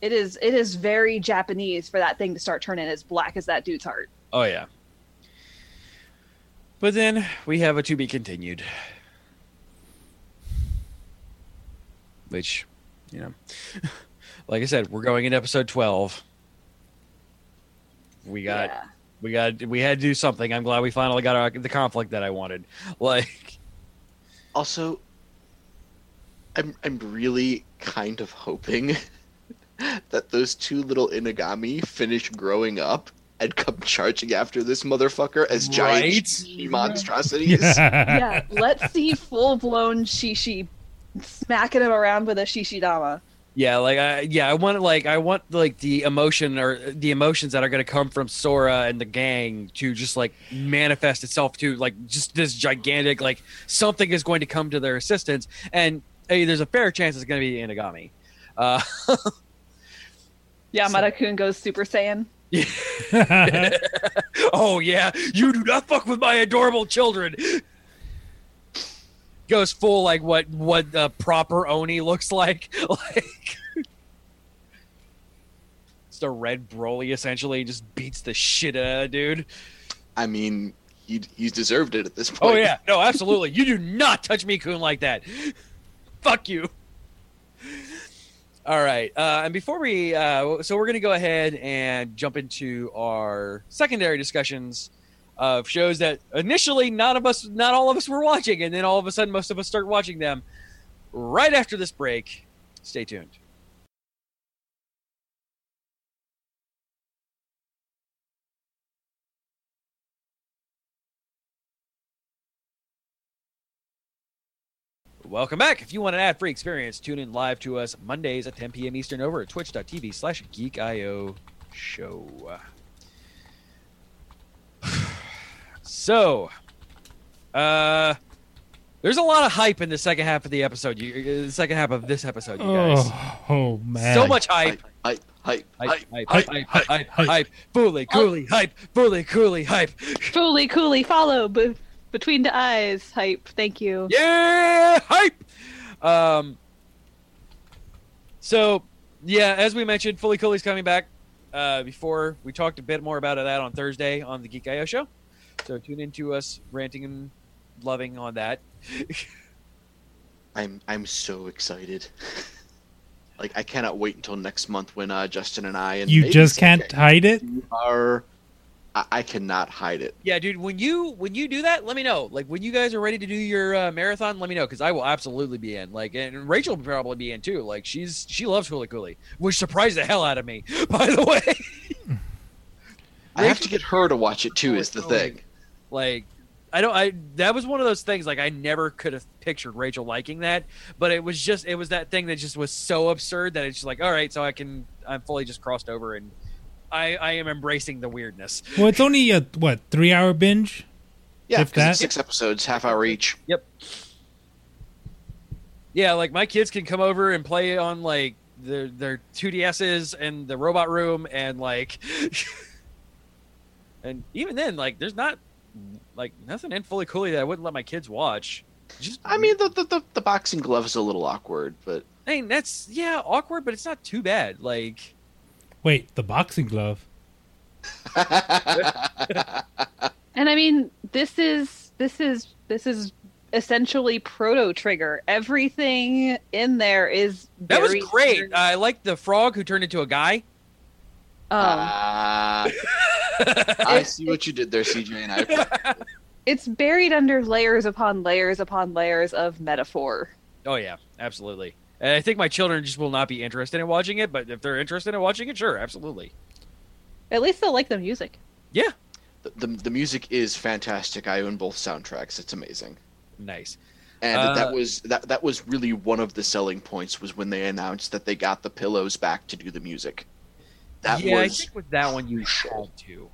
It is it is very Japanese for that thing to start turning as black as that dude's heart. Oh yeah. But then we have a to be continued. Which, you know, like I said, we're going in episode 12. We got yeah. We got we had to do something. I'm glad we finally got our, the conflict that I wanted. Like Also, I'm I'm really kind of hoping that those two little Inugami finish growing up and come charging after this motherfucker as giant Right? shishi monstrosities. yeah, let's see full blown shishi smacking him around with a shishi dama. Yeah, like I yeah, I want like I want like the emotion or the emotions that are going to come from Sora and the gang to just like manifest itself to like just this gigantic like something is going to come to their assistance and hey, there's a fair chance it's going to be Inugami. Uh Yeah, So- Mata-kun goes Super Saiyan. Yeah. oh yeah, you do not fuck with my adorable children. Goes full like what what the proper Oni looks like. Like it's a red Broly essentially just beats the shit out of dude. I mean, he he's deserved it at this point. Oh yeah, no, absolutely. you do not touch me, Coon, like that. Fuck you. All right, uh, and before we, uh, so we're gonna go ahead and jump into our secondary discussions of shows that initially none of us, not all of us, were watching, and then all of a sudden most of us start watching them. Right after this break, stay tuned. Welcome back. If you want an ad-free experience, tune in live to us Mondays at 10 p.m. Eastern over at twitch.tv slash geekio show. So, uh, there's a lot of hype in the second half of the episode. You, the second half of this episode, you guys. Oh, oh man. so much hype. Hype, hype, Hype, hype. hype, hype, hype, hype, hype, hype. hype, fully, coolly, hype, fully, coolly, hype. Truly, coolly, follow b- between the eyes. Hype. Thank you. Yeah, hype. Um. So, yeah, as we mentioned, Fooly Cooly's coming back. Uh, before we talked a bit more about that on Thursday on the Geek IO show. So tune into us ranting and loving on that. I'm I'm so excited. like I cannot wait until next month when uh, Justin and I and You just can't CJ hide it. are. I, I cannot hide it. Yeah, dude. When you when you do that, let me know. Like when you guys are ready to do your uh, marathon, let me know because I will absolutely be in. Like, and Rachel will probably be in too. Like she's she loves Fooly Cooly, which surprised the hell out of me. By the way, I have to get her to watch it too. Is the thing. Like I don't I that was one of those things like I never could have pictured Rachel liking that, but it was just it was that thing that just was so absurd that it's just like all right, so I can I'm fully just crossed over and I I am embracing the weirdness. Well, it's only a what three hour binge. Yeah, If 'cause that- it's six episodes, half hour each. Yep. Yeah, like my kids can come over and play on like their their 2DSs and the robot room and like and even then like there's not like nothing in fooly cooly that I wouldn't let my kids watch. Just I mean, the, the the the boxing glove is a little awkward, but I mean that's yeah, awkward, but it's not too bad. Like Wait, the boxing glove. And I mean, this is this is this is essentially proto trigger. Everything in there is that was very great. I like the frog who turned into a guy. Um, Ah, I see what you did there, CJ, and I. it's buried under layers upon layers upon layers of metaphor. Oh yeah, absolutely. And I think my children just will not be interested in watching it, but if they're interested in watching it, sure, absolutely. At least they'll like the music. Yeah, The, the the music is fantastic. I own both soundtracks. It's amazing. nice. And Uh, that was that that was really one of the selling points was when they announced that they got the pillows back to do the music. That yeah, I think with that one you had to.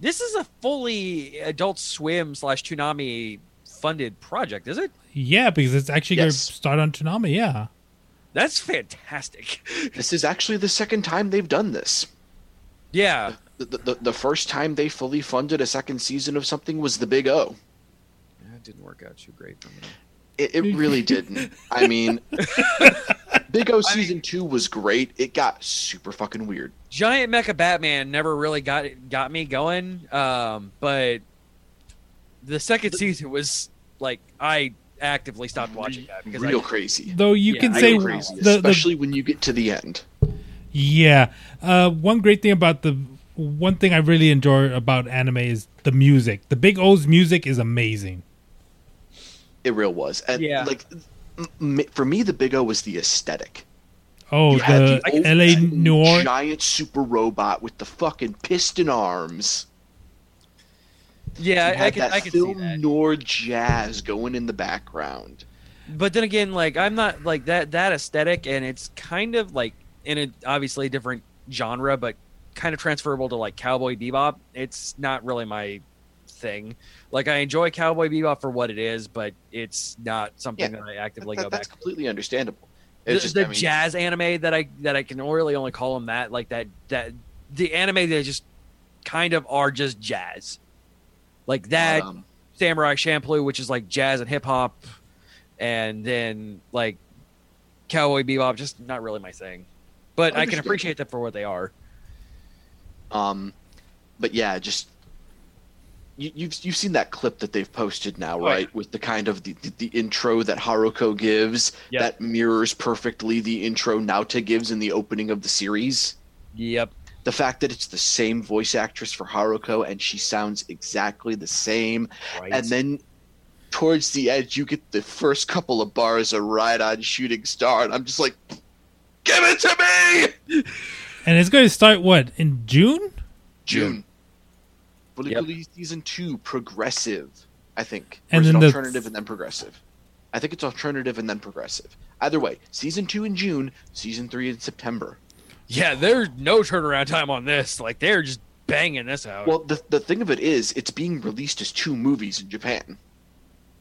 This is a fully Adult Swim slash Toonami funded project, is it? Yeah, because it's actually going to start on Toonami. Yeah. That's fantastic. this is actually the second time they've done this. Yeah, The, the, the first time they fully funded a second season of something was the Big O. Yeah, it didn't work out too great for me. It, it really didn't. I mean, Big O season two was great. It got super fucking weird. Giant Mecha Batman never really got got me going, um, but the second season was like I actively stopped watching that because Real I, crazy. Though you Yeah, can I say crazy, the, the especially when you get to the end. Yeah. Uh, one great thing about the one thing I really enjoy about anime is the music. The Big O's music is amazing. It real was. And Yeah. like m- m- for me, the Big O was the aesthetic. Oh, You had the old LA school Noir. giant super robot with the fucking piston arms. yeah, You I, I can that I can see film that. noir jazz going in the background. but then again, like I'm not like that that aesthetic, and it's kind of like in a obviously different genre, but kind of transferable to like Cowboy Bebop. It's not really my thing. Like I enjoy Cowboy Bebop for what it is, but it's not something Yeah, that I actively That- go that's back. to. completely understandable. The, It's just, the I mean, jazz anime that I that I can really only call them that, like that that the anime that just kind of are just jazz, like that. um, Samurai Champloo, which is like jazz and hip hop, and then like Cowboy Bebop, just not really my thing. But I can appreciate them for what they are. Um, but yeah, just you, you've you've seen that clip that they've posted now, Oh, right? With the kind of the, the, the intro that Haruko gives Yep. that mirrors perfectly the intro Naota gives in the opening of the series. Yep. The fact that it's the same voice actress for Haruko and she sounds exactly the same, Right. and then towards the edge you get the first couple of bars of Ride On Shooting Star, and I'm just like, give it to me, And it's going to start what in June? June. Fully Yep. season two, progressive. I think, And or is it then the- alternative and then progressive. I think it's alternative and then progressive. Either way, season two in June, season three in September. yeah, there's no turnaround time on this. Like they're just banging this out. Well, the the thing of it is, it's being released as two movies in Japan,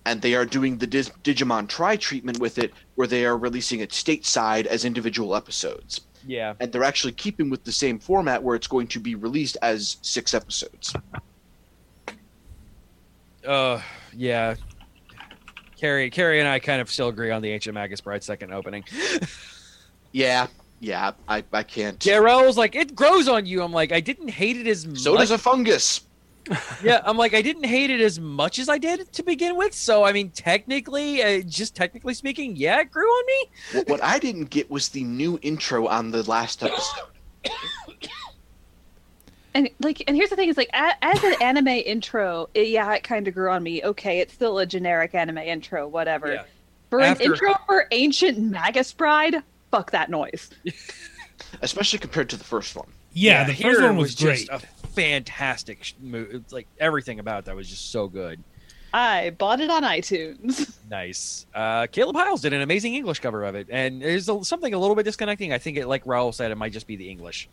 and they are doing the Dis- Digimon Tri treatment with it, where they are releasing it stateside as individual episodes, yeah. and they're actually keeping with the same format, where it's going to be released as six episodes. Uh, yeah. Carrie, Carrie, and I kind of still agree on the Ancient Magus Bride second opening. Yeah, yeah, I I can't. Garrel was like, "It grows on you." I'm like, I didn't hate it as much. So does a fungus. yeah, I'm like, I didn't hate it as much as I did to begin with. So, I mean, technically, uh, just technically speaking, yeah, it grew on me. what I didn't get was the new intro on the last episode. And like, and here's the thing: is like, a- as an anime intro, it, yeah, it kind of grew on me. Okay, it's still a generic anime intro, whatever. Yeah. For After- an intro for Ancient Magus Bride, fuck that noise. especially compared to the first one. Yeah, the first here one was, great. just a fantastic sh- mo- It's like everything about that was just so good. I bought it on iTunes. Nice. Uh, Caleb Hyles did an amazing English cover of it, and there's a, something a little bit disconnecting. I think it, like Raul said, it might just be the English.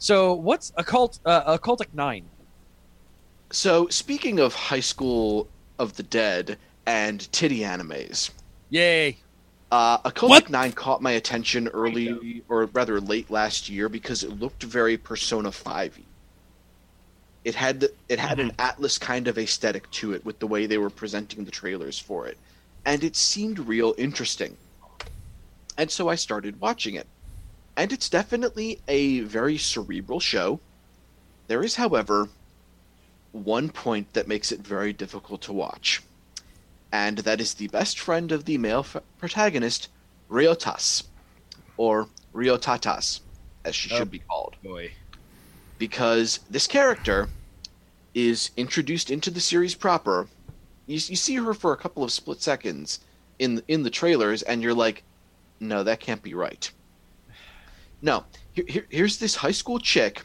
So, what's occult? Uh, occultic nine. So, speaking of High School of the Dead and titty animes, Yay! uh, Occultic What? 9 caught my attention early, or rather late last year, because it looked very Persona 5 It had the, it had an mm-hmm. Atlus kind of aesthetic to it with the way they were presenting the trailers for it, and it seemed real interesting. And so I started watching it, and it's definitely a very cerebral show. There is, however, one point that makes it very difficult to watch, and that is the best friend of the male f- protagonist, Ryotas, or Ryotatas, as she Oh. should be called Boy. Because this character is introduced into the series proper. You, you see her for a couple of split seconds in in the trailers, and you're like, "No, that can't be right." No, here, here, here's this high school chick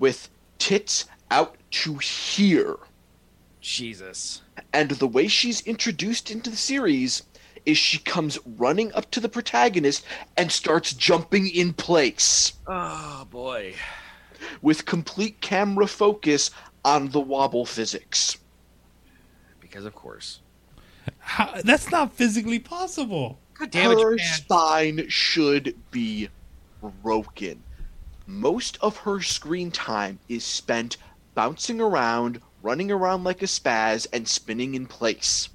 with tits out to here, Jesus. and the way she's introduced into the series is she comes running up to the protagonist and starts jumping in place. Oh boy. With complete camera focus on the wobble physics. Because of course. How, that's not physically possible. God damn it, her Japan. spine should be broken. Most of her screen time is spent bouncing around, running around like a spaz, and spinning in place.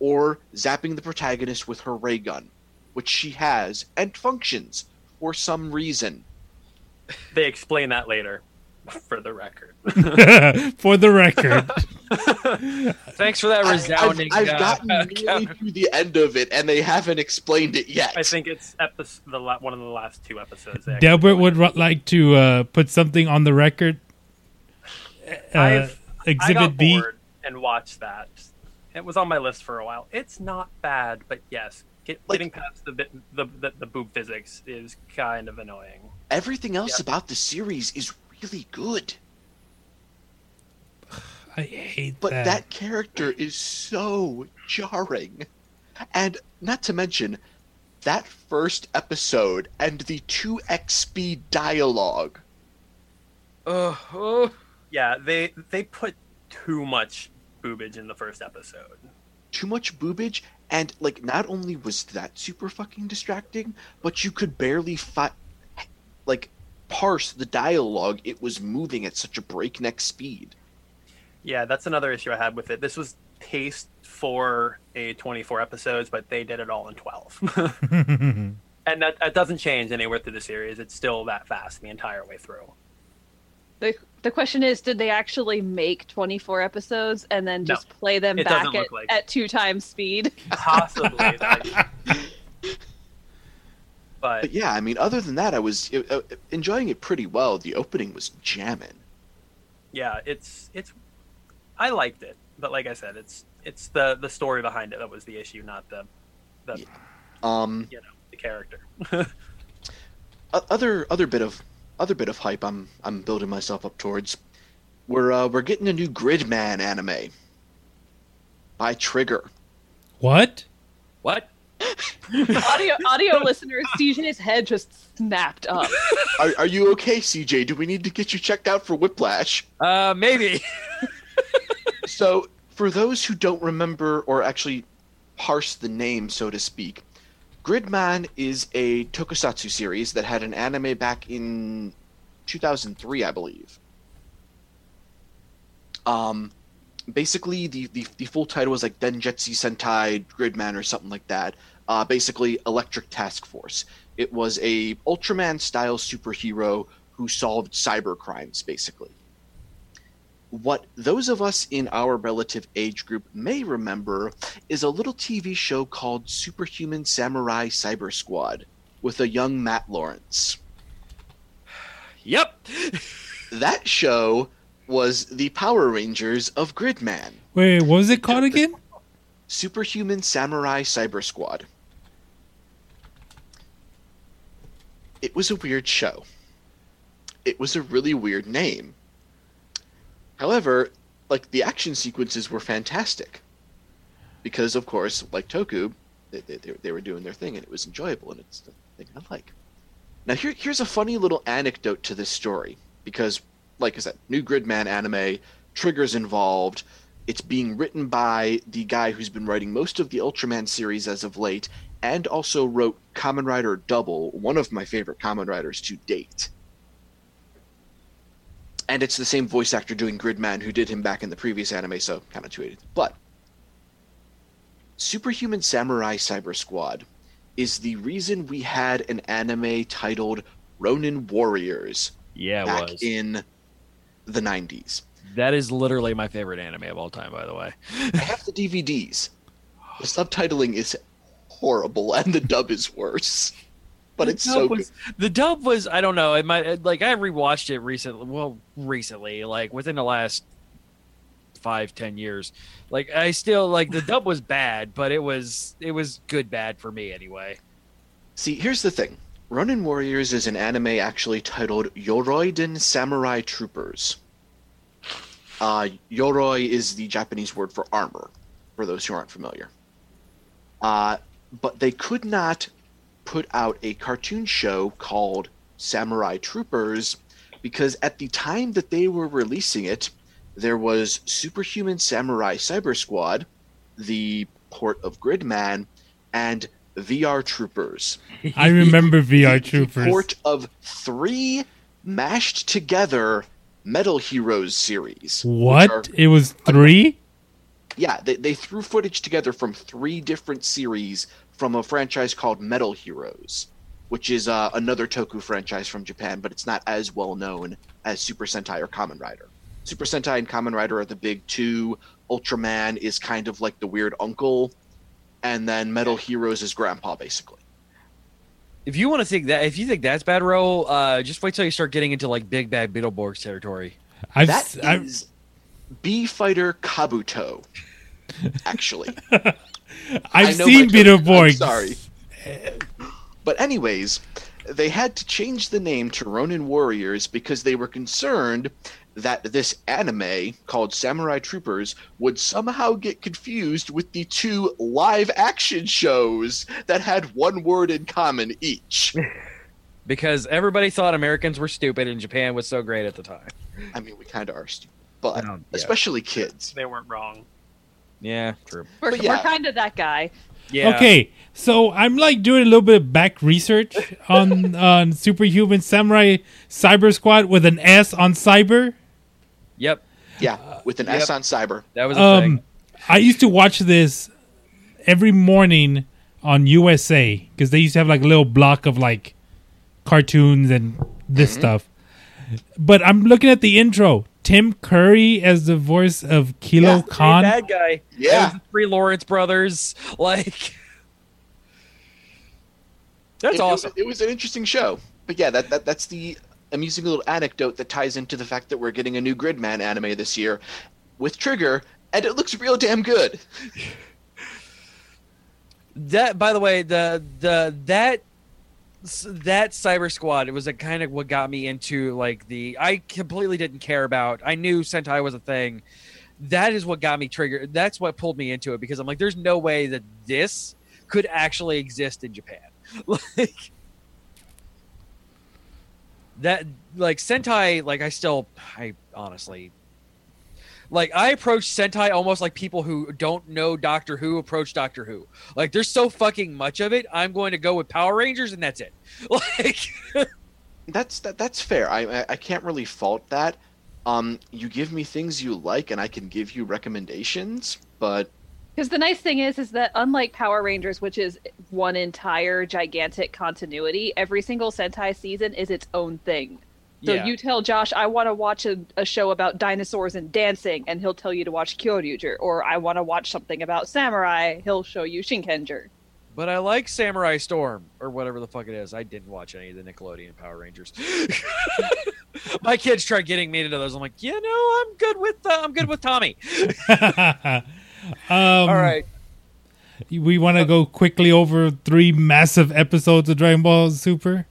Or zapping the protagonist with her ray gun, which she has and functions for some reason. They explain that later, for the record. For the record, Thanks for that I- resounding. I've, uh, I've gotten nearly to the end of it, and they haven't explained it yet. I think it's epis the la- one of the last two episodes. they Delbert would ru- like to uh, put something on the record. Uh, I've- I exhibit got B. bored and watched that. It was on my list for a while. It's not bad, but yes, get, Like- getting past the, bit, the the the boob physics is kind of annoying. Everything else Yeah. about the series is really good, I hate but that. that character is so jarring. And not to mention, that first episode and the 2x speed dialogue. Uh, oh. Yeah, they they put too much boobage in the first episode. Too much boobage, and like not only was that super fucking distracting, but you could barely fi- like parse the dialogue. It was moving at such a breakneck speed. Yeah, that's another issue I had with it. This was paced for a 24 episodes, but they did it all in 12. and that, that doesn't change anywhere through the series. It's still that fast the entire way through. the the question is, did they actually make 24 episodes and then No. just play them back at, like- at two times speed? Possibly. that- but But yeah, I mean, other than that, I was uh, uh, enjoying it pretty well. The opening was jamming. yeah, it's it's. I liked it, but like I said, it's it's the the story behind it that was the issue, not the the Yeah. Um, you know the character. other other bit of other bit of hype. I'm I'm building myself up towards. We're uh, we're getting a new Gridman anime by Trigger. What? What? audio audio listeners, CJ's head just snapped up. Are, are you okay, CJ? Do we need to get you checked out for Whiplash? Uh, maybe. So, for those who don't remember or actually parse the name, so to speak, Gridman is a tokusatsu series that had an anime back in 2003, I believe. Um, basically, the, the, the full title was like Denjetsu Sentai Gridman or something like that. Uh, basically, Electric Task Force. It was a Ultraman style superhero who solved cyber crimes, basically what those of us in our relative age group may remember is a little TV show called Superhuman Samurai Cyber Squad with a young Matt Lawrence. Yep. That show was the Power Rangers of Gridman. Wait, what was it called again? Superhuman Samurai Cyber Squad. It was a weird show. It was a really weird name. However, like the action sequences were fantastic. Because of course, like Toku, they, they, they- were doing their thing and it was enjoyable and it's the thing I like. Now here, here's a funny little anecdote to this story because, like I said, new Gridman anime, Trigger's involved. It's being written by the guy who's been writing most of the Ultraman series as of late, and also wrote Kamen Rider Double, one of my favorite Kamen Riders to date. And it's the same voice actor doing Gridman who did him back in the previous anime, so kind of tweeted. But Superhuman Samurai Cyber Squad is the reason we had an anime titled Ronin Warriors Yeah, it back was. in the 90s. That is literally my favorite anime of all time, by the way. I have the DVDs. The subtitling is horrible and the dub is worse. But The it's so was- The dub was I don't know. It might like I rewatched it recently. Well, recently, like within the last five ten years. Like I still like the dub was bad, but it was it was good bad for me anyway. See, here's the thing. Ronin Warriors is an anime actually titled Yoroiden Samurai Troopers. Uh, Yoroi is the Japanese word for armor, for those who aren't familiar. Uh, but they could not put out a cartoon show called Samurai Troopers because at the time that they were releasing it, there was Superhuman Samurai Cyber Squad, the port of Gridman, and VR Troopers. I remember VR The Troopers. port of three mashed together Metal Heroes series. What? are- It was three? yeah, they, they threw footage together from three different series from a franchise called Metal Heroes, which is uh, another Toku franchise from Japan, but it's not as well known as Super Sentai or Kamen Rider. Super Sentai and Kamen Rider are the big two. Ultraman is kind of like the weird uncle, and then Metal Heroes is grandpa, basically. If you want to think that, if you think that's bad, Ro, uh, just wait till you start getting into like big bad Beetleborgs territory. I've, That s- I've- is B Fighter Kabuto, actually. I've I seen my joke. Sorry. But anyways, they had to change the name to Ronin Warriors because they were concerned that this anime called Samurai Troopers would somehow get confused with the two live action shows that had one word in common each. Because everybody thought Americans were stupid and Japan was so great at the time. I mean, we kind of are stupid, but yeah. especially kids. They weren't wrong. Yeah, true. We're, yeah. we're kind of that guy. Yeah. Okay, so I'm like doing a little bit of back research on on Superhuman Samurai Cyber Squad with an S on cyber. Yep. Yeah, with an Yep. S on cyber. That was a Um, thing. I used to watch this every morning on USA because they used to have like a little block of like cartoons and this stuff. But I'm looking at the intro. Tim Curry as the voice of Kilo Yeah, Khan. bad guy. Yeah. That the three Lawrence brothers. Like, that's it, it awesome. was- It, was an interesting show, but yeah, that, that that's the amusing little anecdote that ties into the fact that we're getting a new Gridman anime this year with Trigger, and it looks real damn good. That, by the way, the the that that Cyber Squad it was a kind of what got me into like the I completely didn't care about. I knew Sentai was a thing. That is what got me triggered. That's what pulled me into it because I'm like, there's no way that this could actually exist in Japan. like that, like Sentai. Like I still, I honestly like I approach Sentai almost like people who don't know Doctor Who approach Doctor Who. Like there's so fucking much of it. I'm going to go with Power Rangers and that's it. Like That's that, that's fair. I, I I can't really fault that. Um, you give me things you like, and I can give you recommendations, but Because the nice thing is, is that unlike Power Rangers, which is one entire gigantic continuity, every single Sentai season is its own thing. So Yeah. you tell Josh, I want to watch a, a show about dinosaurs and dancing, and he'll tell you to watch Kyoryuger. Or I want to watch something about samurai, he'll show you Shinkenger. But I like Samurai Storm or whatever the fuck it is. I didn't watch any of the Nickelodeon Power Rangers. My kids tried getting me into those. I'm like, you know, I'm good with uh, I'm good with Tommy. um, All right. We want to go quickly over three massive episodes of Dragon Ball Super.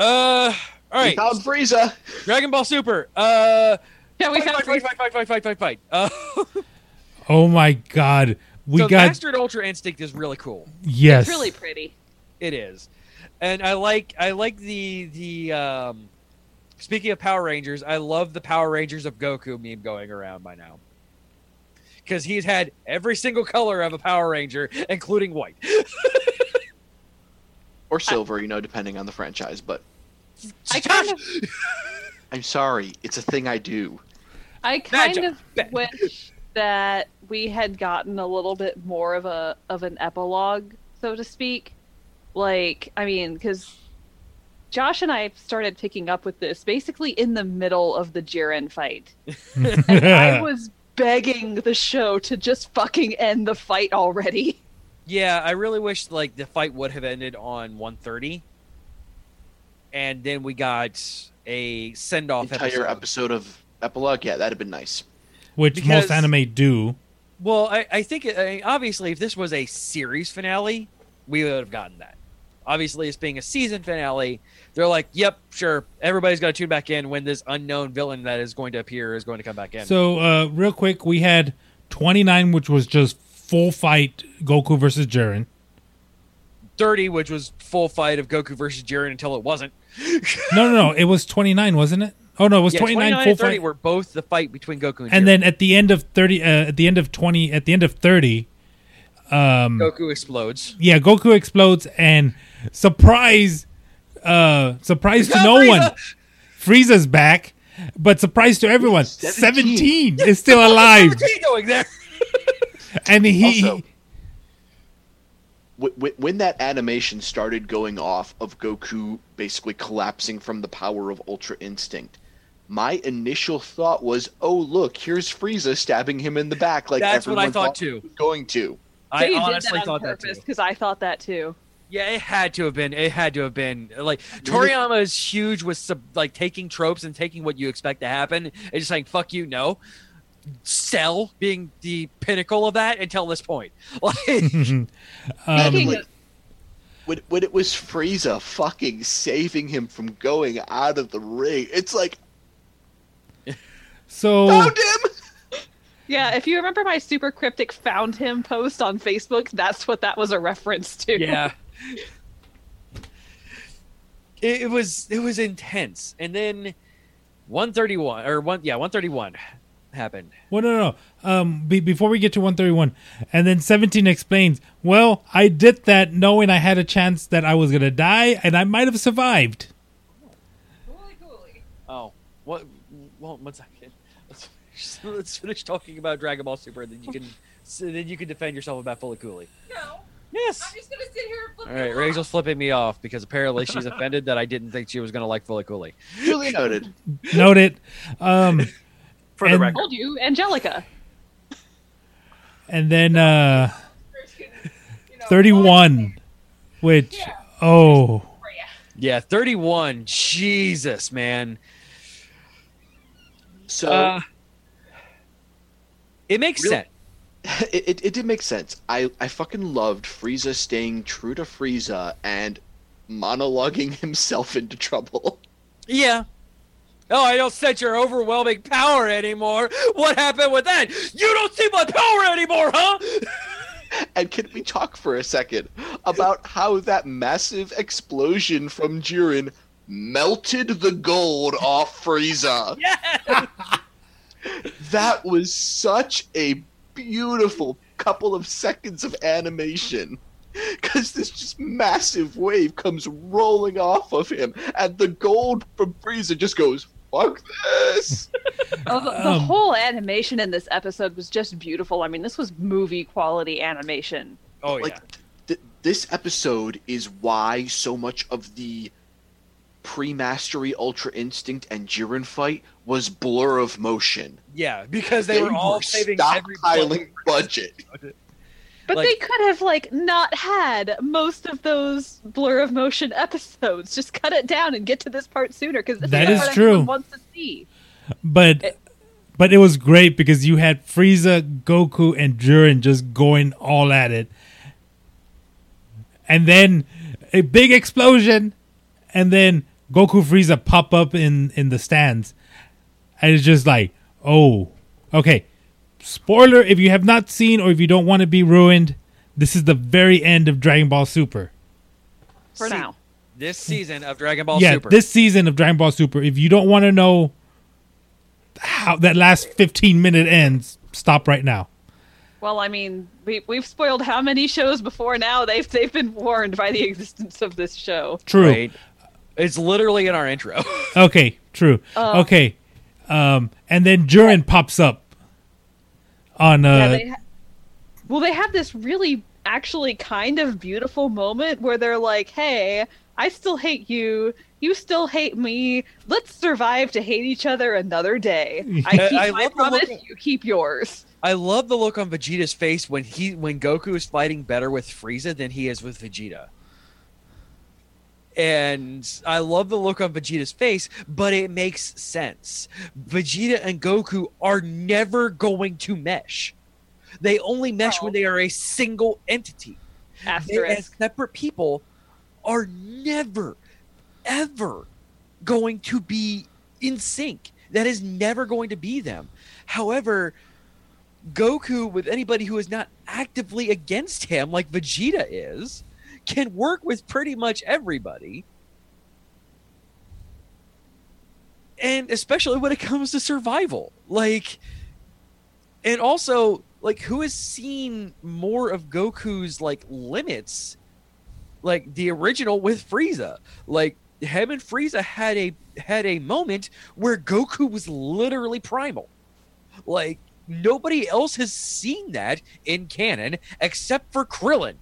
Uh, all we right. found Frieza. Dragon Ball Super. Uh, Yeah, we fight, found fight, fight, fight, fight, fight, fight, fight, fight. Uh, Oh my God, we so got Mastered Ultra Instinct is really cool. yes. It's really pretty. It is, and I like I like the the. um Speaking of Power Rangers, I love the Power Rangers of Goku meme going around by now. Because he's had every single color of a Power Ranger, including white. or silver, you know, depending on the franchise. But I kind of, I'm sorry, it's a thing I do. I kind Magic. of wish that we had gotten a little bit more of a of an epilogue, so to speak. Like, I mean, because Josh and I started picking up with this basically in the middle of the Jiren fight, and I was begging the show to just fucking end the fight already. Yeah, I really wish like the fight would have ended on 130, and then we got a send off Entire episode of epilogue, yeah, that'd have been nice. which because- most anime do. Well, I, I think I mean, obviously if this was a series finale, we would have gotten that. Obviously, it's being a season finale. They're like, "Yep, sure. Everybody's got to tune back in when this unknown villain that is going to appear is going to come back in." So, uh, real quick, we had 29, which was just full fight Goku versus Jiren. 30, which was full fight of Goku versus Jiren until it wasn't. No, no, no. It was 29, wasn't it? Oh, no, it was Yeah, 29, 29 full and 30 fight. were both the fight between Goku and, And then at the end of 30, uh, at the end of 20, at the end of 30, um, Goku explodes. yeah, Goku explodes and surprise, uh, surprise to no Frieza! one. Frieza's back, but surprise to everyone, 17. 17 is still alive. What's he doing there? and he, Also- Wh- wh- When that animation started going off of Goku basically collapsing from the power of Ultra Instinct, my initial thought was, "Oh, look, here's Frieza stabbing him in the back." Like That's what I everyone thought too. going to. I They honestly did that thought on that purpose too. because I thought that too. Yeah, it had to have been. It had to have been like Toriyama is huge with sub, like taking tropes and taking what you expect to happen and just saying "fuck you." No, Cell being the pinnacle of that until this point. Like, um, Speaking When, when it was Frieza fucking saving him from going out of the ring, it's like, so found him. yeah, if you remember my super cryptic found him post on Facebook, that's what that was a reference to. yeah, it, it was it was intense, and then one thirty one or one yeah one thirty one happened. Well, no, no. Um, be, before we get to 131, and then 17 explains, well, I did that knowing I had a chance that I was going to die and I might have survived. Oh, what? Well, one second. Let's finish, let's finish talking about Dragon Ball Super, and then you can so then you can defend yourself about Fooly Cooly. No. Yes. I'm just gonna sit here and flip All right, it Rachel's off. flipping me off because apparently she's offended that I didn't think she was going to like Fooly Cooly. Duly noted. Noted. Um, For the And- record. Told you, Angelica. and then uh, 31, which, Yeah. oh, Yeah, 31. Jesus, man. So Uh, it makes Really? sense. it, it, it did make sense. I, I fucking loved Frieza staying true to Frieza and monologuing himself into trouble. Yeah. Oh, I don't sense your overwhelming power anymore. What happened with that? You don't see my power anymore, huh? And can we talk for a second about how that massive explosion from Jiren melted the gold off Frieza? Yeah. That was such a beautiful couple of seconds of animation. Because this just massive wave comes rolling off of him, and the gold from Frieza just goes, fuck this! Oh, the, the Um, whole animation in this episode was just beautiful. I mean, this was movie quality animation. Oh, like yeah. th- this episode is why so much of the pre-mastery ultra instinct and jiren fight was blur of motion Yeah, because they, were all saving every stockpiling budget But Like- they could have like not had most of those blur of motion episodes. Just cut it down and get to this part sooner because That is, is part true. everyone wants to see. but but it was great because you had Frieza, Goku, and Jiren just going all at it, and then a big explosion, and then Goku, Frieza pop up in in the stands, and it's just like, oh, okay. Spoiler: if you have not seen or if you don't want to be ruined, this is the very end of Dragon Ball Super. For See, now, This season of Dragon Ball yeah, Super. this season of Dragon Ball Super. If you don't want to know how that last fifteen minute ends, stop right now. well, I mean, we we've spoiled how many shows before now? They've they've been warned by the existence of this show. True. Right? It's literally in our intro. Okay. True. Uh, okay. Um, and then Jiren pops up on uh, yeah, they ha- well, they have this really actually kind of beautiful moment where they're like, "Hey, I still hate you. You still hate me. Let's survive to hate each other another day. I I- keep I my love promise. look- You keep yours." I love the look on Vegeta's face when he when Goku is fighting better with Frieza than he is with Vegeta. And I love the look on Vegeta's face, but it makes sense. Vegeta and Goku are never going to mesh. They only mesh when they are a single entity. They, as separate people are never, ever going to be in sync. That is never going to be them. However, Goku, with anybody who is not actively against him, like Vegeta is, can work with pretty much everybody. And especially when it comes to survival. Like, and also, like, who has seen more of Goku's, like, limits? Like, the original with Frieza. Like, him and Frieza had a had a moment where Goku was literally primal. Like nobody else has seen that in canon except for Krillin.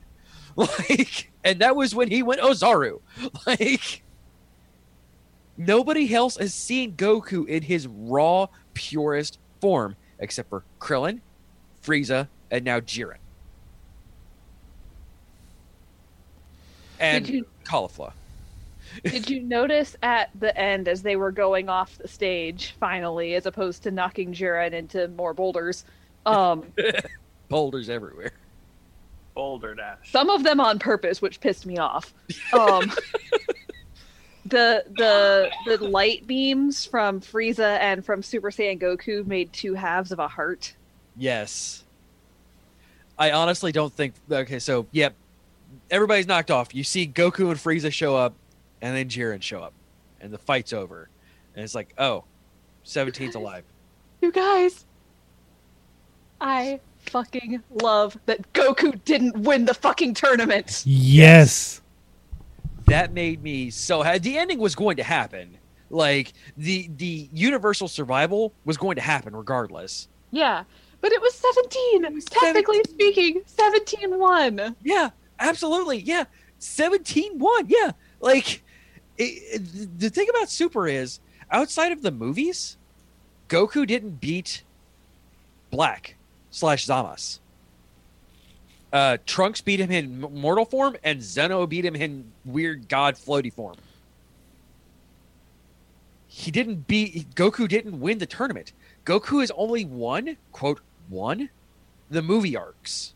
Like and that was when he went Ozaru. Like nobody else has seen Goku in his raw purest form except for Krillin, Frieza, and now Jiren. And Did you- Caulifla. Did you notice at the end as they were going off the stage finally, as opposed to knocking Jiren into more boulders? Um, Boulders everywhere. Boulder Dash. some of them on purpose, which pissed me off. Um, the the the light beams from Frieza and from Super Saiyan Goku made two halves of a heart. Yes. I honestly don't think. Okay, so yep, everybody's knocked off. You see Goku and Frieza show up, and then Jiren show up, and the fight's over, and it's like, oh, 17's alive. You guys, I fucking love that Goku didn't win the fucking tournament. yes. That made me so. ha- The ending was going to happen. Like the the universal survival was going to happen regardless. Yeah, but it was 17. It was Technically speaking, 17 won. Yeah, Absolutely, yeah. 17 1, yeah. Like, it, it- the thing about Super is, outside of the movies, Goku didn't beat Black slash Zamas. Uh, Trunks beat him in mortal form, and Zeno beat him in weird god floaty form. He didn't beat Goku. Didn't win the tournament. Goku has only won quote won the movie arcs.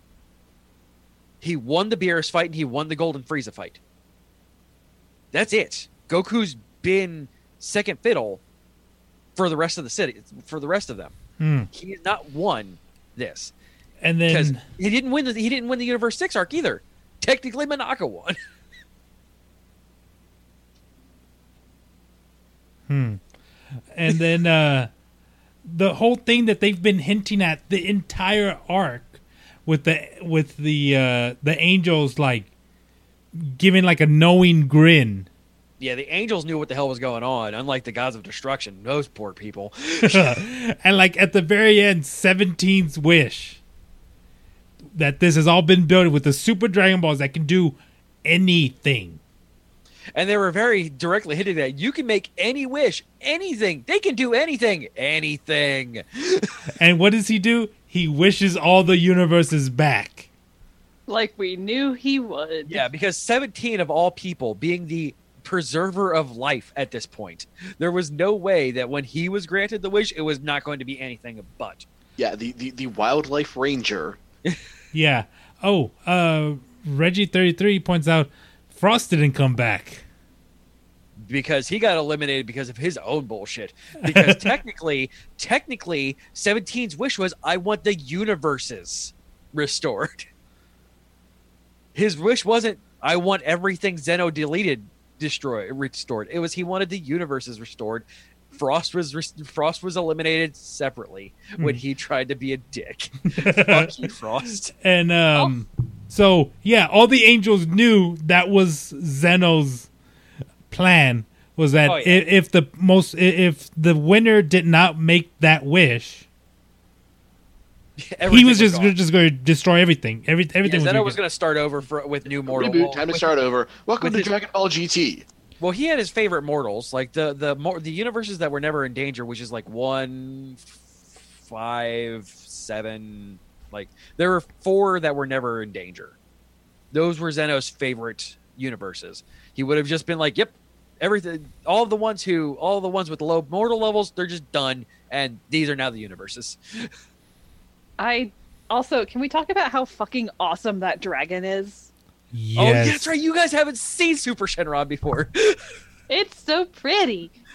He won the Beerus fight and he won the Golden Frieza fight. That's it. Goku's been second fiddle for the rest of the city for the rest of them. Hmm. He has not won this And because then he didn't win the he didn't win the Universe Six arc either. Technically, Monaka won. Hmm. And then uh the whole thing that they've been hinting at the entire arc with the with the uh the angels like giving like a knowing grin. Yeah, the angels knew what the hell was going on, unlike the gods of destruction. Those poor people. and like at the very end, 17's wish that this has all been built with the super Dragon Balls that can do anything. And they were very directly hitting that. You can make any wish, anything. They can do anything, anything. And what does he do? He wishes all the universes back. Like we knew he would. Yeah, because 17 of all people being the preserver of life at this point, there was no way that when he was granted the wish, it was not going to be anything but. Yeah, the, the, the wildlife ranger. Yeah. Oh, uh Reggie 33 points out Frost didn't come back. because he got eliminated because of his own bullshit. Because technically, technically, 17's wish was I want the universes restored. His wish wasn't I want everything Zeno deleted destroyed restored. It was he wanted the universes restored. Frost was Frost was eliminated separately when he tried to be a dick. Fuck you, Frost. And um so yeah, all the angels knew that was Zeno's plan was that Oh, yeah. i- if the most if the winner did not make that wish, he Everything was just gone. just going to destroy everything. Every everything Zeno was, was gonna going to start over for, with new mortal. Reboot, time to start over. Welcome to his- Dragon Ball GT. Well, he had his favorite mortals, like the the more the universes that were never in danger, which is like one, five, seven. Like there were four that were never in danger. Those were Zeno's favorite universes. He would have just been like, "Yep, everything. All the ones who, all the ones with low mortal levels, they're just done, and these are now the universes." I also can we talk about how fucking awesome that dragon is? yes. Oh, yeah, that's right. You guys haven't seen Super Shenron before. It's so pretty.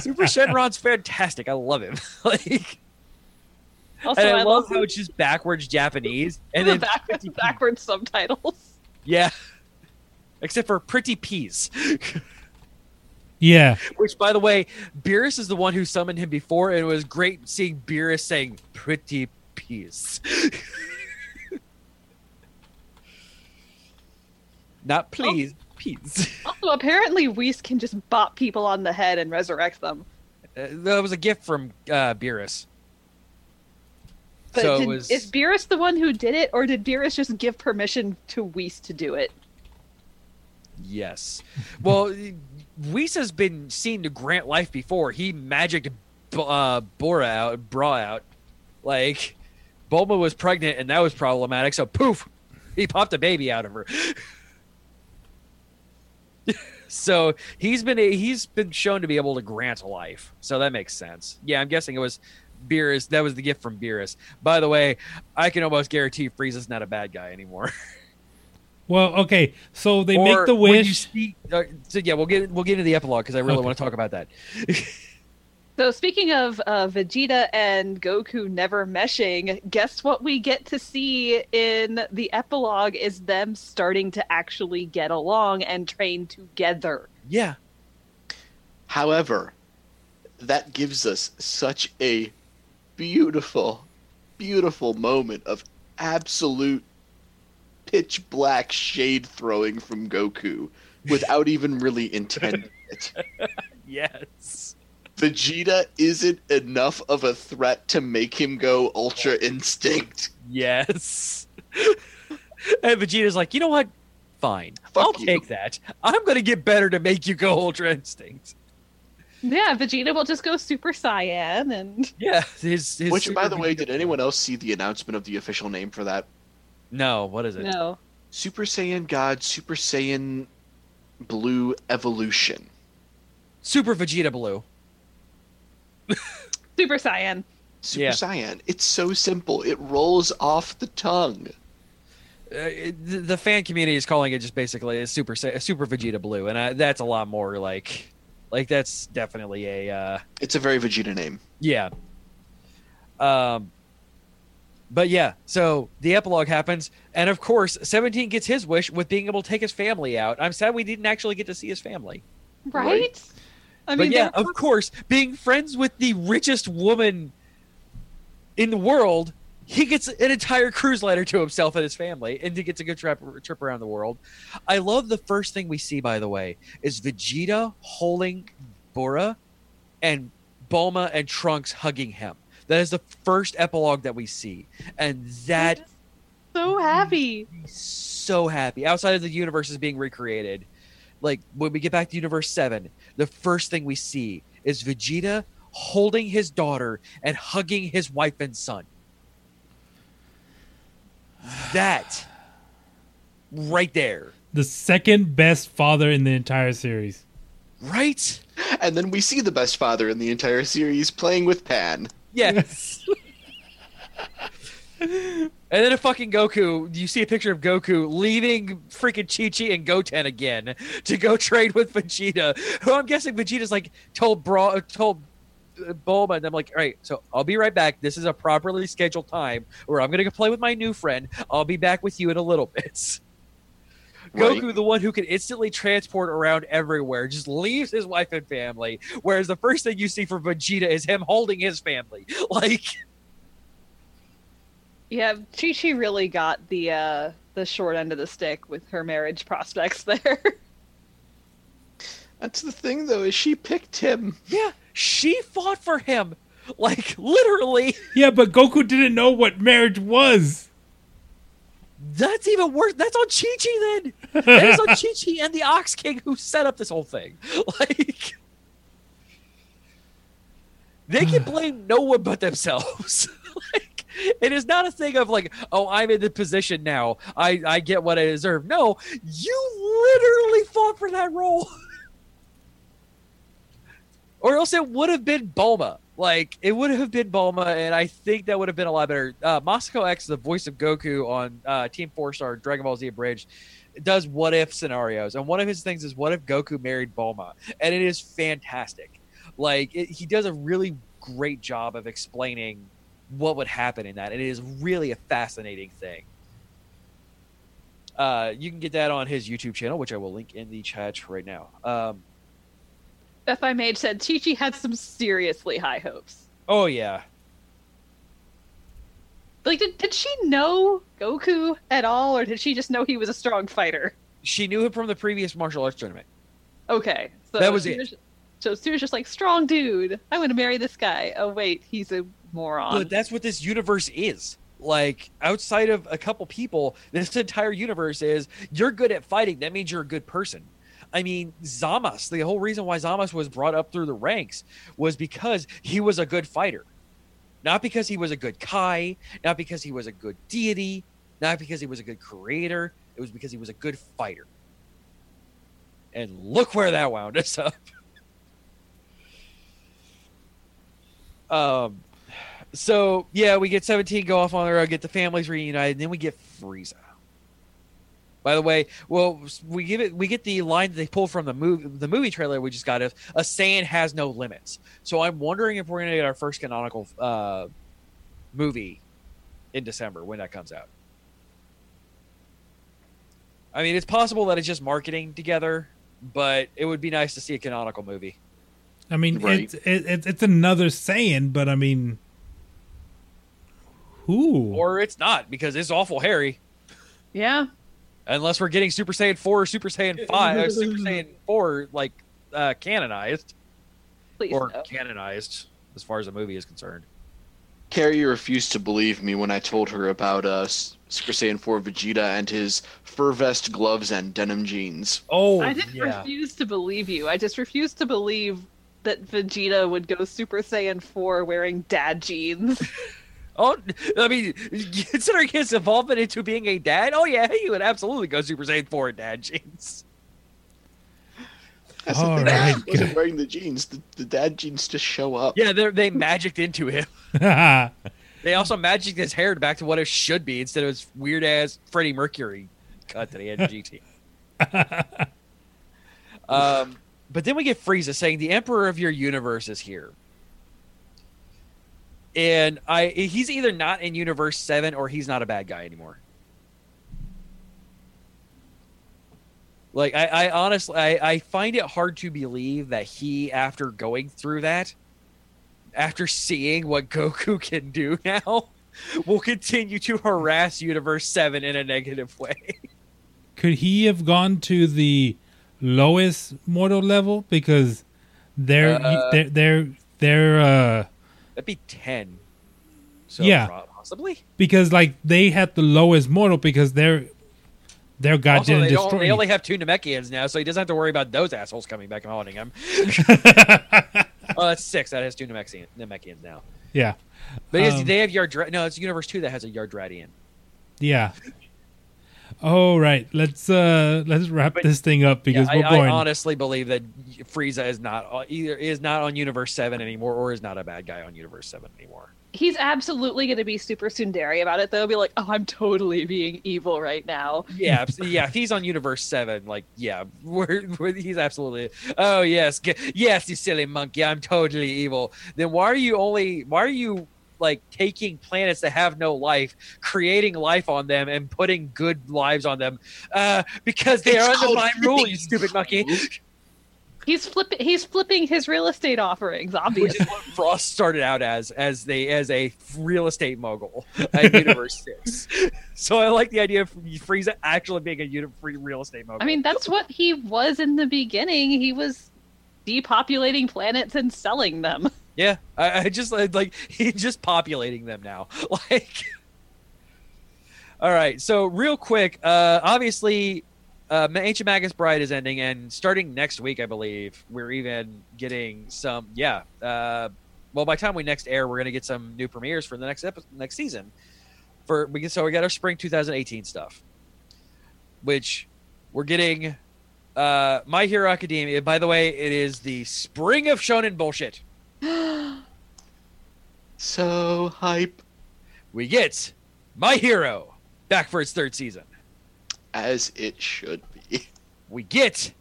Super Shenron's fantastic. I love him. like. Also, and I, I, love love how it's just backwards Japanese, and the then back, the backwards subtitles. yeah, except for pretty peas. Yeah. Which, by the way, Beerus is the one who summoned him before, and it was great seeing Beerus saying "pretty peas." Not please, peas. Also, apparently Whis can just bop people on the head and resurrect them. Uh, that was a gift from uh, Beerus. But so did, was is Beerus the one who did it, or did Beerus just give permission to Whis to do it? Yes. Well, Whis has been seen to grant life before. He magicked uh, Bora out, Bra out. Like, Bulma was pregnant, and that was problematic. So, poof, he popped a baby out of her. so he's been he's been shown to be able to grant life. So that makes sense. Yeah, I'm guessing it was Beerus. That was the gift from Beerus. By the way, I can almost guarantee Frieza's not a bad guy anymore. Well, okay. So they Or make the wish. see- uh, so yeah, we'll get we'll get into the epilogue because I really Okay. want to talk about that. So speaking of uh, Vegeta and Goku never meshing, guess what we get to see in the epilogue is them starting to actually get along and train together. Yeah, However, that gives us such a beautiful, beautiful moment of absolute pitch black shade throwing from Goku without even really intending it. yes, Vegeta isn't enough of a threat to make him go Ultra Instinct. yes. and Vegeta's like, you know what? Fine, Fuck I'll you. take that. I'm gonna get better to make you go Ultra Instinct. Yeah, Vegeta will just go Super Saiyan and Yeah, his, his Which, by the way, Vegeta- did anyone else see the announcement of the official name for that? No, what is it? no. Super Saiyan God, Super Saiyan Blue Evolution. Super Vegeta Blue. Super Saiyan. Super Yeah. Saiyan. It's so simple. It rolls off the tongue. Uh, it- the, the fan community is calling it just basically a Super a Super Vegeta Blue, and I, that's a lot more like, like that's definitely a uh, It's a very Vegeta name. Yeah. Um but yeah, so the epilogue happens, and of course, 17 gets his wish with being able to take his family out. I'm sad we didn't actually get to see his family. Right? I but yeah, of course, being friends with the richest woman in the world, he gets an entire cruise liner to himself and his family, and he gets a good trip, trip around the world. I love the first thing we see, by the way, is Vegeta holding Bora and Bulma and Trunks hugging him. That is the first epilogue that we see, and that so happy. so happy. Outside of the universe is being recreated, like when we get back to Universe Seven, the first thing we see is Vegeta holding his daughter and hugging his wife and son. That right there, The second best father in the entire series. right? And then we see the best father in the entire series playing with Pan. Yes. and then a fucking Goku, you see a picture of Goku leaving freaking Chi Chi and Goten again to go trade with Vegeta, who I'm guessing Vegeta's like told Bra told uh, Bulma and I'm like, all right, so I'll be right back. This is a properly scheduled time where I'm gonna go play with my new friend. I'll be back with you in a little bit. Right. Goku, the one who can instantly transport around everywhere, just leaves his wife and family. Whereas the first thing you see for Vegeta is him holding his family. Like, Yeah, Chi Chi really got the uh the short end of the stick with her marriage prospects there. That's the thing, though, is she picked him. yeah, she fought for him. Like, literally. Yeah, but Goku didn't know what marriage was. That's even worse. That's on Chi Chi then. That is on Chi Chi and the Ox King who set up this whole thing. Like, they can blame no one but themselves. like, it is not a thing of like, oh, I'm in the position now. I I get what I deserve. No, you literally fought for that role. or else it would have been Bulma. Like it would have been Bulma, and I think that would have been a lot better. Uh, Masako X, the voice of Goku on uh, Team Four Star Dragon Ball Z Abridged, does what if scenarios, and one of his things is what if Goku married Bulma, and it is fantastic. Like it, he does a really great job of explaining what would happen in that. and It is really a fascinating thing. Uh, you can get that on his YouTube channel, which I will link in the chat right now. Um, FI Mage said Chi Chi had some seriously high hopes. oh yeah, Like, did, did she know Goku at all, or did she just know he was a strong fighter? she knew him from the previous martial arts tournament. Okay, so That was it. so she was just like, strong dude. I'm going to marry this guy. Oh wait, he's a moron. But that's what this universe is. Like outside of a couple people, this entire universe is you're good at fighting. That means you're a good person. I mean, Zamas, the whole reason why Zamas was brought up through the ranks was because he was a good fighter. Not because he was a good Kai, not because he was a good deity, not because he was a good creator. It was because he was a good fighter. And look where that wound us up. Um, so yeah, we get 17 go off on the road, get the families reunited, and then we get Frieza. By the way, well, we give it we get the line that they pulled from the movie the movie trailer we just got is a Saiyan has no limits. So I'm wondering if we're gonna get our first canonical uh, movie in December when that comes out. I mean, it's possible that it's just marketing together, but it would be nice to see a canonical movie. I mean, Right. it's it, it's it's another saying, but I mean, who? Or it's not because it's awful hairy. yeah, unless we're getting Super Saiyan four or Super Saiyan five, or Super Saiyan four like uh, canonized please or no. canonized as far as the movie is concerned. Carrie refused to believe me when I told her about uh, Super Saiyan 4 Vegeta and his fur vest, gloves, and denim jeans. Oh, I didn't yeah. refuse to believe you. I just refused to believe that Vegeta would go Super Saiyan 4 wearing dad jeans. Oh, I mean, considering his involvement into being a dad, oh yeah, he would absolutely go Super Saiyan 4 in dad jeans. That's the thing. right, He wasn't wearing the jeans. The, the dad jeans just show up. Yeah, they they magicked into him. They also magicked his hair back to what it should be instead of his weird ass Freddie Mercury cut that he had in GT. um, but then we get Frieza saying the Emperor of your universe is here. And I he's either not in Universe 7 or he's not a bad guy anymore. Like I, I honestly I, I find it hard to believe that he after going through that after seeing what Goku can do now, will continue to harass Universe 7 in a negative way. Could he have gone to the lowest mortal level because they're Uh, they're they're they're uh That'd be 10. So Yeah. possibly. because like they had the lowest mortal because their their god also, didn't they, destroy. they only have two Namekians now, so he doesn't have to worry about those assholes coming back and haunting him. oh, that's six. That has two Namekians, Namekians now. yeah, Because Um, they have Yardra- No, it's Universe 2 that has a Yardradian. yeah. Oh right, let's uh let's wrap But- this thing up because Yeah, we're I, going. I honestly believe that Frieza is not uh, either is not on Universe 7 anymore or is not a bad guy on Universe 7 anymore. He's absolutely going to be super tsundere about it, though. Be like, oh, I'm totally being evil right now. Yeah, yeah. If he's on Universe Seven, like, yeah, we're, we're, he's absolutely. Oh yes, g- yes, you silly monkey. I'm totally evil. Then why are you only? Why are you like taking planets that have no life, creating life on them, and putting good lives on them? Uh, because they It's are under called my rule, you stupid monkey. He's flipping. He's flipping his real estate offerings. Which Obviously, is what Frost started out as, as they as a real estate mogul at Universe Six. So I like the idea of Frieza actually being a uni- free real estate mogul. I mean, that's what he was in the beginning. He was depopulating planets and selling them. Yeah, I, I just like, he's just populating them now. Like, all right. So real quick, uh, obviously, uh, Ancient Magus Bride is ending, and starting next week, I believe we're even getting some. Yeah. Uh, well, by the time we next air, we're gonna get some new premieres for the next episode, next season. For we so we got our spring 2018 stuff, which we're getting. Uh, My Hero Academia. By the way, it is the spring of shonen bullshit. So hype. we get My Hero back for its third season. As it should be. We get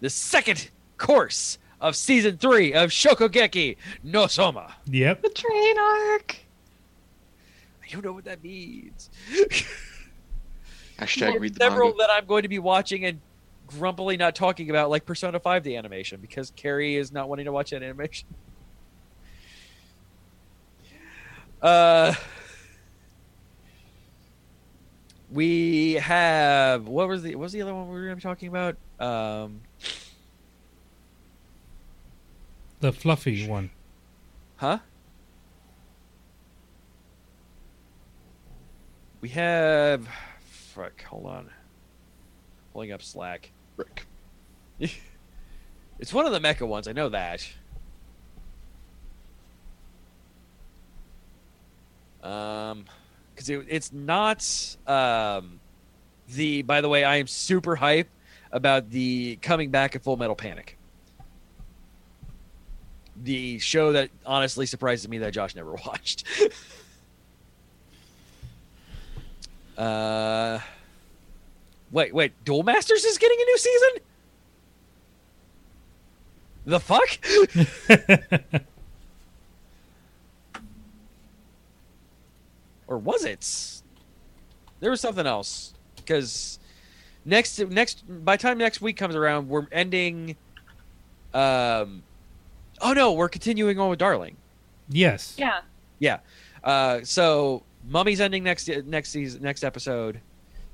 the second course of season three of Shokugeki no Soma. Yep. The train arc. I don't know what that means. Hashtag There are read the several manga. that I'm going to be watching and grumpily not talking about, like Persona 5 the animation, because Carrie is not wanting to watch that animation. Uh, we have what was the what was the other one we were going to be talking about? Um, The fluffy one. Huh? We have. Fuck, hold on. Pulling up Slack. Rick. It's one of the mecha ones, I know that. Um, because it, it's not. Um, the. By the way, I am super hype about the coming back of Full Metal Panic. The show that honestly surprises me that Josh never watched. uh, wait, wait, Duel Masters is getting a new season. The fuck? or was it? There was something else because next next by the time next week comes around, we're ending. Um, oh no, we're continuing on with Darling. yes. Yeah. Yeah. Uh, so Mummy's ending next next season next episode,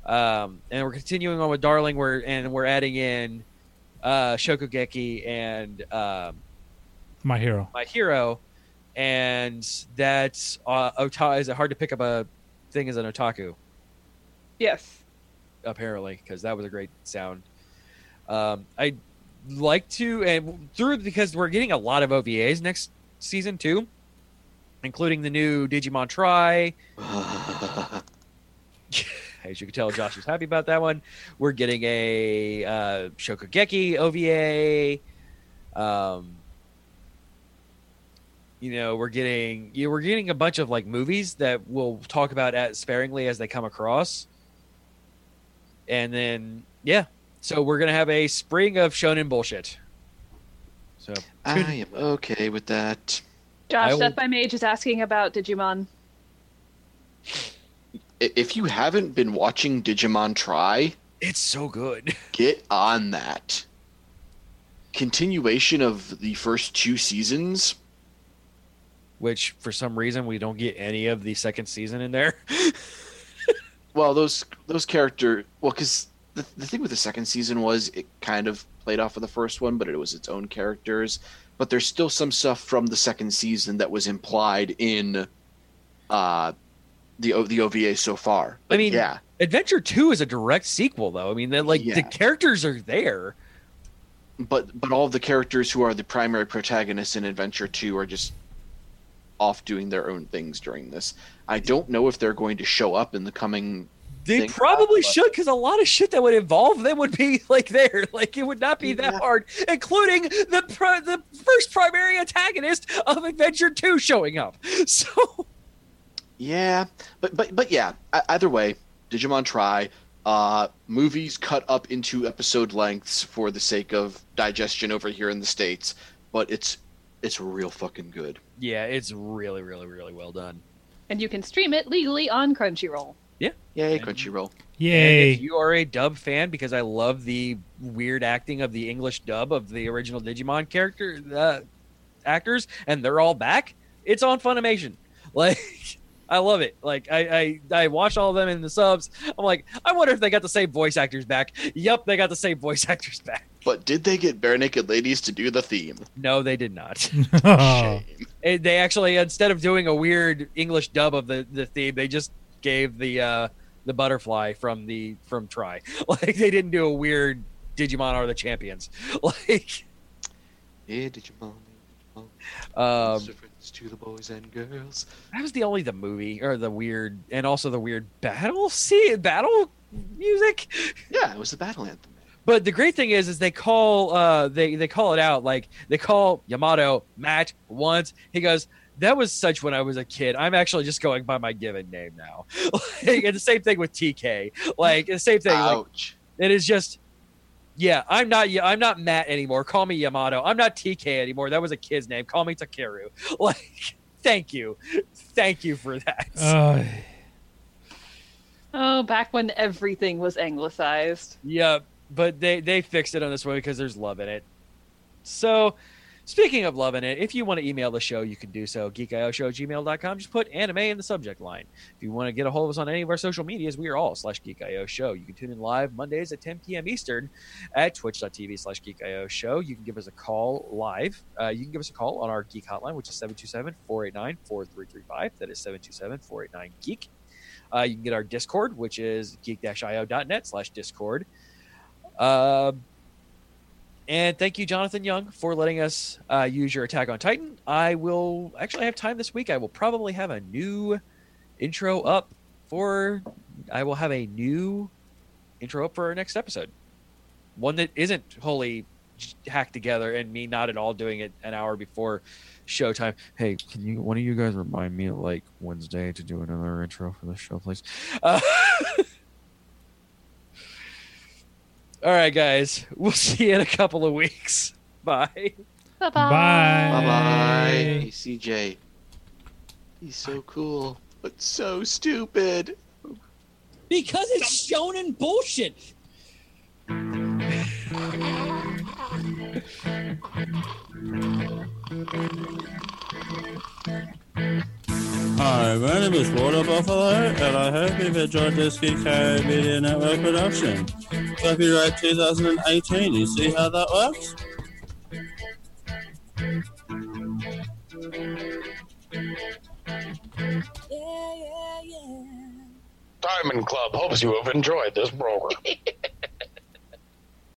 um, and we're continuing on with Darling. We're and we're adding in uh, Shokugeki and um, My hero. My Hero, and that's uh, ota- is it hard to pick up a thing as an otaku Yes. apparently because that was a great sound. Um, I like to and through because we're getting a lot of OVAs next season too, including the new Digimon Tri. As you can tell, Josh is happy about that one. We're getting a uh, Shokugeki OVA. Um, you know, we're getting you we're getting a bunch of like movies that we'll talk about as sparingly as they come across. And then yeah, so we're gonna have a spring of shonen bullshit. So I am okay with that. Josh, I will- Death by Mage is asking about Digimon. If you haven't been watching Digimon Tri, it's so good. get on that. Continuation of the first two seasons. Which for some reason we don't get any of the second season in there. Well, those those character well, because the the thing with the second season was it kind of played off of the first one, but it was its own characters. But there's still some stuff from the second season that was implied in uh the O- the OVA so far. I mean, yeah, Adventure Two is a direct sequel, though. I mean, like Yeah. the characters are there. but but all the characters who are the primary protagonists in Adventure Two are just off doing their own things during this. I don't know if they're going to show up in the coming. They probably should, because a lot of shit that would involve them would be like there. Like it would not be that Yeah. hard, including the pri- the first primary antagonist of Adventure Two showing up. So Yeah, but but but yeah. Either way, Digimon Tri. Uh, movies cut up into episode lengths for the sake of digestion over here in the states, but it's it's real fucking good. yeah, it's really, really, really well done. And you can stream it legally on Crunchyroll. Yeah. Yay, Crunchyroll. And Yay. if you are a dub fan, because I love the weird acting of the English dub of the original Digimon character uh, actors, and they're all back, it's on Funimation. Like, I love it. Like, I, I I watch all of them in the subs. I'm like, I wonder if they got the same voice actors back. Yep, they got the same voice actors back. But did they get Barenaked Ladies to do the theme? No, they did not. Oh. Shame. It- they actually instead of doing a weird English dub of the, the theme, they just gave the uh, the butterfly from the from Tri. Like they didn't do a weird Digimon are the champions. Like Yeah, Digimon. Digimon. um, the difference to the boys and girls? that was the only the movie or the weird and also the weird battle see battle music. Yeah, it was the battle anthem. But the great thing is, is they call uh they they call it out like they call Yamato Matt once. He goes, "That was such when I was a kid. I'm actually just going by my given name now." like, and the same thing with TK. Like the same thing. Like, Ouch. it is just, yeah. I'm not. I'm not Matt anymore. Call me Yamato. I'm not TK anymore. That was a kid's name. Call me Takeru. Like, thank you, thank you for that. Uh, Oh, back when everything was anglicized. Yeah, but they they fixed it on this one because there's love in it. So, speaking of love in it, if you want to email the show, you can do so. geekioshow@gmail.com. Just put anime in the subject line. If you want to get a hold of us on any of our social medias, we are all slash geekio show. You can tune in live Mondays at 10 p.m. Eastern at twitch.tv slash geekio show. You can give us a call live. Uh, you can give us a call on our geek hotline, which is 727-489-4335. That is 727-489-geek. Uh, you can get our Discord, which is geek-io.net slash Discord. Um, and thank you, Jonathan Young, for letting us uh, use your Attack on Titan. I will actually have time this week. I will probably have a new intro up for. I will have a new intro up for our next episode. One that isn't wholly hacked together and me not at all doing it an hour before showtime. Hey, can you one of you guys remind me like Wednesday to do another intro for the show, please? Uh, all right, guys. We'll see you in a couple of weeks. Bye. Bye bye. Bye bye. Hey, CJ. He's so cool, but so stupid. Because it's shonen bullshit. Hi, my name is Water Buffalo, and I hope you've enjoyed this Geekio Media Network production. Copyright 2018, you see how that works? Yeah, yeah, yeah. Diamond Club hopes you have enjoyed this program.